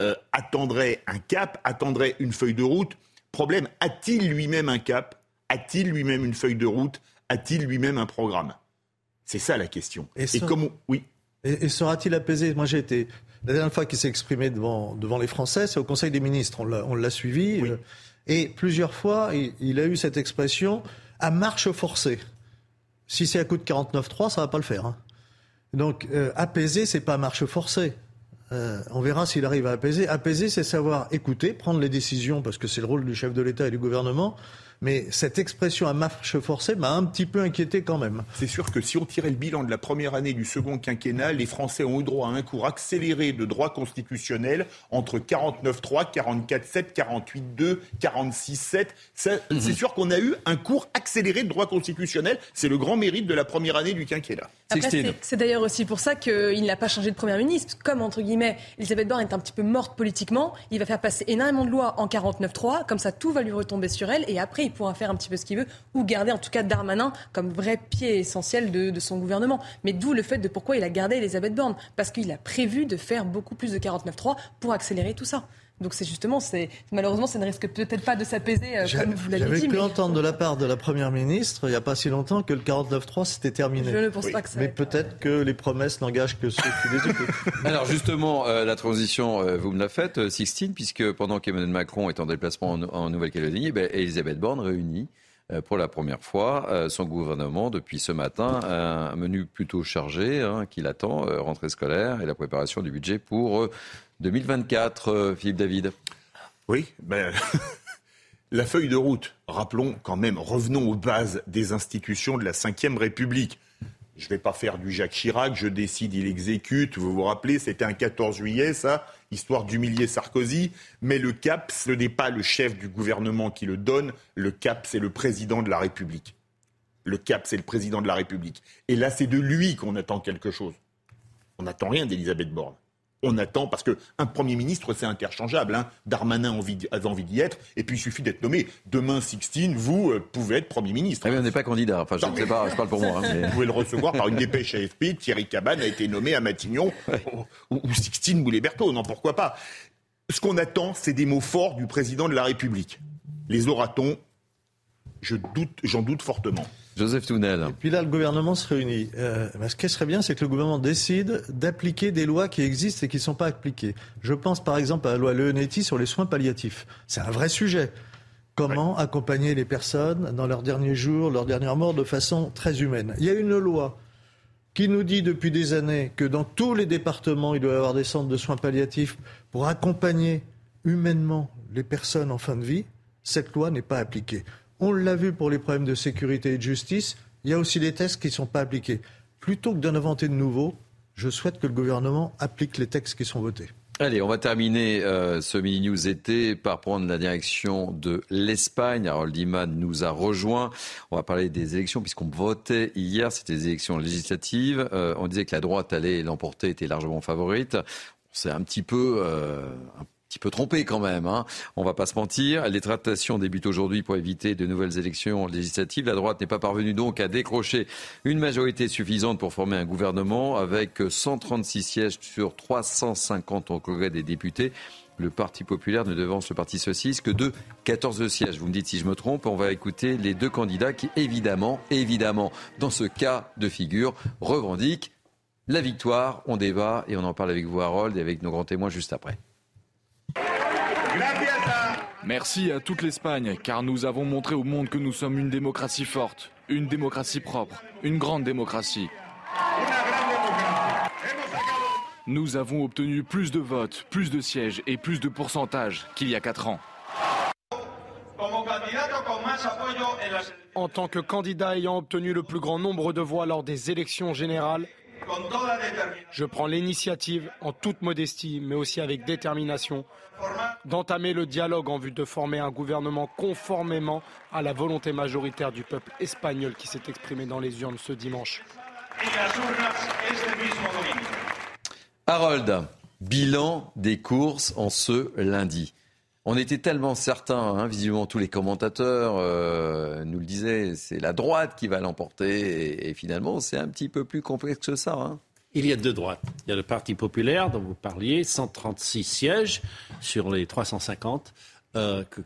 euh, attendraient un cap, attendraient une feuille de route. Problème, a-t-il lui-même un cap? A-t-il lui-même une feuille de route? A-t-il lui-même un programme? C'est ça la question. Et, comment oui. Et, sera-t-il apaisé? Moi, j'ai été la dernière fois qu'il s'est exprimé devant, devant les Français, c'est au Conseil des ministres. On l'a suivi. Euh, et plusieurs fois, il, a eu cette expression à marche forcée. Si c'est à coup de 49-3, ça va pas le faire. Hein. Donc, euh, apaiser, c'est pas marche forcée. Euh, on verra s'il arrive à apaiser. Apaiser, c'est savoir écouter, prendre les décisions, parce que c'est le rôle du chef de l'État et du gouvernement, mais cette expression à marche forcée m'a un petit peu inquiété quand même. C'est sûr que si on tirait le bilan de la première année du second quinquennat, les Français ont eu droit à un cours accéléré de droit constitutionnel entre 49.3, 44.7, 48.2, 46.7. C'est sûr qu'on a eu un cours accéléré de droit constitutionnel. C'est le grand mérite de la première année du quinquennat. C'est d'ailleurs aussi pour ça qu'il n'a pas changé de Premier ministre. Comme, entre guillemets, Elisabeth Borne est un petit peu morte politiquement, il va faire passer énormément de lois en 49.3. Comme ça, tout va lui retomber sur elle. Et après, pourra faire un petit peu ce qu'il veut, ou garder en tout cas Darmanin comme vrai pied essentiel de, son gouvernement. Mais d'où le fait de pourquoi il a gardé Elisabeth Borne, parce qu'il a prévu de faire beaucoup plus de 49.3 pour accélérer tout ça. Donc c'est justement, c'est malheureusement, ça ne risque peut-être pas de s'apaiser euh, comme vous l'avez dit. J'avais pu entendre de la part de la première ministre, il n'y a pas si longtemps, que le 49.3 c'était terminé. Je ne pense pas que ça. Mais peut-être que les promesses n'engagent que ceux qui les écoutent. Alors justement, euh, la transition, euh, vous me la faites, Sixtine, puisque pendant qu'Emmanuel Macron est en déplacement en, Nouvelle-Calédonie, eh ben, Elisabeth Borne réunit pour la première fois son gouvernement depuis ce matin. Un menu plutôt chargé hein, qui l'attend, rentrée scolaire et la préparation du budget pour 2024, euh, Philippe David. Oui, ben, la feuille de route, rappelons quand même, revenons aux bases des institutions de la Ve République. Je ne vais pas faire du Jacques Chirac, je décide, il exécute. Vous vous rappelez, c'était un 14 juillet, ça, histoire d'humilier Sarkozy. Mais le cap, ce n'est pas le chef du gouvernement qui le donne. Le cap, c'est le président de la République. Le cap, c'est le président de la République. Et là, c'est de lui qu'on attend quelque chose. On n'attend rien d'Elisabeth Borne on attend, parce qu'un Premier ministre, c'est interchangeable. Hein. Darmanin avait envie d'y être, et puis il suffit d'être nommé. Demain, Sixtine, vous euh, pouvez être Premier ministre. on n'est pas candidat, enfin je ne sais pas, je parle pour moi. Hein, vous pouvez le recevoir par une dépêche AFP, Thierry Cabane a été nommé à Matignon, ou, Sixtine Moulet-Berthaud, non, pourquoi pas. Ce qu'on attend, c'est des mots forts du Président de la République. Les aura-t-on J'en doute, doute fortement. Joseph Tounel. Et puis là, le gouvernement se réunit. Euh, ce qui serait bien, c'est que le gouvernement décide d'appliquer des lois qui existent et qui ne sont pas appliquées. Je pense par exemple à la loi Leonetti sur les soins palliatifs. C'est un vrai sujet. Comment accompagner les personnes dans leurs derniers jours, leurs dernières morts de façon très humaine Il y a une loi qui nous dit depuis des années que dans tous les départements, il doit y avoir des centres de soins palliatifs pour accompagner humainement les personnes en fin de vie. Cette loi n'est pas appliquée. On l'a vu pour les problèmes de sécurité et de justice. Il y a aussi des textes qui ne sont pas appliqués. Plutôt que d'en inventer de nouveaux, je souhaite que le gouvernement applique les textes qui sont votés. Allez, on va terminer euh, ce mini news été par prendre la direction de l'Espagne. Harold Iman nous a rejoint. On va parler des élections puisqu'on votait hier. C'était des élections législatives. Euh, on disait que la droite allait l'emporter, était largement favorite. C'est un petit peu, euh, petit peu trompé quand même. Hein. On va pas se mentir. Les tractations débutent aujourd'hui pour éviter de nouvelles élections législatives. La droite n'est pas parvenue donc à décrocher une majorité suffisante pour former un gouvernement avec 136 sièges sur 350 au Congrès des députés. Le Parti populaire ne devance le Parti socialiste que de 14 sièges. Vous me dites si je me trompe. On va écouter les deux candidats qui, évidemment, évidemment, dans ce cas de figure, revendiquent la victoire. On débat et on en parle avec vous, Harold, et avec nos grands témoins juste après. Merci à toute l'Espagne, car nous avons montré au monde que nous sommes une démocratie forte, une démocratie propre, une grande démocratie. Nous avons obtenu plus de votes, plus de sièges et plus de pourcentages qu'il y a quatre ans. En tant que candidat ayant obtenu le plus grand nombre de voix lors des élections générales, je prends l'initiative, en toute modestie, mais aussi avec détermination, d'entamer le dialogue en vue de former un gouvernement conformément à la volonté majoritaire du peuple espagnol qui s'est exprimé dans les urnes ce dimanche. Harold, bilan des courses en ce lundi. On était tellement certains, hein, visiblement tous les commentateurs euh, nous le disaient, c'est la droite qui va l'emporter. Et, finalement, c'est un petit peu plus complexe que ça. Hein. Il y a deux droites. Il y a le Parti populaire dont vous parliez, 136 sièges sur les 350 euh, que,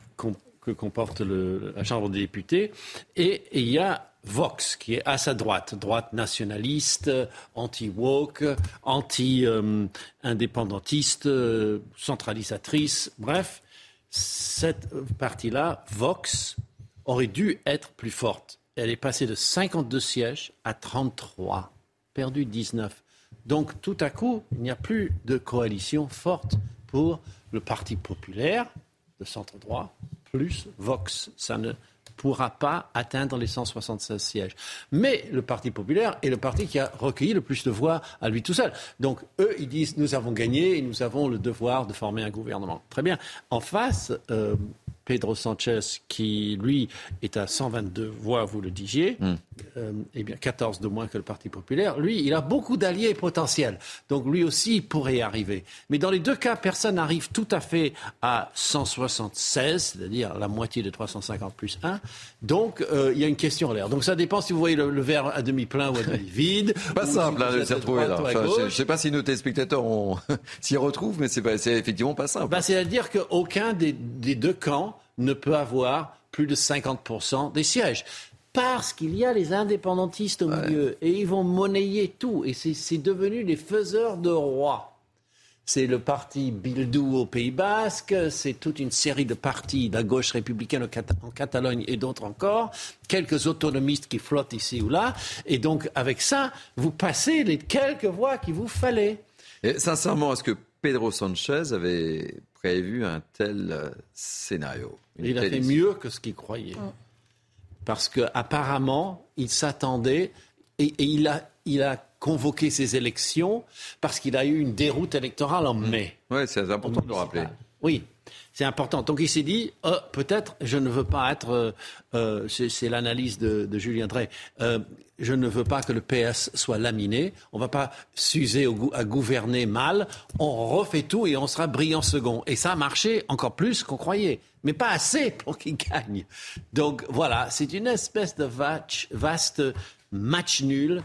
comporte la Chambre des députés. Et, il y a Vox, qui est à sa droite, droite nationaliste, anti-woke, anti-indépendantiste, euh, centralisatrice, bref cette partie-là, Vox, aurait dû être plus forte. Elle est passée de 52 sièges à 33, perdu 19. Donc tout à coup, il n'y a plus de coalition forte pour le Parti populaire de centre droit plus Vox. Ça ne pourra pas atteindre les 176 sièges. Mais le Parti populaire est le parti qui a recueilli le plus de voix à lui tout seul. Donc eux, ils disent nous avons gagné et nous avons le devoir de former un gouvernement. Très bien. En face, euh, Pedro Sanchez, qui lui est à 122 voix, vous le disiez, hmm. euh, eh bien 14 de moins que le Parti populaire, lui, il a beaucoup d'alliés potentiels. Donc lui aussi, il pourrait y arriver. Mais dans les deux cas, personne n'arrive tout à fait à 176, c'est-à-dire la moitié de 350 plus 1. Donc euh, il y a une question en l'air. Donc ça dépend si vous voyez le, verre à demi plein ou à demi vide. pas simple hein, de s'y retrouver là. je ne sais pas si nos téléspectateurs s'y retrouvent, mais c'est effectivement pas simple. Bah, C'est-à-dire qu'aucun des deux camps ne peut avoir plus de 50% des sièges. Parce qu'il y a les indépendantistes au milieu et ils vont monnayer tout. Et c'est devenu les faiseurs de rois. C'est le parti Bildou au Pays Basque, c'est toute une série de partis de la gauche républicaine en Catalogne et d'autres encore, quelques autonomistes qui flottent ici ou là. Et donc, avec ça, vous passez les quelques voix qu'il vous fallait. Et sincèrement, est-ce que Pedro Sanchez avait prévu un tel euh, scénario Il a fait mieux que ce qu'il croyait. Parce qu'apparemment, il s'attendait et, il, a, il a convoqué ces élections parce qu'il a eu une déroute électorale en mmh. mai. Oui, c'est important de le rappeler. Oui, c'est important. Donc il s'est dit, oh, peut-être je ne veux pas être, euh, euh, c'est l'analyse de, Julien Drey, euh, je ne veux pas que le PS soit laminé, on ne va pas s'user à gouverner mal, on refait tout et on sera brillant second. Et ça a marché encore plus qu'on croyait, mais pas assez pour qu'il gagne. Donc voilà, c'est une espèce de vaste match nul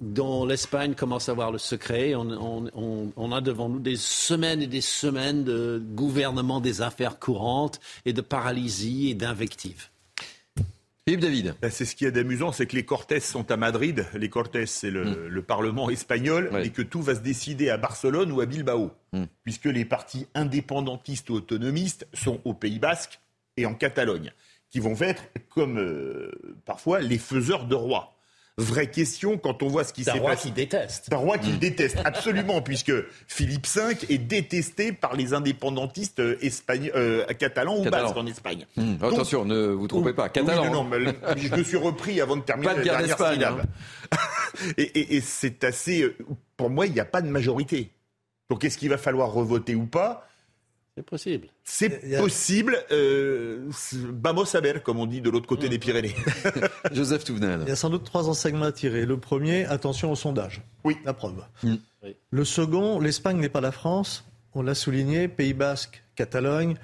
dont l'Espagne commence à voir le secret. On, a devant nous des semaines et des semaines de gouvernement des affaires courantes et de paralysie et d'invectives. Philippe David. Ben, c'est ce qui est d'amusant, c'est que les Cortés sont à Madrid. Les Cortés, c'est le, hmm. Parlement espagnol, et que tout va se décider à Barcelone ou à Bilbao, hmm. puisque les partis indépendantistes ou autonomistes sont au Pays Basque et en Catalogne, qui vont être comme euh, parfois les faiseurs de rois vraie question quand on voit ce qui s'est passé. Un roi qui déteste. Un roi qui déteste, absolument, puisque Philippe V est détesté par les indépendantistes euh, espagnols, euh, catalans ou basques en Espagne. Hmm. attention, ne vous trompez pas, catalan. non, non, je me suis repris avant de terminer pas de la dernière hein. et, et c'est assez... Pour moi, il n'y a pas de majorité Donc est-ce qu'il va falloir revoter ou pas? C'est possible. C'est possible. Euh, vamos a ver, comme on dit de l'autre côté des Pyrénées. Joseph Touvenel. Il y a sans doute trois enseignements à tirer. Le premier, attention au sondage. Oui. La preuve. Mm. Le second, l'Espagne n'est pas la France. On l'a souligné, Pays Basque, Catalogne,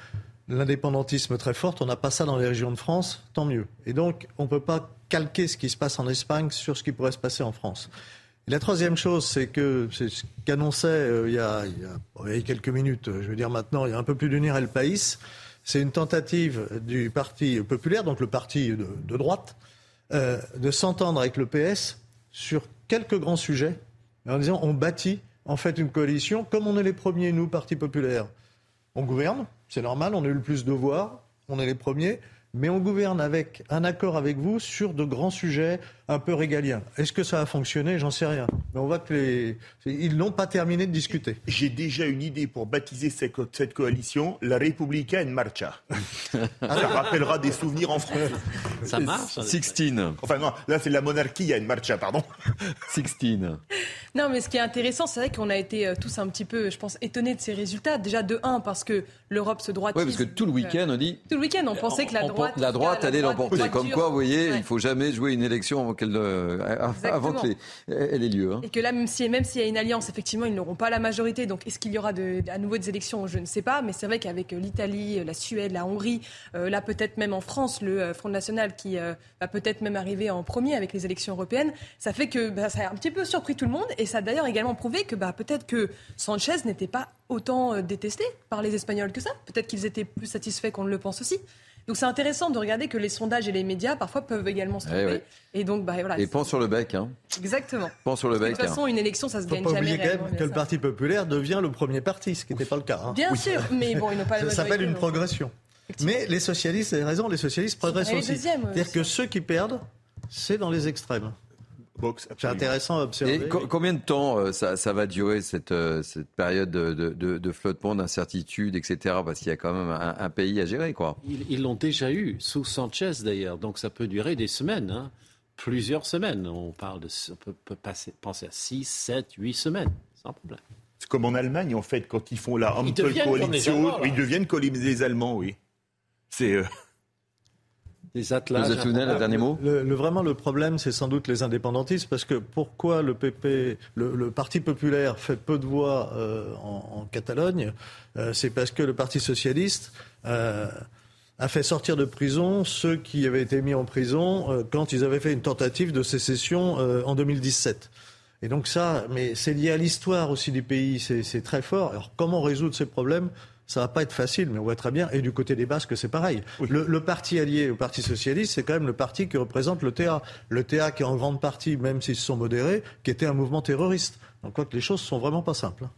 l'indépendantisme très fort. On n'a pas ça dans les régions de France, tant mieux. Et donc, on ne peut pas calquer ce qui se passe en Espagne sur ce qui pourrait se passer en France. Et la troisième chose, c'est que c'est ce qu'annonçait euh, il, y a, quelques minutes, je veux dire maintenant, il y a un peu plus d'une heure, El País. C'est une tentative du Parti populaire, donc le parti de, de droite, euh, de s'entendre avec le PS sur quelques grands sujets, en disant on bâtit en fait une coalition, comme on est les premiers, nous, Parti populaire. On gouverne, c'est normal, on a eu le plus de voix, on est les premiers, mais on gouverne avec un accord avec vous sur de grands sujets un peu régaliens. Est-ce que ça a fonctionné? J'en sais rien. Mais on voit que les... ils n'ont pas terminé de discuter. J'ai déjà une idée pour baptiser cette, cette coalition, la Repubblica en Marcha. ça rappellera des souvenirs en France. Ça marche. Sixtine. Enfin non, là c'est la monarchie en Marcha, pardon. Sixtine. Non, mais ce qui est intéressant, c'est vrai qu'on a été euh, tous un petit peu, je pense, étonnés de ces résultats. Déjà de 1, parce que l'Europe se droitise. Oui, parce que tout le week-end, on dit. Tout le week-end, on pensait que la droite. La droite allait l'emporter. Comme quoi, vous voyez, Ouais. il faut jamais jouer une élection qu'elle euh, avant que les- elle ait lieu. hein. Et que là, même si même s'il y a une alliance, effectivement, ils n'auront pas la majorité. Donc, est-ce qu'il y aura de, à nouveau des élections Je ne sais pas. Mais c'est vrai qu'avec euh, l'Italie, euh, la Suède, la Hongrie, euh, là peut-être même en France, le Front National qui euh, va peut-être même arriver en premier avec les élections européennes, ça fait que bah, ça a un petit peu surpris tout le monde. Et ça a d'ailleurs également prouvé que bah, peut-être que Sanchez n'était pas autant détesté par les Espagnols que ça. Peut-être qu'ils étaient plus satisfaits qu'on ne le pense aussi. Donc c'est intéressant de regarder que les sondages et les médias parfois peuvent également se Eh tromper. ouais. Et donc bah voilà. Et pan sur le bec. Hein. Exactement. Pan sur le De bec. toute façon, hein. une élection, ça se Il ne gagne faut pas jamais oublier quand même que le Parti populaire devient le premier parti, ce qui n'était pas le cas. hein. Bien sûr, mais bon, ils n'ont pas Ça s'appelle une donc. progression. Mais les socialistes, vous avez raison, les socialistes progressent aussi. euh, C'est-à-dire que ceux qui perdent, c'est dans les extrêmes. C'est intéressant à observer. Et co- combien de temps euh, ça, ça va durer cette, euh, cette période de, de, de, de flottement, d'incertitude, etc. Parce qu'il y a quand même un, un pays à gérer, quoi. Ils l'ont déjà eu, sous Sanchez d'ailleurs, donc ça peut durer des semaines, hein. plusieurs semaines. On, parle de, on peut, peut passer, penser à 6, 7, 8 semaines, sans problème. C'est comme en Allemagne, en fait, quand ils font la Ampel Coalition, ils deviennent comme les Allemands, oui. C'est. euh, Des attelages. Joseph Touvenel, un dernier mot Le, le- vraiment, le problème, c'est sans doute les indépendantistes, parce que pourquoi le PP, le, le Parti populaire fait peu de voix euh, en, en Catalogne Euh, C'est parce que le Parti socialiste euh, a fait sortir de prison ceux qui avaient été mis en prison euh, quand ils avaient fait une tentative de sécession euh, en 2017. Et donc ça, mais c'est lié à l'histoire aussi du pays, c'est c'est très fort. Alors comment résoudre ces problèmes? Ça va pas être facile, mais on voit très bien. Et du côté des Basques, c'est pareil. Le, le parti allié au Parti socialiste, c'est quand même le parti qui représente le TA. Le TA qui est en grande partie, même s'ils se sont modérés, qui était un mouvement terroriste. Donc, quoi que les choses sont vraiment pas simples. hein.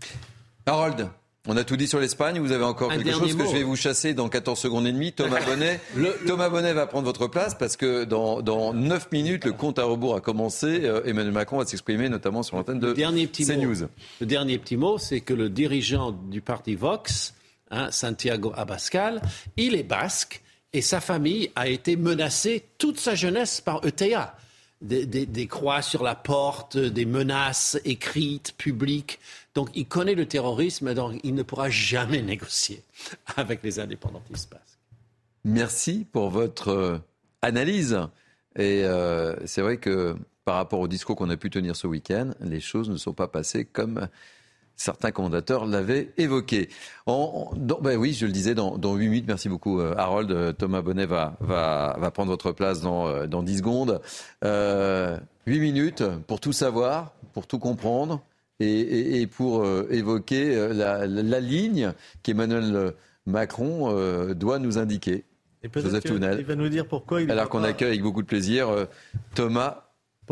Harold, on a tout dit sur l'Espagne. Vous avez encore Un quelque chose que je vais vous chasser dans 14 secondes et demie. Thomas Bonnet, Thomas Bonnet va prendre votre place parce que dans, dans 9 minutes, le compte à rebours a commencé. Euh, Emmanuel Macron va s'exprimer notamment sur l'antenne de dernier petit CNews. mot. Le dernier petit mot, c'est que le dirigeant du parti Vox, hein, Santiago Abascal, il est basque et sa famille a été menacée toute sa jeunesse par ETA. Des, croix sur la porte, des menaces écrites, publiques. Donc il connaît le terrorisme, donc il ne pourra jamais négocier avec les indépendantistes basques. Merci pour votre euh, analyse. Et euh, c'est vrai que par rapport au discours qu'on a pu tenir ce week-end, les choses ne sont pas passées comme certains commentateurs l'avaient évoqué. En, dans- ben oui, je le disais, dans, dans 8 minutes, merci beaucoup euh, Harold. Euh, Thomas Bonnet va, va, va prendre votre place dans, euh, dans 10 secondes. Euh, 8 minutes pour tout savoir, pour tout comprendre et, et- et pour euh, évoquer la, ligne qu'Emmanuel Macron euh, doit nous indiquer. Et Joseph Tounel. il va nous dire pourquoi il Alors qu'on accueille avec beaucoup de plaisir euh,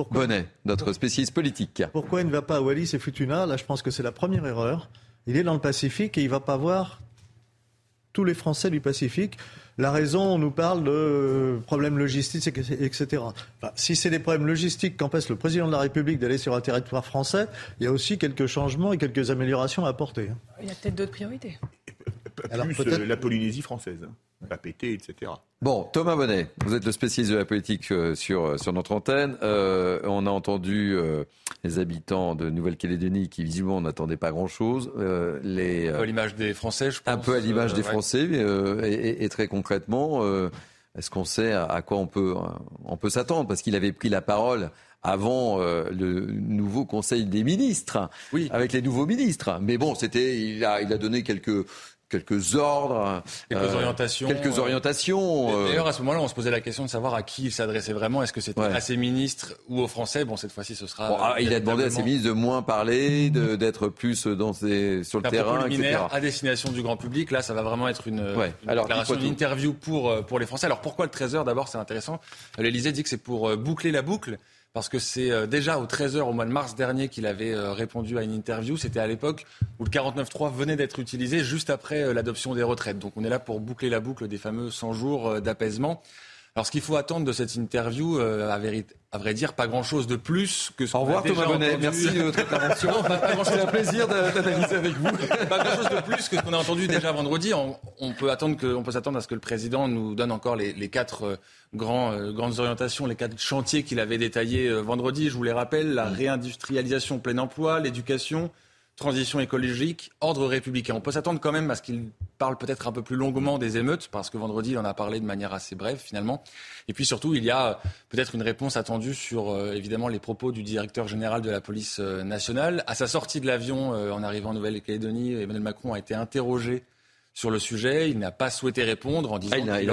Thomas Bonnet, notre spécialiste politique. Pourquoi il ne va pas à Wallis et Futuna Là, je pense que c'est la première erreur. Il est dans le Pacifique et il ne va pas voir tous les Français du Pacifique. La raison, on nous parle de euh, problèmes logistiques, etc. Enfin, si c'est des problèmes logistiques qu'empêche le président de la République d'aller sur un territoire français, il y a aussi quelques changements et quelques améliorations à apporter. Il y a peut-être d'autres priorités. Plus peut-être- euh, la Polynésie française. hein. Pas péter, etc. Bon, Thomas Bonnet, vous êtes le spécialiste de la politique euh, sur, euh, sur notre antenne. Euh, on a entendu les habitants de Nouvelle-Calédonie qui visiblement n'attendaient pas grand-chose. les, un peu à l'image des Français, je pense. Un peu à l'image des Français. Et, et, très concrètement, est-ce qu'on sait à, quoi on peut, on peut s'attendre? Parce qu'il avait pris la parole avant le nouveau Conseil des ministres, oui. avec les nouveaux ministres. Mais bon, c'était, il a, il a donné quelques quelques ordres, quelques euh, orientations. Quelques orientations. Euh. D'ailleurs, à ce moment-là, on se posait la question de savoir à qui il s'adressait vraiment. Est-ce que c'était à ses ministres ou aux Français? Bon, cette fois-ci, ce sera. Ah, il a demandé à ses ministres de moins parler, d'être plus dans ses, sur le terrain, etc. À destination du grand public, là, ça va vraiment être une, une Alors, déclaration, une interview pour euh, pour les Français. Alors pourquoi le 13 h D'abord, c'est intéressant. L'Élysée dit que c'est pour boucler la boucle parce que c'est euh, déjà aux 13h au mois de mars dernier qu'il avait euh, répondu à une interview. C'était à l'époque où le 49.3 venait d'être utilisé juste après euh, l'adoption des retraites. Donc on est là pour boucler la boucle des fameux 100 jours d'apaisement. Alors ce qu'il faut attendre de cette interview, à, à, vrai dire, pas grand-chose de plus que ce Au revoir Thomas Bonnet, merci de votre intervention. C'est un plaisir d'analyser avec vous. pas grand-chose de plus que ce qu'on a entendu déjà vendredi. On, peut attendre que, on peut s'attendre à ce que le président nous donne encore les, les quatre Grand, euh, grandes orientations, les quatre chantiers qu'il avait détaillés euh, vendredi, je vous les rappelle, la réindustrialisation, plein emploi, l'éducation, transition écologique, ordre républicain. On peut s'attendre quand même à ce qu'il parle peut-être un peu plus longuement des émeutes, parce que vendredi, il en a parlé de manière assez brève finalement. Et puis surtout, il y a euh, peut-être une réponse attendue sur évidemment les propos du directeur général de la police nationale. À sa sortie de l'avion en arrivant en Nouvelle-Calédonie, Emmanuel Macron a été interrogé sur le sujet. Il n'a pas souhaité répondre en disant ah, qu'il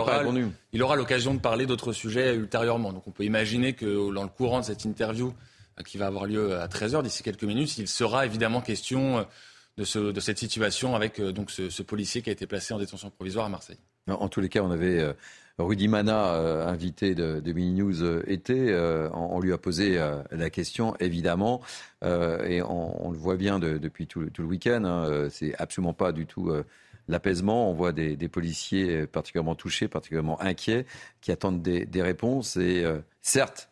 aura, l'occasion de parler d'autres sujets ultérieurement. Donc on peut imaginer que dans le courant de cette interview euh, qui va avoir lieu à 13h d'ici quelques minutes, il sera évidemment question euh, de, ce, de cette situation avec euh, donc ce, policier qui a été placé en détention provisoire à Marseille. En tous les cas, on avait Rudy Mana, invité de, de Mini News été, on, lui a posé la question, évidemment, et on, le voit bien depuis tout, le week-end. Hein, c'est absolument pas du tout l'apaisement. On voit des, policiers particulièrement touchés, particulièrement inquiets, qui attendent des, réponses. Et euh, certes,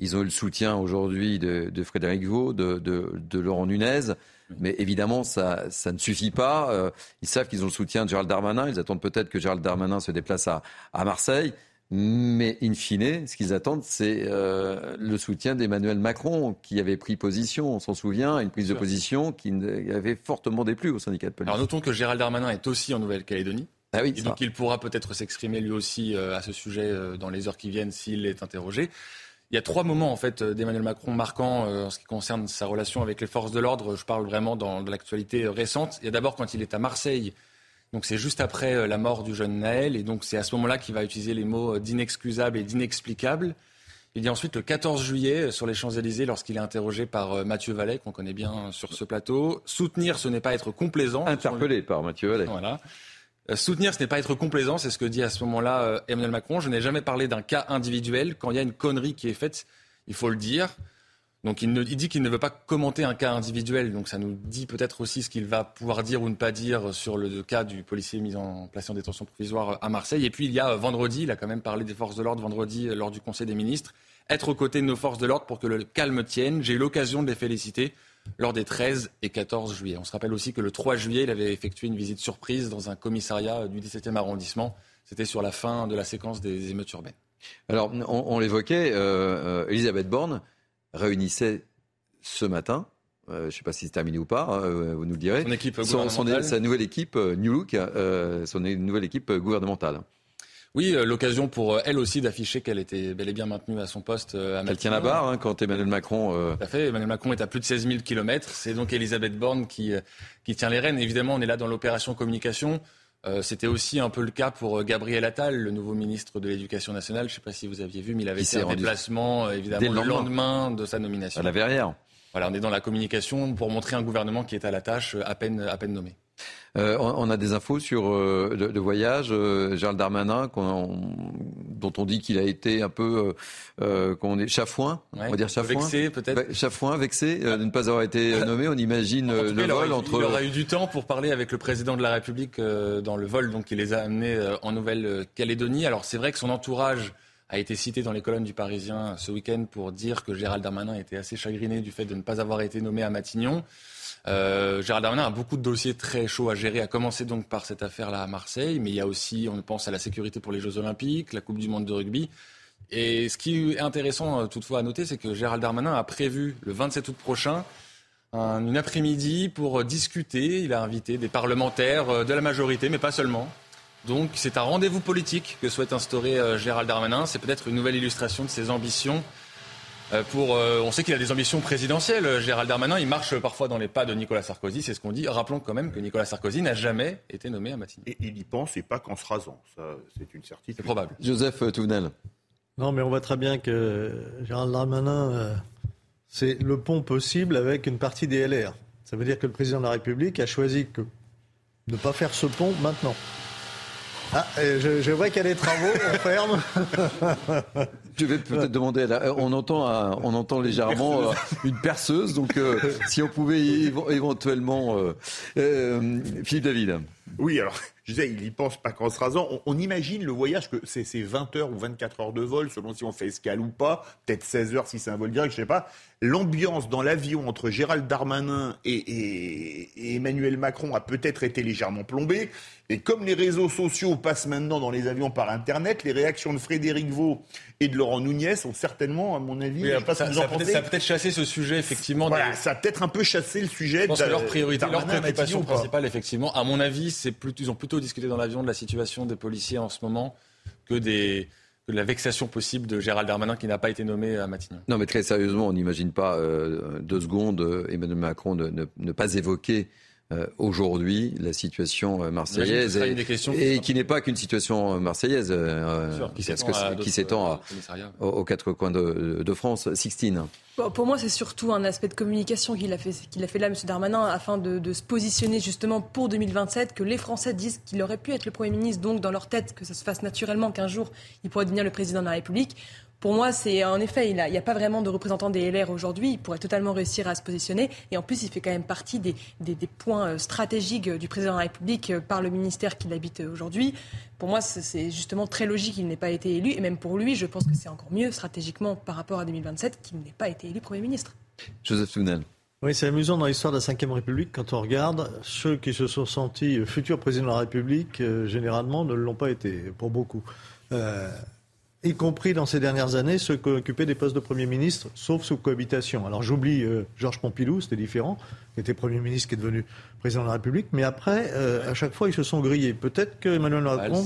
ils ont eu le soutien aujourd'hui de, Frédéric Vaux, de, Laurent Nunez. Mais évidemment, ça, ne suffit pas. Euh, ils savent qu'ils ont le soutien de Gérald Darmanin. Ils attendent peut-être que Gérald Darmanin se déplace à Marseille. Mais in fine, ce qu'ils attendent, c'est euh, le soutien d'Emmanuel Macron, qui avait pris position, on s'en souvient, une prise de position qui avait fortement déplu au syndicat de police. Alors notons que Gérald Darmanin est aussi en Nouvelle-Calédonie. Ah oui, et donc il pourra peut-être s'exprimer lui aussi euh, à ce sujet euh, dans les heures qui viennent s'il est interrogé. Il y a trois moments en fait d'Emmanuel Macron marquants en ce qui concerne sa relation avec les forces de l'ordre. Je parle vraiment dans l'actualité récente. Il y a d'abord quand il est à Marseille donc c'est juste après euh, la mort du jeune Naël, et donc c'est à ce moment-là qu'il va utiliser les mots euh, d'inexcusable et d'inexplicable. Il y a ensuite le 14 juillet euh, sur les Champs-Élysées lorsqu'il est interrogé par Mathieu Vallet, qu'on connaît bien sur ce plateau. Soutenir, ce n'est pas être complaisant. Interpellé par Mathieu Vallet. Voilà. Soutenir, ce n'est pas être complaisant, c'est ce que dit à ce moment-là Emmanuel Macron. Je n'ai jamais parlé d'un cas individuel. Quand il y a une connerie qui est faite, il faut le dire. Donc il, dit qu'il ne veut pas commenter un cas individuel, donc ça nous dit peut-être aussi ce qu'il va pouvoir dire ou ne pas dire sur le cas du policier mis en place en détention provisoire à Marseille. Et puis il y a euh, vendredi, il a quand même parlé des forces de l'ordre vendredi euh, lors du Conseil des ministres, être aux côtés de nos forces de l'ordre pour que le calme tienne. J'ai eu l'occasion de les féliciter lors des 13 et 14 juillet. On se rappelle aussi que le 3 juillet, il avait effectué une visite surprise dans un commissariat du 17e arrondissement. C'était sur la fin de la séquence des émeutes urbaines. Alors, on, l'évoquait, euh, Elisabeth Borne réunissait ce matin. Euh, je ne sais pas si c'est terminé ou pas, hein, euh, vous nous le direz. Son équipe sa nouvelle équipe euh, New Look, son nouvelle équipe gouvernementale. Oui, l'occasion pour elle aussi d'afficher qu'elle était bel et bien maintenue à son poste. À elle tient la barre hein, quand Emmanuel Macron. Tout à fait. Emmanuel Macron est à plus de 16 000 kilomètres. C'est donc Elisabeth Borne qui, qui tient les rênes. Évidemment, on est là dans l'opération communication. Euh, c'était aussi un peu le cas pour euh, Gabriel Attal, le nouveau ministre de l'Éducation nationale. Je ne sais pas si vous aviez vu, mais il avait fait un déplacement, euh, évidemment, le lendemain. de sa nomination. À la verrière. Voilà, on est dans la communication pour montrer un gouvernement qui est à la tâche à peine, à peine nommé. Euh, on, a des infos sur euh, le, voyage. Euh, Gérald Darmanin, dont on dit qu'il a été un peu, qu'on est chafouin, on va dire chafouin. Vexé peut-être. Chafouin, vexé de ne pas avoir été nommé. On imagine le vol entre. Il aura eu du temps pour parler avec le président de la République dans le vol, donc il les a amenés en Nouvelle-Calédonie. Alors c'est vrai que son entourage a été cité dans les colonnes du Parisien ce week-end pour dire que Gérald Darmanin était assez chagriné du fait de ne pas avoir été nommé à Matignon. Euh, Gérald Darmanin a beaucoup de dossiers très chauds à gérer, à commencer donc par cette affaire-là à Marseille, mais il y a aussi, on pense à la sécurité pour les Jeux Olympiques, la Coupe du Monde de rugby. Et ce qui est intéressant euh, toutefois à noter, c'est que Gérald Darmanin a prévu le 27 août prochain une après-midi pour discuter. Il a invité des parlementaires euh, de la majorité, mais pas seulement. Donc c'est un rendez-vous politique que souhaite instaurer euh, Gérald Darmanin. C'est peut-être une nouvelle illustration de ses ambitions. Pour, on sait qu'il a des ambitions présidentielles. Gérald Darmanin, il marche parfois dans les pas de Nicolas Sarkozy, c'est ce qu'on dit. Rappelons quand même que Nicolas Sarkozy n'a jamais été nommé à Matignon. Et il y pense et pas qu'en se rasant. Ça, c'est une certitude. C'est probable. Joseph Touvenel. Non, mais on voit très bien que Gérald Darmanin, euh, c'est le pont possible avec une partie des LR. Ça veut dire que le président de la République a choisi que, de ne pas faire ce pont maintenant. Ah, je, je, vois qu'il y a des travaux, on ferme. Je vais peut-être demander. on entend, on entend légèrement euh, une perceuse, donc euh, si on pouvait éventuellement. Philippe David. Oui, alors je disais, il y pense pas qu'en se rasant. On, imagine le voyage que c'est 20 heures ou 24 heures de vol, selon si on fait escale ou pas, peut-être 16 heures si c'est un vol direct, je sais pas. L'ambiance dans l'avion entre Gérald Darmanin et, Emmanuel Macron a peut-être été légèrement plombée. Et comme les réseaux sociaux passent maintenant dans les avions par Internet, les réactions de Frédéric Vaux et de Laurent Nunez ont certainement, à mon avis, ça, ça, a peut-être chassé ce sujet, effectivement. Ça a peut-être un peu chassé le sujet. Je pense que leur priorité, leur préoccupation principale, effectivement, à mon avis, c'est plutôt, ils ont plutôt discuté dans l'avion de la situation des policiers en ce moment que de la vexation possible de Gérald Darmanin qui n'a pas été nommé à Matignon. Non, mais très sérieusement, on n'imagine pas euh, deux secondes euh, Emmanuel Macron ne, ne pas évoquer euh, aujourd'hui la situation euh, marseillaise et, qui n'est pas qu'une situation euh, marseillaise qui s'étend aux, quatre coins de, France. Sixtine. pour moi, c'est surtout un aspect de communication qu'il a fait, qu'il a fait là, M. Darmanin, afin de, de, se positionner justement pour 2027, que les Français disent qu'il aurait pu être le Premier ministre, donc dans leur tête, que ça se fasse naturellement, qu'un jour il pourrait devenir le président de la République. Pour moi, c'est en effet, il n'y a, pas vraiment de représentant des LR aujourd'hui. Il pourrait totalement réussir à se positionner. Et en plus, il fait quand même partie des, points euh, stratégiques du président de la République euh, par le ministère qu'il habite aujourd'hui. Pour moi, c'est justement très logique qu'il n'ait pas été élu. Et même pour lui, je pense que c'est encore mieux stratégiquement par rapport à 2027 qu'il n'ait pas été élu Premier ministre. Joseph Sounel. Oui, c'est amusant dans l'histoire de la Ve République, quand on regarde, ceux qui se sont sentis futurs présidents de la République, euh, généralement, ne l'ont pas été, pour beaucoup y compris dans ces dernières années, ceux qui occupaient des postes de Premier ministre, sauf sous cohabitation. Alors j'oublie euh, Georges Pompidou, c'était différent, qui était Premier ministre, qui est devenu président de la République, mais après, euh, à chaque fois, ils se sont grillés. Peut-être que Emmanuel Macron